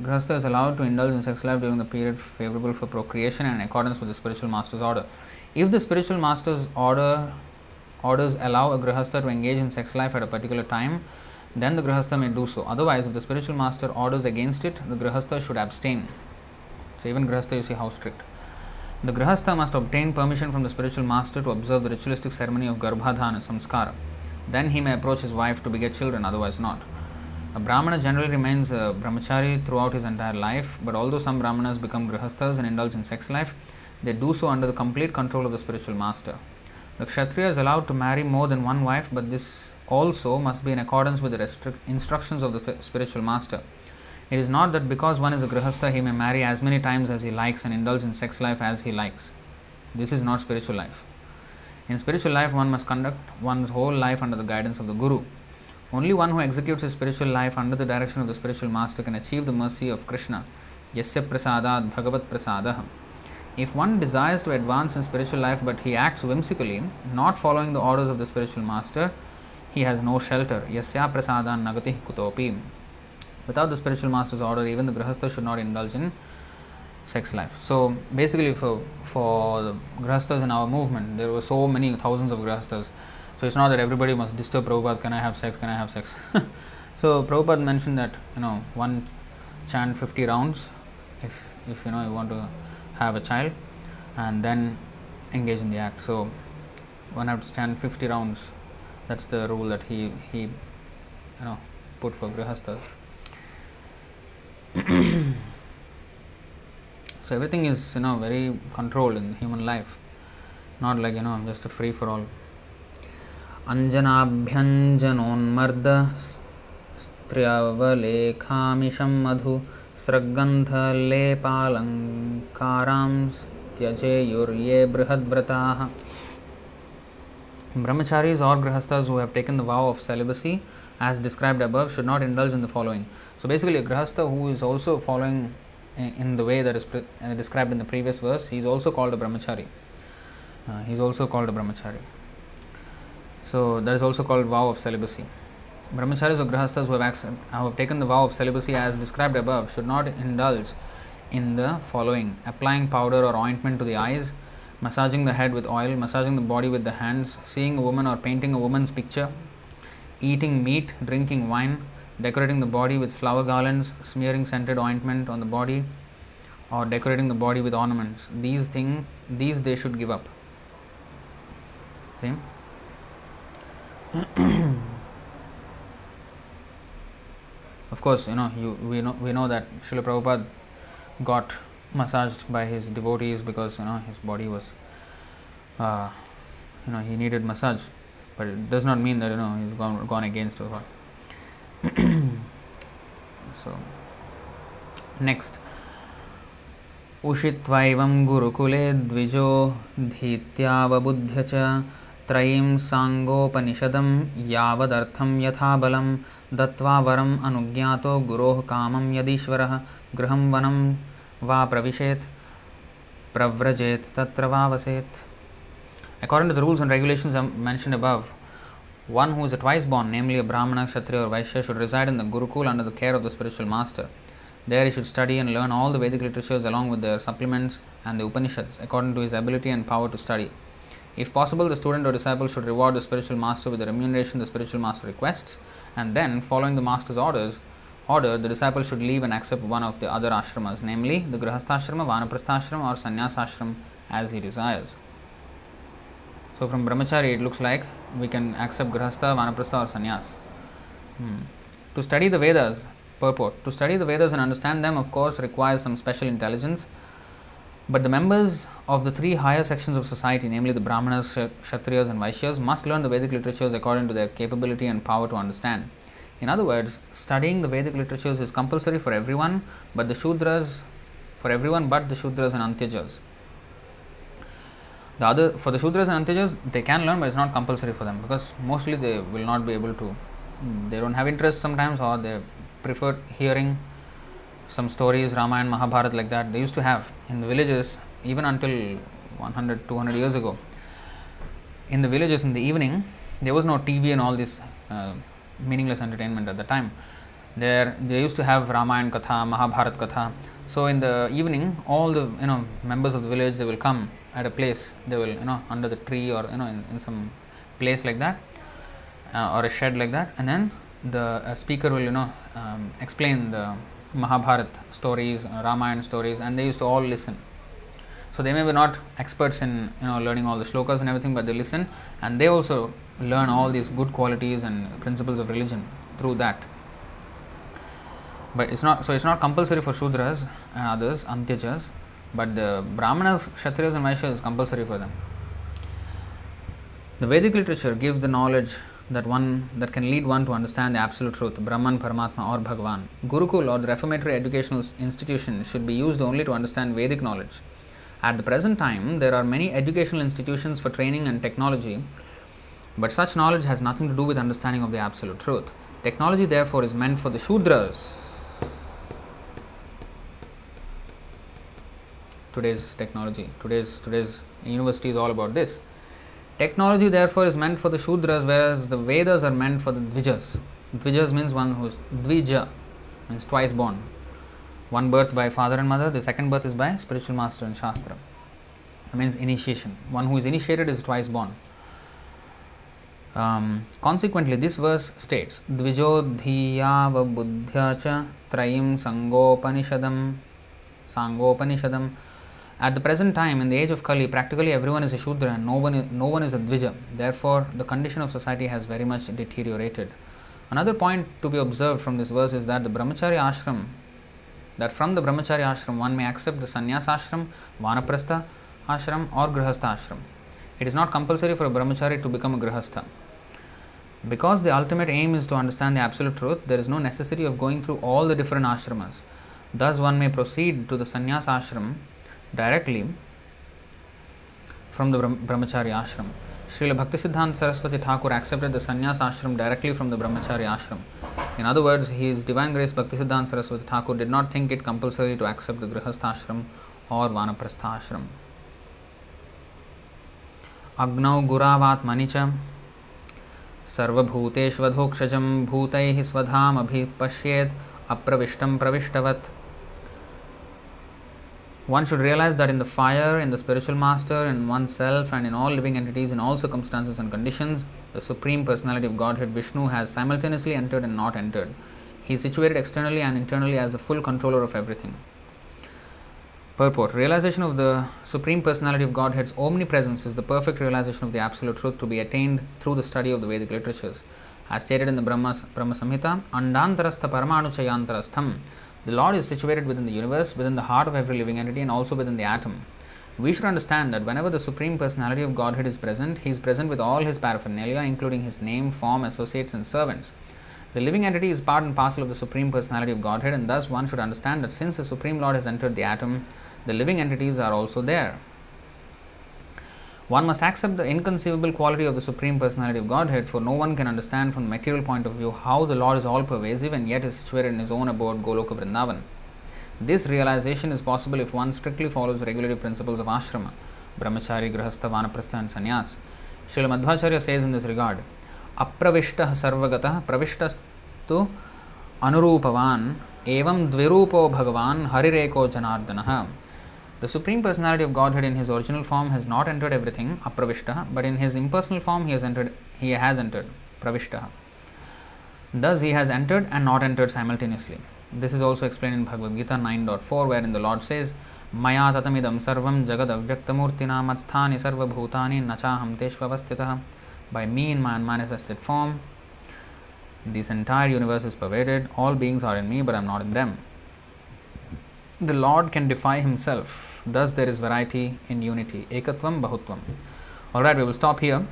Grihastha is allowed to indulge in sex life during the period favorable for procreation and in accordance with the spiritual master's order. If the spiritual master's order orders allow a grihastha to engage in sex life at a particular time, then the grihastha may do so. Otherwise, if the spiritual master orders against it, the grihastha should abstain. So, even grihastha, you see how strict. The grihastha must obtain permission from the spiritual master to observe the ritualistic ceremony of garbhadhana samskara. Then he may approach his wife to beget children, otherwise not. A brahmana generally remains a brahmachari throughout his entire life, but although some brahmanas become grihasthas and indulge in sex life, they do so under the complete control of the spiritual master. The kshatriya is allowed to marry more than one wife, but this also must be in accordance with the restric- instructions of the spiritual master. It is not that because one is a grihastha he may marry as many times as he likes and indulge in sex life as he likes. This is not spiritual life. In spiritual life, one must conduct one's whole life under the guidance of the Guru. Only one who executes his spiritual life under the direction of the spiritual master can achieve the mercy of Krishna. Yasya prasadat bhagavat prasadah. If one desires to advance in spiritual life but he acts whimsically, not following the orders of the spiritual master, he has no shelter. Yasya prasadan nagati kutopi. Without the spiritual master's order, even the grihastha should not indulge in sex life. So basically, for for the in our movement, there were so many thousands of grihasthas. So it's not that everybody must disturb Prabhupada. Can I have sex? Can I have sex? so Prabhupada mentioned that you know one chant fifty rounds if if you know you want to have a child, and then engage in the act. So one have to chant fifty rounds. That's the rule that he he you know put for grihasthas. So everything is you know very controlled in human life not like you know just a free for all अंजनाभ्यञ्जनोन्मर्द त्र्यवलेखामिषं Madhu स्रग्गन्धलेपालङ्कारांस्त्यजेयुर्ये बृहद्व्रताः Brahmacharis or grihasthas who have taken the vow of celibacy as described above should not indulge in the following. So basically, a grihastha who is also following in the way that is pre- uh, described in the previous verse, he is also called a brahmachari. Uh, he is also called a brahmachari. So that is also called vow of celibacy. Brahmacharis or grihasthas who have, accept, who have taken the vow of celibacy as described above should not indulge in the following applying powder or ointment to the eyes, massaging the head with oil, massaging the body with the hands, seeing a woman or painting a woman's picture, eating meat, drinking wine, decorating the body with flower garlands, smearing scented ointment on the body, or decorating the body with ornaments. These things, these they should give up. See? of course, you know, you, we know we know that Srila Prabhupada got massaged by his devotees because you know his body was, uh, you know, he needed massage, but it does not mean that you know he's gone gone against or what. so, next. उषित्वैवं गुरुकुले द्विजो धीत्यावबुध्य च त्रयीं साङ्गोपनिषदं यावदर्थं यथा बलं दत्त्वा वरम् अनुज्ञातो गुरोः कामं यदीश्वरः गृहं वनं वा प्रविशेत् प्रव्रजेत् तत्र वा वसेत् According to the rules and regulations mentioned above, one who is a twice born, namely a Brahmana, Kshatriya, or Vaishya, should reside in the Gurukul under the care of the spiritual master. There he should study and learn all the Vedic literatures along with their supplements and the Upanishads according to his ability and power to study. If possible, the student or disciple should reward the spiritual master with the remuneration the spiritual master requests, and then, following the master's orders, order, the disciple should leave and accept one of the other ashramas, namely the Grihastha-ashrama, Vanaprastha-ashrama, or Sannyasa-ashram as he desires. So, from Brahmachari, it looks like we can accept Grihastha, Vanaprastha, or Sannyas. Hmm. To study the Vedas, purport. To study the Vedas and understand them, of course, requires some special intelligence. But the members of the three higher sections of society, namely the Brahmanas, Kshatriyas, and Vaishyas, must learn the Vedic literatures according to their capability and power to understand. In other words, studying the Vedic literatures is compulsory for everyone, but the Shudras, for everyone but the Shudras and Antyajas. The other, for the Shudras and Antyajas, they can learn, but it's not compulsory for them because mostly they will not be able to. They don't have interest sometimes, or they prefer hearing some stories, Ramayana, Mahabharata, like that. They used to have in the villages, even until 100, 200 years ago. In the villages in the evening, there was no TV and all this uh, meaningless entertainment at the time. There, they used to have Ramayana Katha, Mahabharat Katha. So in the evening, all the you know members of the village they will come at a place. They will you know under the tree or you know in, in some place like that, uh, or a shed like that, and then the uh, speaker will you know um, explain the Mahabharat stories, uh, Ramayana stories, and they used to all listen. So they may be not experts in you know learning all the shlokas and everything, but they listen and they also learn all these good qualities and principles of religion through that. But it's not so it's not compulsory for Shudras and others, Antyajas, but the Brahmanas, Kshatriyas, and Vaishyas is compulsory for them. The Vedic literature gives the knowledge that one that can lead one to understand the absolute truth, Brahman, Paramatma, or Bhagwan. Gurukul or the reformatory educational institution should be used only to understand Vedic knowledge. At the present time, there are many educational institutions for training and technology, but such knowledge has nothing to do with understanding of the absolute truth. Technology, therefore, is meant for the Shudras. Today's technology, today's today's university is all about this. Technology, therefore, is meant for the Shudras, whereas the Vedas are meant for the Dvijas. Dvijas means one who's Dvija, means twice born. One birth by father and mother, the second birth is by spiritual master and Shastra. Means initiation. One who is initiated is twice born. Um, consequently, this verse states Dvijodhiyava buddhya cha trayim sangopanishadam sangopanishadam at the present time, in the age of Kali, practically everyone is a Shudra and no one is, no one is a Dvija. Therefore, the condition of society has very much deteriorated. Another point to be observed from this verse is that the Brahmachari ashram, that from the Brahmachari ashram one may accept the Sannyas ashram, Vanaprastha ashram, or Grihastha ashram. It is not compulsory for a Brahmachari to become a Grihastha. Because the ultimate aim is to understand the absolute truth, there is no necessity of going through all the different ashramas. Thus, one may proceed to the sannyas ashram directly from the Brahm- brahmachari ashram. Srila Bhaktisiddhanta Saraswati Thakur accepted the sannyas ashram directly from the brahmachari ashram. In other words, His Divine Grace Bhaktisiddhanta Saraswati Thakur did not think it compulsory to accept the grihastha ashram or vanaprastha ashram. अग्नौ गुरावात्मनि च सर्वभूतेष्वधोक्षजं भूतैः स्वधामभिपश्येत् अप्रविष्टं प्रविष्टवत् One should realize that in the fire, in the spiritual master, in oneself, and in all living entities, in all circumstances and conditions, the Supreme Personality of Godhead Vishnu has simultaneously entered and not entered. He is situated externally and internally as the full controller of everything. Purport Realization of the Supreme Personality of Godhead's omnipresence is the perfect realization of the Absolute Truth to be attained through the study of the Vedic literatures. As stated in the Brahma, Brahma Samhita, Andantarastha Paramanuchayantarastham, the Lord is situated within the universe, within the heart of every living entity, and also within the atom. We should understand that whenever the Supreme Personality of Godhead is present, He is present with all His paraphernalia, including His name, form, associates, and servants. The living entity is part and parcel of the Supreme Personality of Godhead, and thus one should understand that since the Supreme Lord has entered the atom, the living entities are also there. One must accept the inconceivable quality of the Supreme Personality of Godhead, for no one can understand from the material point of view how the Lord is all pervasive and yet is situated in his own abode, Goloka Vrindavan. This realization is possible if one strictly follows the regulative principles of ashrama, brahmachari, grihastha, vanaprastha, and sannyas. Srila Madhvacharya says in this regard, अप्रविष्टः सर्वगतः प्रविष्टस्तु अनुरूपवान् एवं द्विरूपो भगवान् हरिरेको जनार्दनः the Supreme Personality of Godhead in his original form has not entered everything, apravishta, but in his impersonal form he has entered he has entered. Thus he has entered and not entered simultaneously. This is also explained in Bhagavad Gita 9.4, wherein the Lord says, Maya tatamidam sarvam jagad avyaktamurtina matsthani sarvabhutani nachaham teshvavastitah. By me in my unmanifested form, this entire universe is pervaded, all beings are in me, but I am not in them the Lord can defy himself. Thus, there is variety in unity. Ekatvam Bahutvam. Alright, we will stop here.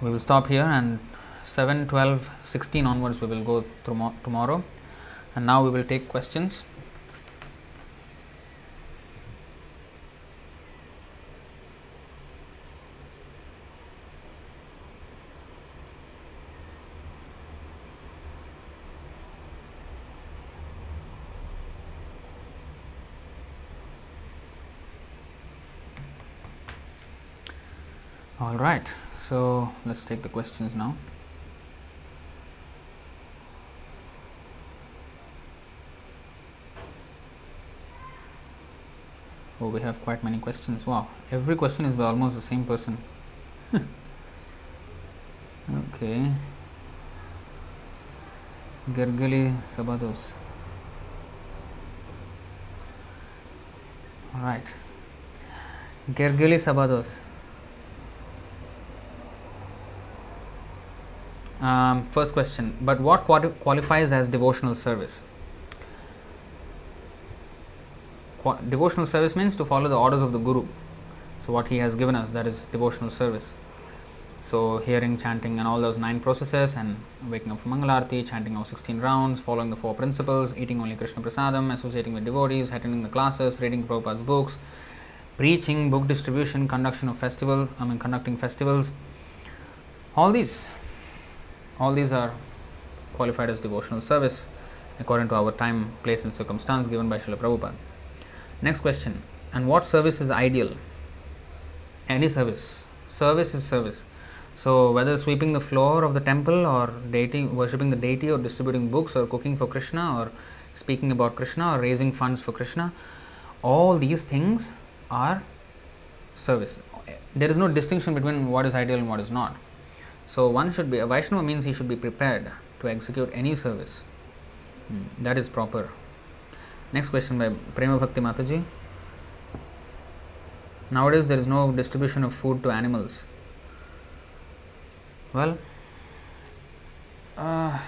We will stop here and 7, 12, 16 onwards we will go tomorrow. And now we will take questions. All right, so let's take the questions now. Oh, we have quite many questions. Wow, every question is by almost the same person. okay. Gergali Sabados. All right. Gergali Sabados. Um, first question, but what quali- qualifies as devotional service? Qua- devotional service means to follow the orders of the Guru. So, what he has given us that is devotional service. So, hearing, chanting, and all those nine processes, and waking up for Mangalarti, chanting our 16 rounds, following the four principles, eating only Krishna Prasadam, associating with devotees, attending the classes, reading Prabhupada's books, preaching, book distribution, conduction of festival, I mean, conducting festivals. All these all these are qualified as devotional service according to our time, place, and circumstance given by Srila Prabhupada. Next question And what service is ideal? Any service. Service is service. So, whether sweeping the floor of the temple or deity, worshipping the deity or distributing books or cooking for Krishna or speaking about Krishna or raising funds for Krishna, all these things are service. There is no distinction between what is ideal and what is not. So one should be a Vaishnava means he should be prepared to execute any service. Hmm, that is proper. Next question by Prema Bhakti Mataji. Nowadays there is no distribution of food to animals. Well, uh,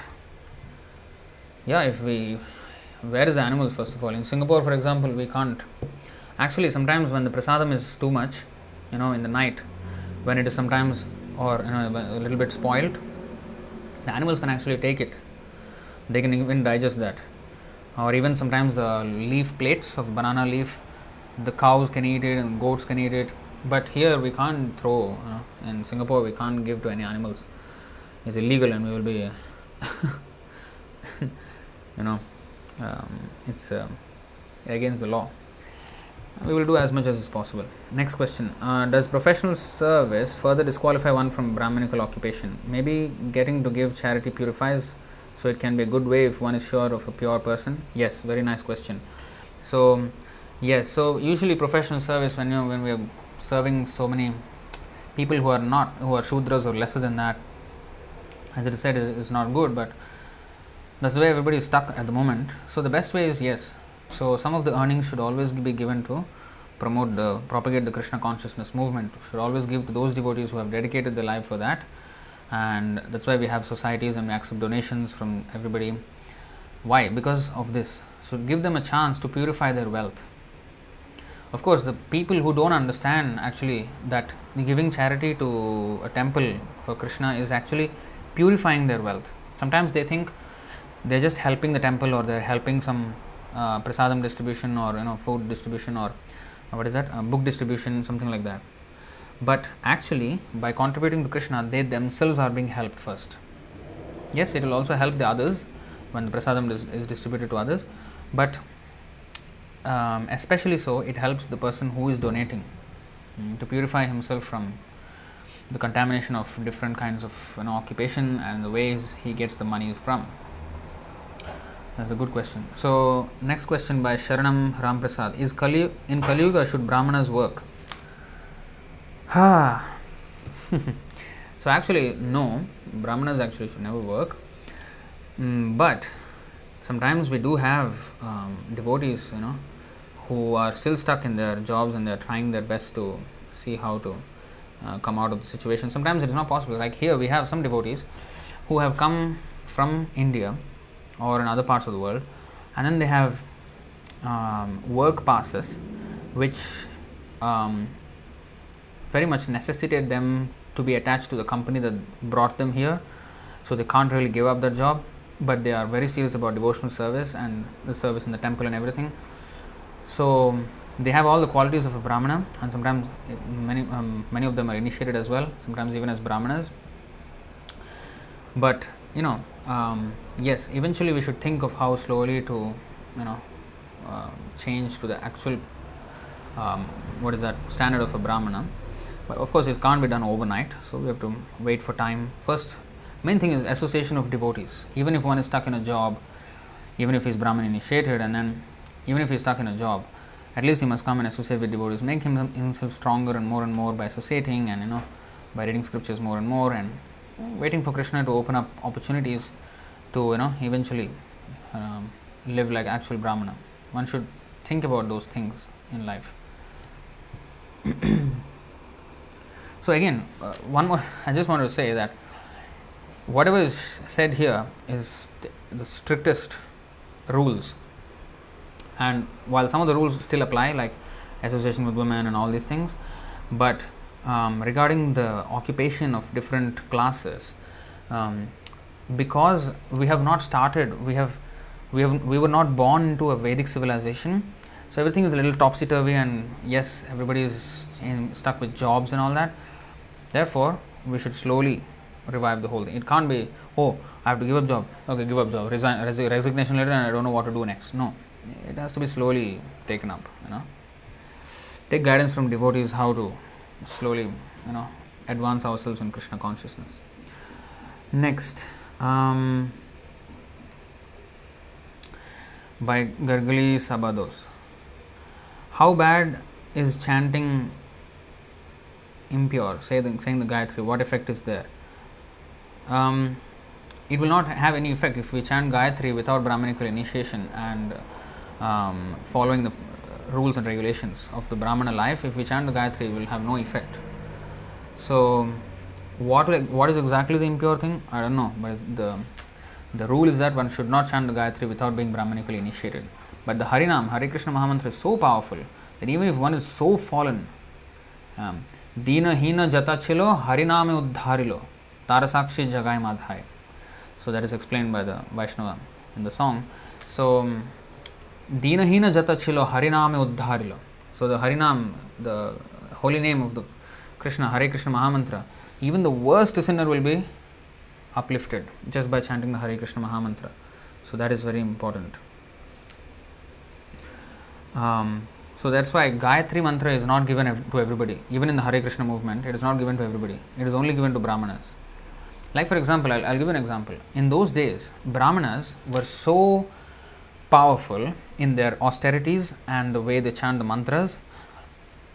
yeah, if we where is the animals first of all? In Singapore, for example, we can't. Actually, sometimes when the prasadam is too much, you know, in the night, when it is sometimes or you know a little bit spoiled, the animals can actually take it. They can even digest that, or even sometimes leaf plates of banana leaf, the cows can eat it and goats can eat it. But here we can't throw. You know, in Singapore, we can't give to any animals. It's illegal, and we will be, you know, um, it's uh, against the law we will do as much as is possible. Next question uh, Does professional service further disqualify one from Brahminical occupation? Maybe getting to give charity purifies, so it can be a good way if one is sure of a pure person. Yes, very nice question. So, yes, so usually professional service when you when we are serving so many people who are not who are Shudras or lesser than that, as it is said, is not good, but that's the way everybody is stuck at the moment. So, the best way is yes, so, some of the earnings should always be given to promote the propagate the Krishna consciousness movement. Should always give to those devotees who have dedicated their life for that, and that's why we have societies and we accept donations from everybody. Why? Because of this. So, give them a chance to purify their wealth. Of course, the people who don't understand actually that giving charity to a temple for Krishna is actually purifying their wealth. Sometimes they think they're just helping the temple or they're helping some uh, prasadam distribution or you know food distribution or uh, what is that? Uh, book distribution something like that. But actually by contributing to krishna they themselves are being helped first. Yes it will also help the others when the prasadam is, is distributed to others. But um, especially so it helps the person who is donating um, to purify himself from the contamination of different kinds of you know, occupation and the ways he gets the money from that's a good question. So, next question by Sharanam Ramprasad is Kali in Kali Yuga should Brahmanas work? Ha. so actually, no, Brahmanas actually should never work. Mm, but sometimes we do have um, devotees, you know, who are still stuck in their jobs and they are trying their best to see how to uh, come out of the situation. Sometimes it is not possible. Like here, we have some devotees who have come from India or in other parts of the world, and then they have um, work passes which um, very much necessitate them to be attached to the company that brought them here, so they can't really give up their job, but they are very serious about devotional service and the service in the temple and everything. So they have all the qualities of a brahmana, and sometimes many um, many of them are initiated as well. Sometimes even as brahmanas, but you know um, yes, eventually we should think of how slowly to, you know, uh, change to the actual, um, what is that, standard of a Brahmana. But of course, it can't be done overnight, so we have to wait for time. First, main thing is association of devotees. Even if one is stuck in a job, even if he's Brahman initiated, and then even if he's stuck in a job, at least he must come and associate with devotees, make him, himself stronger and more and more by associating and you know by reading scriptures more and more and waiting for Krishna to open up opportunities to you know eventually um, live like actual Brahmana. One should think about those things in life. so again, uh, one more. I just want to say that whatever is said here is the, the strictest rules, and while some of the rules still apply, like association with women and all these things, but um, regarding the occupation of different classes, um, because we have not started, we have we have we were not born into a Vedic civilization, so everything is a little topsy turvy, and yes, everybody is in, stuck with jobs and all that. Therefore, we should slowly revive the whole thing. It can't be oh I have to give up job. Okay, give up job. Resign, resignation letter, and I don't know what to do next. No, it has to be slowly taken up. You know, take guidance from devotees how to slowly, you know, advance ourselves in Krishna consciousness. Next, um, by Gargali Sabados. How bad is chanting impure, say the, saying the Gayatri? What effect is there? Um, it will not have any effect if we chant Gayatri without Brahminical initiation and um, following the rules and regulations of the Brahmana life, if we chant the Gayatri, will have no effect. So, what what is exactly the impure thing? I don't know, but the the rule is that one should not chant the Gayatri without being Brahmanically initiated. But the Harinam, Hare Krishna Mahamantra is so powerful that even if one is so fallen, um, Dina Hina Jata Chilo Hariname Uddharilo Tarasakshi Jagai Madhai. So that is explained by the Vaishnava in the song. So, um, Dinahina Jata Chilo Hariname Uddharilo. So the Harinam, the holy name of the Krishna, Hari Krishna Mahamantra, even the worst sinner will be uplifted just by chanting the Hari Krishna Mahamantra. So that is very important. Um, so that's why Gayatri Mantra is not given to everybody. Even in the Hari Krishna movement, it is not given to everybody. It is only given to Brahmanas. Like for example, I'll, I'll give an example. In those days, Brahmanas were so powerful in their austerities and the way they chant the mantras.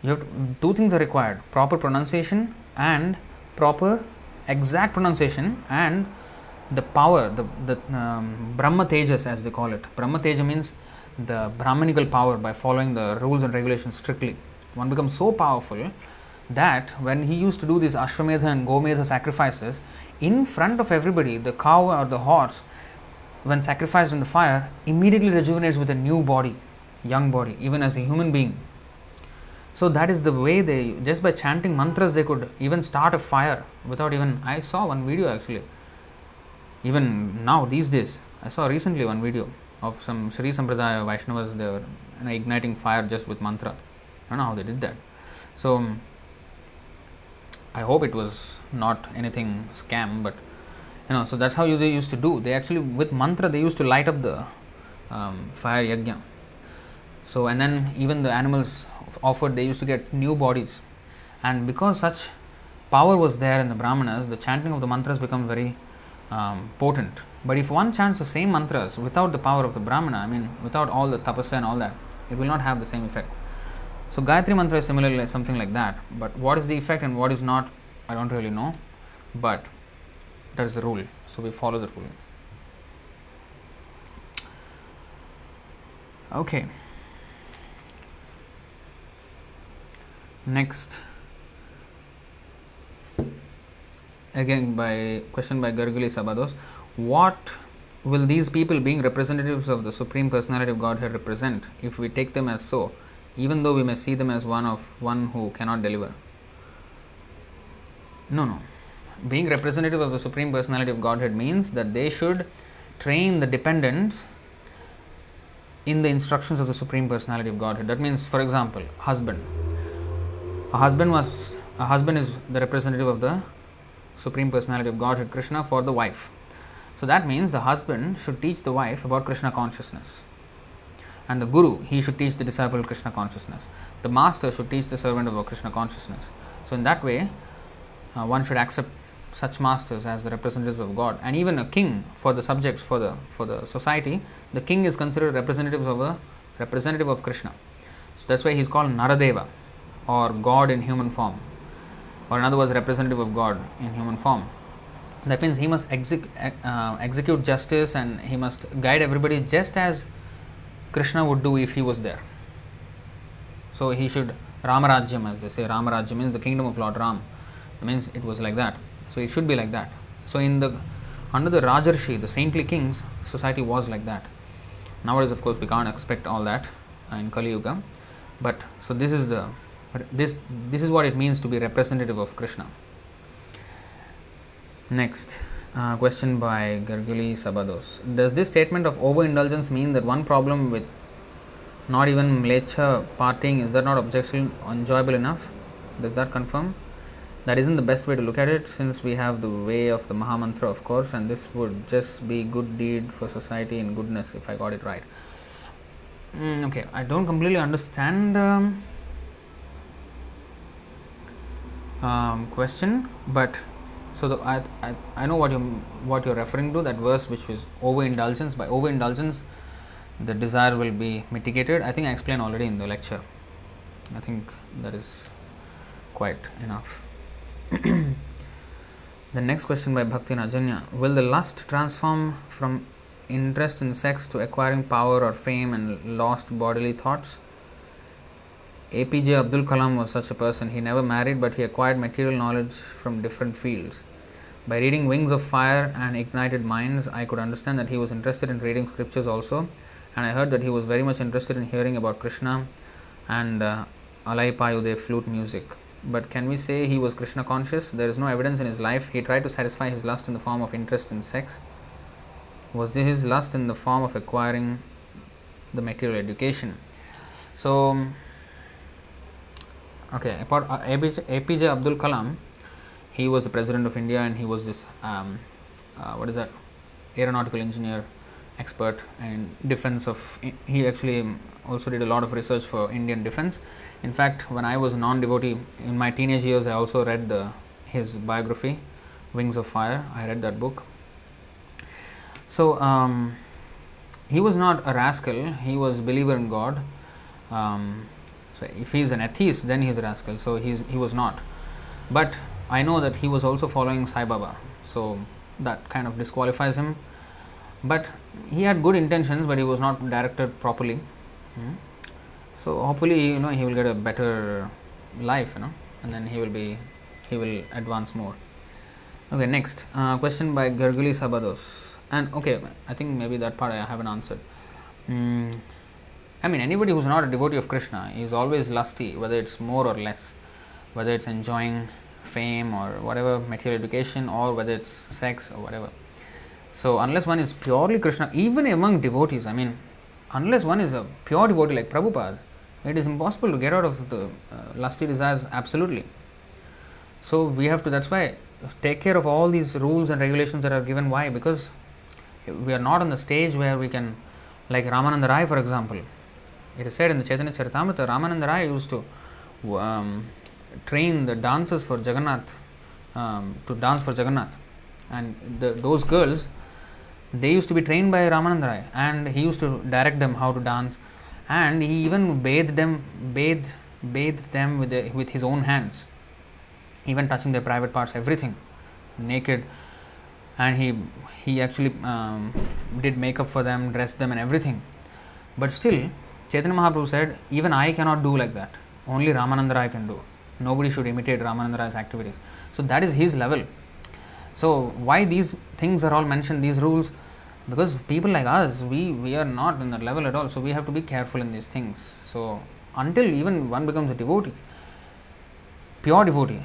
You have to, two things are required proper pronunciation and proper exact pronunciation and the power, the, the um, Brahma Tejas as they call it. Brahma Teja means the Brahmanical power by following the rules and regulations strictly. One becomes so powerful that when he used to do these Ashwamedha and Gomedha sacrifices, in front of everybody, the cow or the horse, when sacrificed in the fire, immediately rejuvenates with a new body, young body, even as a human being. So that is the way they, just by chanting mantras, they could even start a fire without even. I saw one video actually. Even now, these days, I saw recently one video of some Sri Sampradaya Vaishnavas, they were you know, igniting fire just with mantra. I don't know how they did that. So, I hope it was not anything scam, but you know, so that's how they used to do. They actually, with mantra, they used to light up the um, fire yajna. So, and then even the animals offered, they used to get new bodies. And because such power was there in the Brahmanas, the chanting of the mantras become very um, potent. But if one chants the same mantras without the power of the Brahmana, I mean, without all the tapasya and all that, it will not have the same effect. So, Gayatri mantra is similarly something like that. But what is the effect and what is not, I don't really know. But that is the rule. So, we follow the rule. Okay. Next. Again, by question by Garguli Sabados. What will these people, being representatives of the Supreme Personality of Godhead, represent if we take them as so, even though we may see them as one of one who cannot deliver? No, no. Being representative of the Supreme Personality of Godhead means that they should train the dependents in the instructions of the Supreme Personality of Godhead. That means, for example, husband. A husband was a husband is the representative of the Supreme Personality of Godhead, Krishna, for the wife. So that means the husband should teach the wife about Krishna consciousness. And the Guru, he should teach the disciple Krishna consciousness. The master should teach the servant about Krishna consciousness. So in that way, uh, one should accept such masters as the representatives of God. And even a king for the subjects for the for the society, the king is considered representative of a representative of Krishna. So that's why he's called Naradeva or God in human form. Or in other words, representative of God in human form. That means he must exec- uh, execute justice and he must guide everybody just as Krishna would do if he was there. So he should Ramarajyam, as they say. Ramarajyam means the kingdom of Lord Ram. That means it was like that. So it should be like that. So in the under the Rajarshi, the saintly kings, society was like that. Nowadays, of course, we can't expect all that in Kali Yuga. But so this is the this this is what it means to be representative of Krishna. Next uh, question by Garguli Sabados. Does this statement of overindulgence mean that one problem with not even mlecha partying is that not objectionable enjoyable enough? Does that confirm? That isn't the best way to look at it since we have the way of the Mahamantra, of course, and this would just be good deed for society and goodness if I got it right. Mm, okay, I don't completely understand the um, question, but so the, I, I, I know what you what you're referring to that verse which was overindulgence. By overindulgence, the desire will be mitigated. I think I explained already in the lecture. I think that is quite enough. the next question by Bhakti Najanya Will the lust transform from interest in sex to acquiring power or fame and lost bodily thoughts? APJ Abdul Kalam was such a person. He never married, but he acquired material knowledge from different fields. By reading Wings of Fire and Ignited Minds, I could understand that he was interested in reading scriptures also, and I heard that he was very much interested in hearing about Krishna and uh, Alai Payude flute music. But can we say he was Krishna conscious? There is no evidence in his life. He tried to satisfy his lust in the form of interest in sex. Was this his lust in the form of acquiring the material education? So, okay, apart, uh, APJ, Abdul Kalam, he was the president of India and he was this, um, uh, what is that, aeronautical engineer expert and defense of, he actually also did a lot of research for Indian defense. In fact, when I was a non devotee in my teenage years, I also read the, his biography, Wings of Fire. I read that book. So, um, he was not a rascal, he was a believer in God. Um, so, if he is an atheist, then he is a rascal. So, he's, he was not. But I know that he was also following Sai Baba. So, that kind of disqualifies him. But he had good intentions, but he was not directed properly. Hmm. So hopefully, you know, he will get a better life, you know, and then he will be, he will advance more. Okay, next uh, question by Garguli Sabados, and okay, I think maybe that part I haven't answered. Mm, I mean, anybody who's not a devotee of Krishna is always lusty, whether it's more or less, whether it's enjoying fame or whatever material education, or whether it's sex or whatever. So unless one is purely Krishna, even among devotees, I mean, unless one is a pure devotee like Prabhupada, it is impossible to get out of the uh, lusty desires absolutely. So we have to, that's why, take care of all these rules and regulations that are given. Why? Because we are not on the stage where we can, like Ramananda Rai, for example. It is said in the Chaitanya Charitamrita, Ramananda Rai used to um, train the dancers for Jagannath, um, to dance for Jagannath. And the, those girls, they used to be trained by Ramananda Rai and he used to direct them how to dance and he even bathed them bathed bathed them with, the, with his own hands even touching their private parts everything naked. And he he actually um, did makeup for them dressed them and everything. But still Chaitanya Mahaprabhu said even I cannot do like that. Only Ramananda Rai can do. Nobody should imitate Ramananda Rai's activities. So that is his level. So why these things are all mentioned these rules because people like us we we are not in that level at all so we have to be careful in these things. So until even one becomes a devotee pure devotee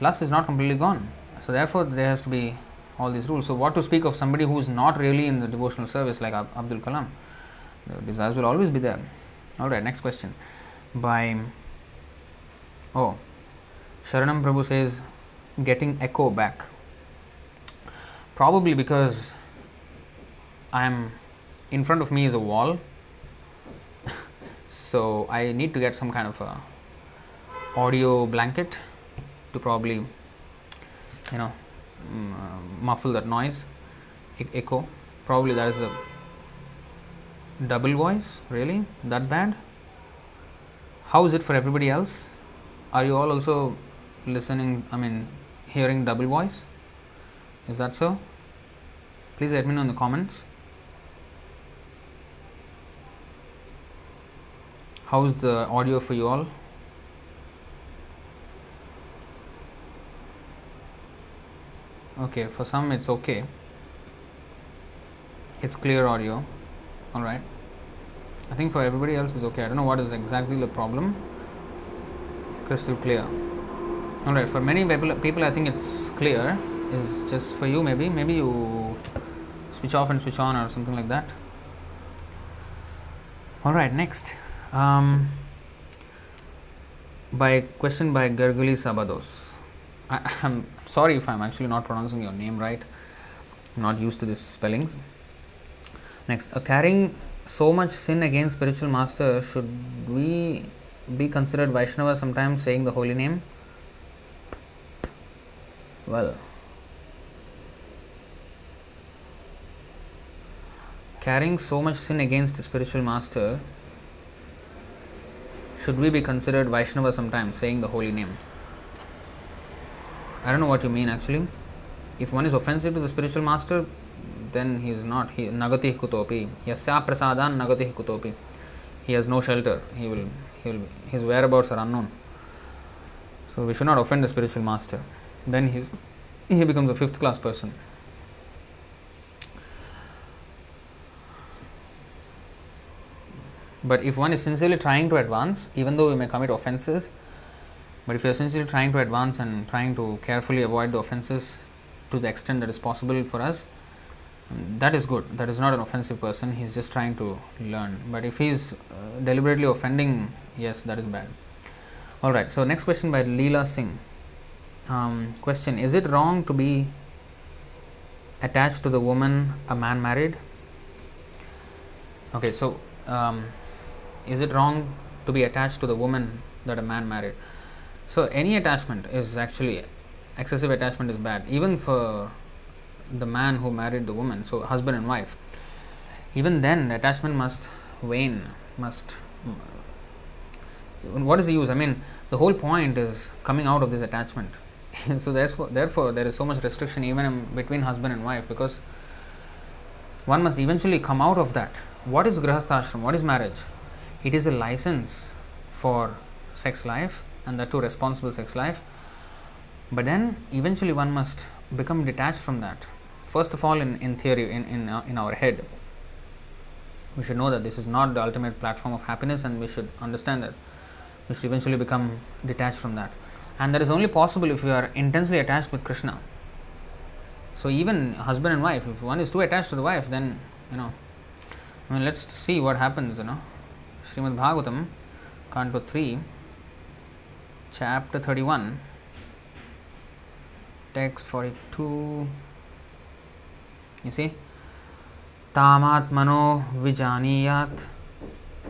lust is not completely gone. So therefore there has to be all these rules. So what to speak of somebody who is not really in the devotional service like Ab- abdul kalam? The desires will always be there. All right next question. By oh sharanam prabhu says getting echo back. Probably because I'm in front of me is a wall, so I need to get some kind of a audio blanket to probably you know uh, muffle that noise echo. Probably that is a double voice. Really, that bad? How is it for everybody else? Are you all also listening? I mean, hearing double voice? Is that so? Please let me know in the comments. How's the audio for you all? Okay, for some it's okay. It's clear audio. All right. I think for everybody else is okay. I don't know what is exactly the problem. Crystal clear. All right. For many people, people I think it's clear. Is just for you maybe. Maybe you switch off and switch on or something like that. All right. Next. Um, by question by Garguli Sabados. I, am sorry if I'm actually not pronouncing your name right. I'm not used to these spellings. Next, uh, carrying so much sin against spiritual master, should we be considered Vaishnava sometimes saying the holy name? Well, carrying so much sin against spiritual master, should we be considered Vaishnava sometimes saying the holy name? I don't know what you mean actually. If one is offensive to the spiritual master, then he is not. He nagati kutopi. Yasya prasadan nagati kutopi. He has no shelter. He will. He will. His whereabouts are unknown. So we should not offend the spiritual master. Then he's, he becomes a fifth class person. But if one is sincerely trying to advance, even though we may commit offenses, But if you're sincerely trying to advance and trying to carefully avoid the offenses to the extent that is possible for us, um, that is good. That is not an offensive person. He is just trying to learn. But if he's uh, deliberately offending, yes, that is bad. All right. So next question by Leela Singh. Um, question: Is it wrong to be attached to the woman a man married? Okay. So um, is it wrong to be attached to the woman that a man married? So any attachment is actually excessive attachment is bad, even for the man who married the woman. So husband and wife. Even then, the attachment must wane. Must. Mm, what is the use? I mean, the whole point is coming out of this attachment. so therefore, therefore, there is so much restriction even between husband and wife because one must eventually come out of that. What is grihasthashram? What is marriage? It is a license for sex life and that too responsible sex life. But then eventually one must become detached from that. First of all, in, in theory, in, in, uh, in our head, we should know that this is not the ultimate platform of happiness and we should understand that we should eventually become detached from that. And that is only possible if you are intensely attached with Krishna. So even husband and wife, if one is too attached to the wife, then you know, I mean, let's see what happens. You know, Srimad Bhagavatam canto three chapter thirty one text forty two see तामात्मनो विजानीयात,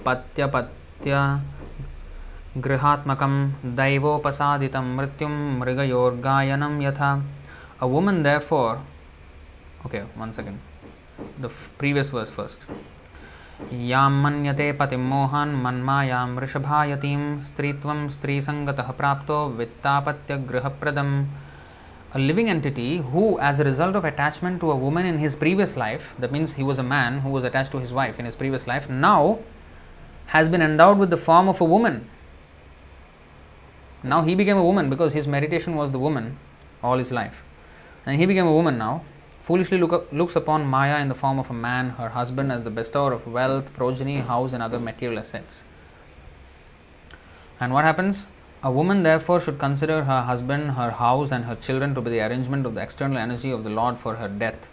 पत्यपत्य गृहात्मकं दैवोपसादितं मृत्युं मृगयोर्गायनं यथा। A woman therefore okay one second the previous verse first यां मन्यते पतिं मोहान् मन्मायां वृषभायतीं स्त्रीत्वं स्त्रीसङ्गतः प्राप्तो वित्तापत्यगृहप्रदम् a living entity who, as a result of attachment to a woman in his previous life, that means he was a man who was attached to his wife in his previous life, now has been endowed with the form of a woman. Now he became a woman because his meditation was the woman all his life. And he became a woman now, foolishly look looks upon Maya in the form of a man, her husband, as the bestower of wealth, progeny, house, and other material assets. And what happens? A woman therefore should consider her husband, her house, and her children to be the arrangement of the external energy of the Lord for her death,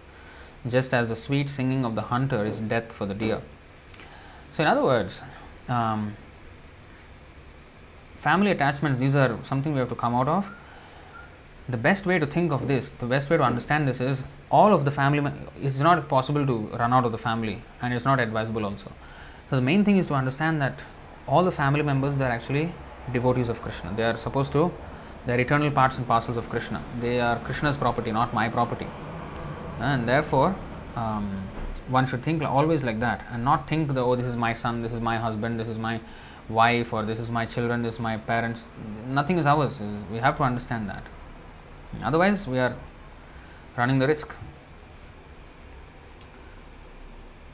just as the sweet singing of the hunter is death for the deer. So, in other words, um, family attachments, these are something we have to come out of. The best way to think of this, the best way to understand this is all of the family, it's not possible to run out of the family and it's not advisable also. So, the main thing is to understand that all the family members, they are actually devotees of Krishna. They are supposed to, they are eternal parts and parcels of Krishna. They are Krishna's property, not my property. And therefore, um, one should think always like that and not think that, oh, this is my son, this is my husband, this is my wife, or this is my children, this is my parents. Nothing is ours. We have to understand that. Otherwise, we are running the risk.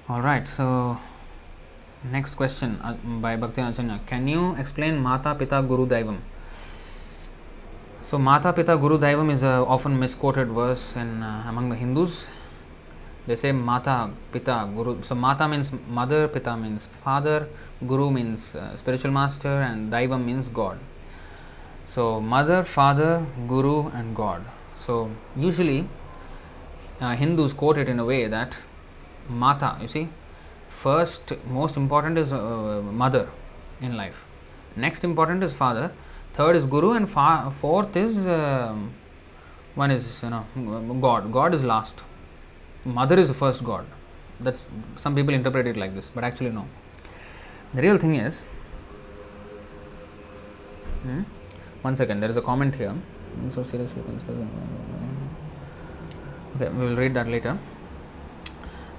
All right, so next question uh, by Bhakti Achanya. Can you explain Mata Pita Guru Daivam? So, Mata Pita Guru Daivam is a often misquoted verse in uh, among the Hindus. They say Mata Pita Guru. So, Mata means mother, Pita means father, Guru means uh, spiritual master, and Daivam means God. So, mother, father, guru, and God. So, usually uh, Hindus quote it in a way that Mata, you see, first, most important is uh, mother in life, next important is father, third is guru, and fa- fourth is uh, one is you know God. God is last. Mother is the first God. That's some people interpret it like this, but actually no. The real thing is. Hmm? One second, there is a comment here. I'm so seriously considered. Okay, we will read that later.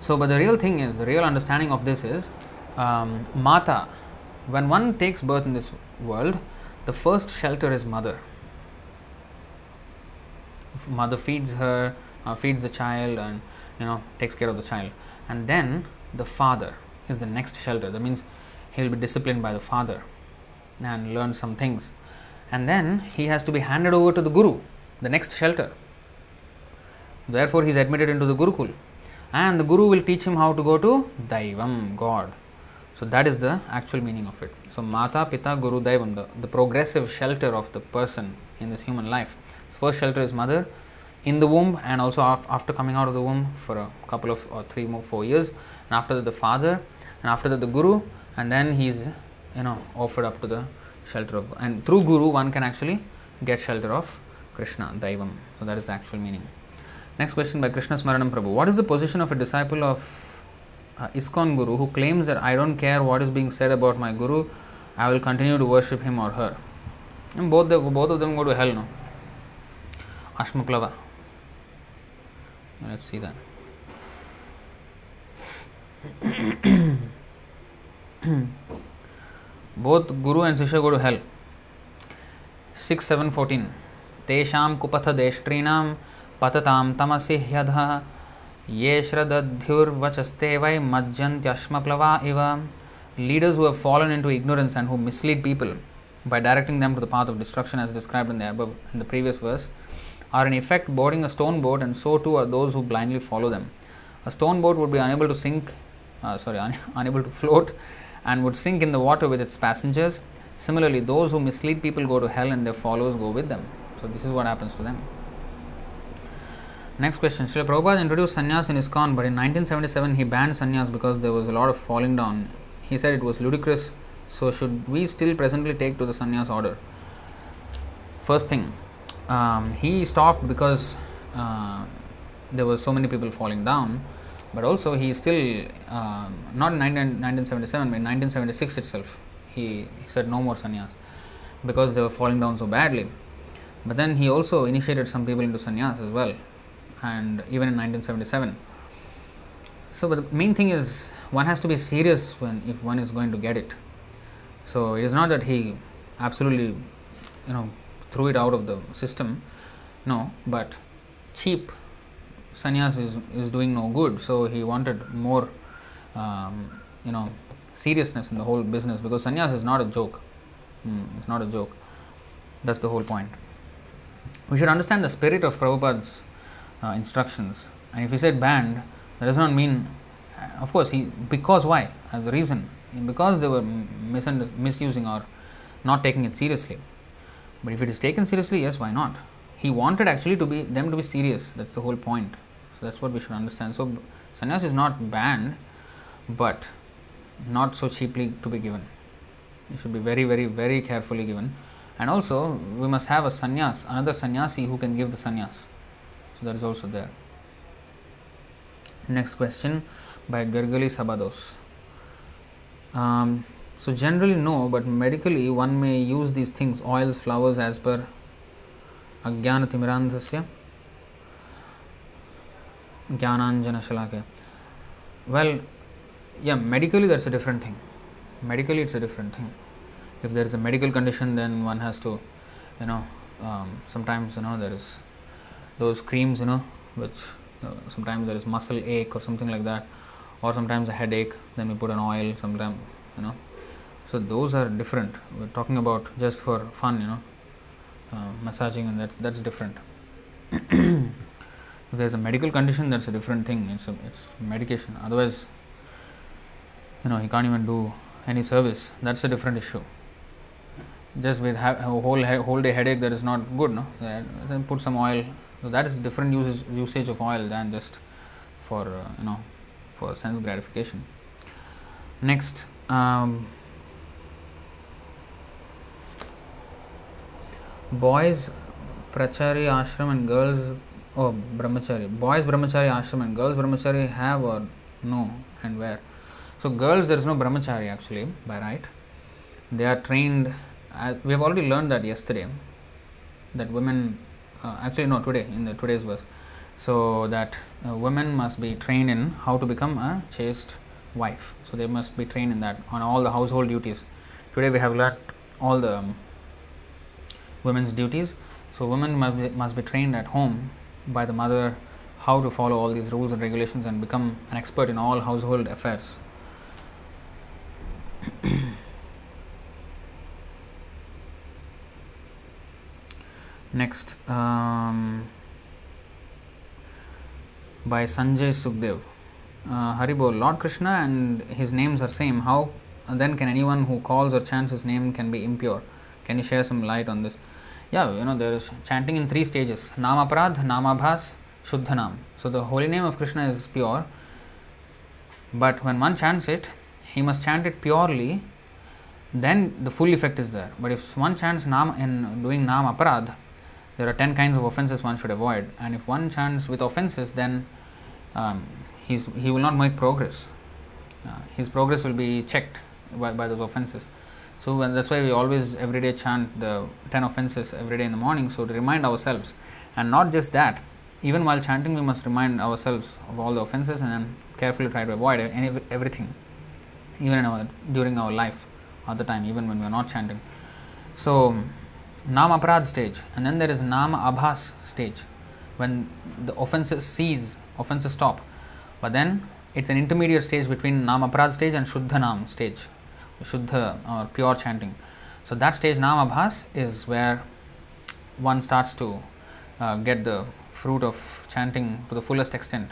So, but the real thing is, the real understanding of this is um, Mata. When one takes birth in this world, the first shelter is mother. Mother feeds her, uh, feeds the child, and you know takes care of the child, and then the father is the next shelter. That means he will be disciplined by the father and learn some things and then he has to be handed over to the guru, the next shelter. Therefore, he is admitted into the Gurukul, and the guru will teach him how to go to Daivam, God. So that is the actual meaning of it. So Mata, Pita, Guru, Daivam, the, the progressive shelter of the person in this human life. His first shelter is mother in the womb and also af- after coming out of the womb for a couple of or three more four years and after that the father and after that the guru and then he is, you know offered up to the shelter of and through guru one can actually get shelter of krishna daivam so that is the actual meaning Next question by Krishna Smaranam Prabhu. What is the position of a disciple of uh, Guru who claims that I don't care what is being said about my Guru, I will continue to worship him or her? And both, the, both of them go to hell, no? Ashmaplava. Let's see that. both Guru and Shishya go to hell. 6 7 14. तेषां कुपथ देष्ट्रीणां पततां तमसि ह्यधः ये श्रदध्युर्वचस्ते वै मज्जन्त्यश्मप्लवा इव leaders who have fallen into ignorance and who mislead people by directing them to the path of destruction as described in the above in the previous verse are in effect boarding a stone boat and so too are those who blindly follow them a stone boat would be unable to sink uh, sorry un- unable to float and would sink in the water with its passengers similarly those who mislead people go to hell and their followers go with them so this is what happens to them Next question. Srila Prabhupada introduced sannyas in ISKCON, but in 1977 he banned sannyas because there was a lot of falling down. He said it was ludicrous, so should we still presently take to the sannyas order? First thing, um, he stopped because uh, there were so many people falling down, but also he still, um, not in 19, 1977, but in 1976 itself, he, he said no more sannyas because they were falling down so badly. But then he also initiated some people into sannyas as well and even in 1977. So, but the main thing is one has to be serious when if one is going to get it. So it is not that he absolutely, you know, threw it out of the system. No, but cheap sannyas is, is doing no good. So he wanted more, um, you know, seriousness in the whole business because sannyas is not a joke. Mm, it's not a joke. That's the whole point. We should understand the spirit of Prabhupada's uh, instructions. And if he said banned, that does not mean, uh, of course, he because why? As a reason, because they were misund- misusing or not taking it seriously. But if it is taken seriously, yes, why not? He wanted actually to be them to be serious. That's the whole point. So that's what we should understand. So sannyas is not banned, but not so cheaply to be given. It should be very, very, very carefully given. And also, we must have a sannyas, another sannyasi who can give the sannyas. That is also there. Next question by Gargali Sabados. Um, so generally no, but medically one may use these things, oils, flowers as per Jnananjana Shalake. Well, yeah, medically that's a different thing. Medically it's a different thing. If there is a medical condition, then one has to, you know, um, sometimes you know there is those creams, you know, which uh, sometimes there is muscle ache or something like that, or sometimes a headache. Then we put an oil. Sometimes, you know, so those are different. We're talking about just for fun, you know, uh, massaging, and that that's different. if there's a medical condition, that's a different thing. It's a, it's medication. Otherwise, you know, he can't even do any service. That's a different issue. Just with ha- a whole whole day headache, that is not good. No, then put some oil so that is different usage, usage of oil than just for uh, you know for sense gratification. Next, um, boys prachari ashram and girls oh brahmachari. Boys brahmachari ashram and girls brahmachari have or no and where? So girls there is no brahmachari actually by right. They are trained as, we have already learned that yesterday that women uh, actually no today in the today's verse. So that uh, women must be trained in how to become a chaste wife. So they must be trained in that on all the household duties. Today we have learned all the um, women's duties. So women must be, must be trained at home by the mother how to follow all these rules and regulations and become an expert in all household affairs Next, um, by Sanjay Sukhdev. Uh, Haribol, Lord Krishna and his names are same. How then can anyone who calls or chants his name can be impure? Can you share some light on this? Yeah, you know, there is chanting in three stages Namaprad, Namabhas, Shuddhanam. So the holy name of Krishna is pure, but when one chants it, he must chant it purely, then the full effect is there. But if one chants Nam in doing Nam Aparad, there are 10 kinds of offenses one should avoid, and if one chants with offenses, then um, he's, he will not make progress. Uh, his progress will be checked by, by those offenses. So that's why we always every day chant the 10 offenses every day in the morning. So to remind ourselves, and not just that, even while chanting, we must remind ourselves of all the offenses and then carefully try to avoid any, everything, even our, during our life, at the time, even when we are not chanting. So, Nama Aparad stage, and then there is Nama Abhas stage, when the offenses cease, offenses stop. But then it's an intermediate stage between Nama Aparad stage and Shuddha Nam stage, Shuddha or pure chanting. So that stage Nama Abhas is where one starts to uh, get the fruit of chanting to the fullest extent.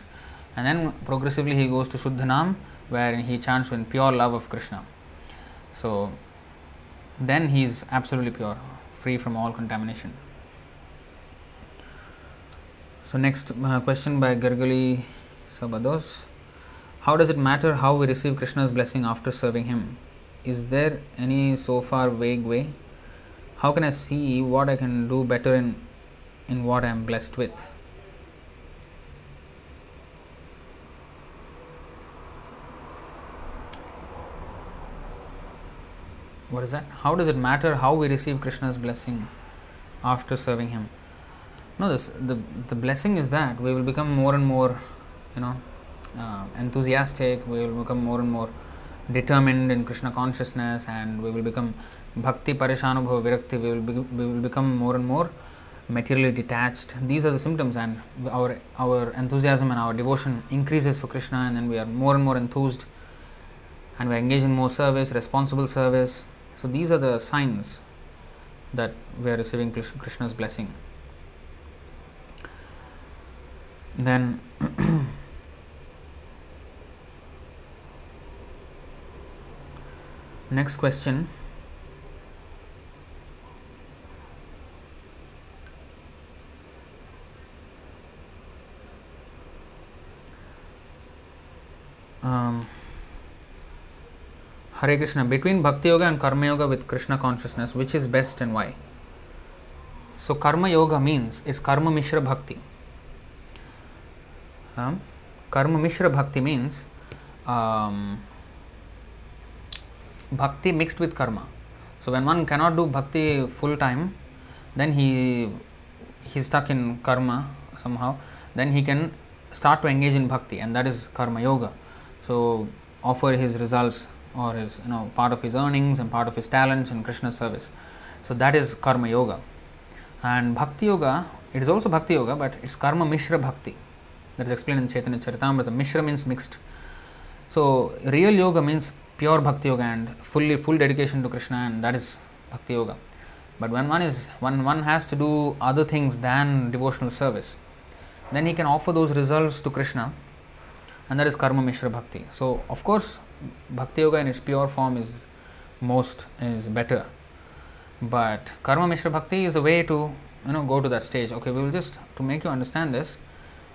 And then progressively he goes to Shuddha Shuddhanam, where he chants with pure love of Krishna. So then he is absolutely pure, free from all contamination. So next uh, question by Gargali Sabados. How does it matter how we receive Krishna's blessing after serving him? Is there any so far vague way? How can I see what I can do better in in what I am blessed with? What is that? How does it matter how we receive Krishna's blessing after serving Him? No, this the the blessing is that we will become more and more, you know, uh, enthusiastic. We will become more and more determined in Krishna consciousness, and we will become bhakti pareshanubhava virakti. We will be, we will become more and more materially detached. These are the symptoms, and our our enthusiasm and our devotion increases for Krishna, and then we are more and more enthused, and we engage in more service, responsible service. So these are the signs that we are receiving Krishna's blessing. Then next question um, Hare Krishna between bhakti yoga and karmayoga with Krishna consciousness which is best and why so karma yoga means is कर्म मिश्र भक्ति। कर्म mishra bhakti means bhakti mixed with karma. So when one cannot do bhakti full time then he stuck in karma somehow then he can start to engage in bhakti and that is karma yoga so offer his result or his you know part of his earnings and part of his talents in Krishna's service. So that is karma yoga. And bhakti yoga, it is also bhakti yoga, but it's karma mishra bhakti. That is explained in Chaitanya Charitamrita. Mishra means mixed. So real yoga means pure bhakti yoga and fully full dedication to Krishna, and that is bhakti yoga. But when one is when one has to do other things than devotional service, then he can offer those results to Krishna, and that is karma mishra bhakti. So of course bhakti yoga in its pure form is most is better. But karma mishra bhakti is a way to you know go to that stage. Okay we will just to make you understand this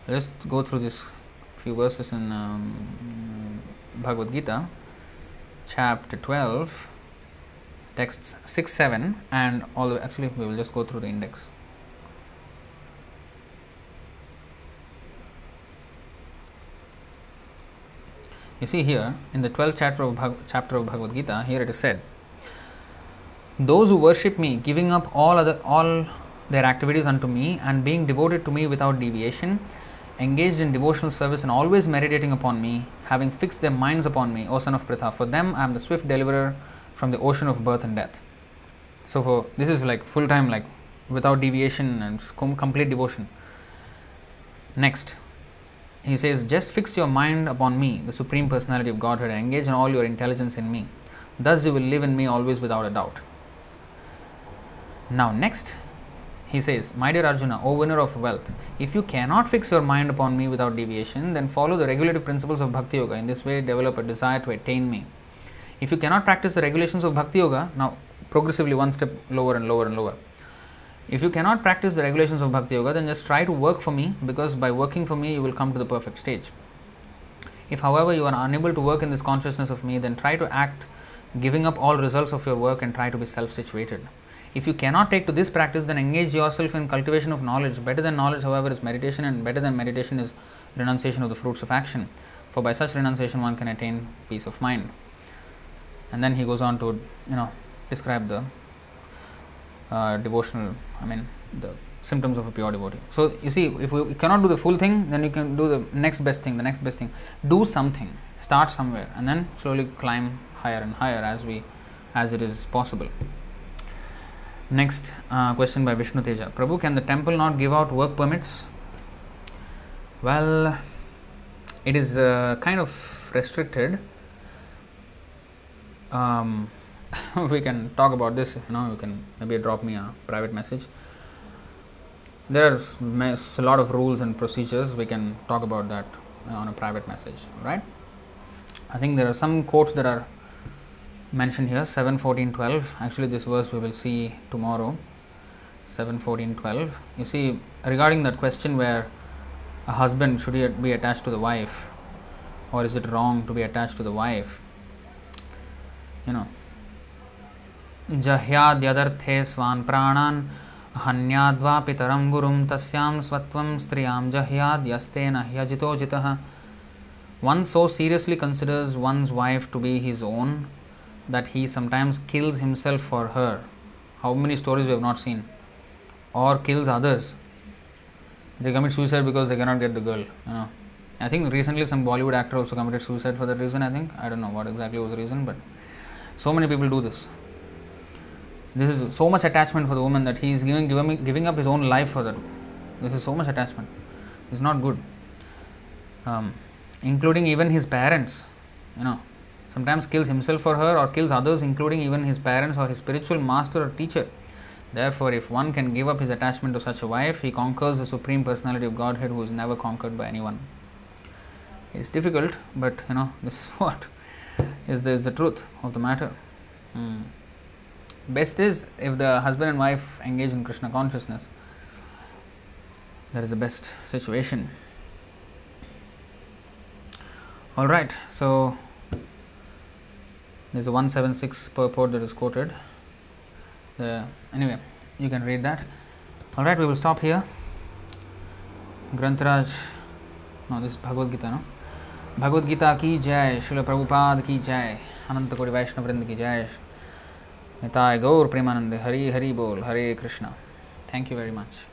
let's go through this few verses in um, bhagavad gita chapter 12 texts 6 7 and all actually we will just go through the index You see here in the 12th chapter of, Bhag- chapter of Bhagavad Gita, here it is said, Those who worship me, giving up all other all their activities unto me and being devoted to me without deviation, engaged in devotional service and always meditating upon me, having fixed their minds upon me, O son of Pritha, for them I am the swift deliverer from the ocean of birth and death. So for this is like full time, like without deviation and complete devotion. Next, he says, Just fix your mind upon me, the Supreme Personality of Godhead, and engage in all your intelligence in me. Thus you will live in me always without a doubt. Now, next, he says, My dear Arjuna, O winner of wealth, if you cannot fix your mind upon me without deviation, then follow the regulative principles of Bhakti Yoga. In this way, develop a desire to attain me. If you cannot practice the regulations of Bhakti Yoga, now progressively one step lower and lower and lower. If you cannot practice the regulations of Bhakti Yoga, then just try to work for me because by working for me, you will come to the perfect stage. If, however, you are unable to work in this consciousness of me, then try to act giving up all results of your work and try to be self situated. If you cannot take to this practice, then engage yourself in cultivation of knowledge. Better than knowledge, however, is meditation, and better than meditation is renunciation of the fruits of action. For by such renunciation, one can attain peace of mind. And then he goes on to, you know, describe the uh, devotional, I mean, the symptoms of a pure devotee. So, you see, if we cannot do the full thing, then you can do the next best thing, the next best thing. Do something, start somewhere, and then slowly climb higher and higher as we as it is possible. Next uh, question by Vishnu Teja Prabhu, can the temple not give out work permits? Well, it is uh, kind of restricted. Um, we can talk about this. You know, you can maybe drop me a private message. There are a lot of rules and procedures. We can talk about that on a private message, right? I think there are some quotes that are mentioned here 7 14 12 actually this verse we will see tomorrow 7 14 12 you see regarding that question where a husband should he be attached to the wife or is it wrong to be attached to the wife you know जह्याद्यदर्थे स्वान् प्राणान्, हन्याद्वा पितरं गुरुं, तस्यां स्वत्वं स्त्रियाँ जह्याद्यस्तेन ह्यजितो जितः। One so seriously considers one's wife to be his own that he sometimes kills himself for her how many stories we have not seen or kills others they commit suicide because they the girl the girl you know I think recently some Bollywood actor also committed suicide for the reason I think I don't know what exactly was reason but so many people do this This is so much attachment for the woman that he is giving, giving giving up his own life for that. This is so much attachment. It's not good. Um, including even his parents. You know, sometimes kills himself for her or kills others, including even his parents or his spiritual master or teacher. Therefore, if one can give up his attachment to such a wife, he conquers the Supreme Personality of Godhead who is never conquered by anyone. It's difficult, but you know, this is what is the, is the truth of the matter. Hmm. Best is if the husband and wife engage in Krishna consciousness. That is the best situation. All right, so there's a 176 purport that is quoted. The, anyway, you can read that. All right, we will stop here. Grantharaj, no, this is Bhagavad Gita, no? Bhagavad Gita ki jai, Srila Prabhupada ki jai, Ananta Kodi Vaishnav Vrinda ki jai, Nitai Gaur Premanande, Hari Hari Bol, Hare Krishna. Thank you very much.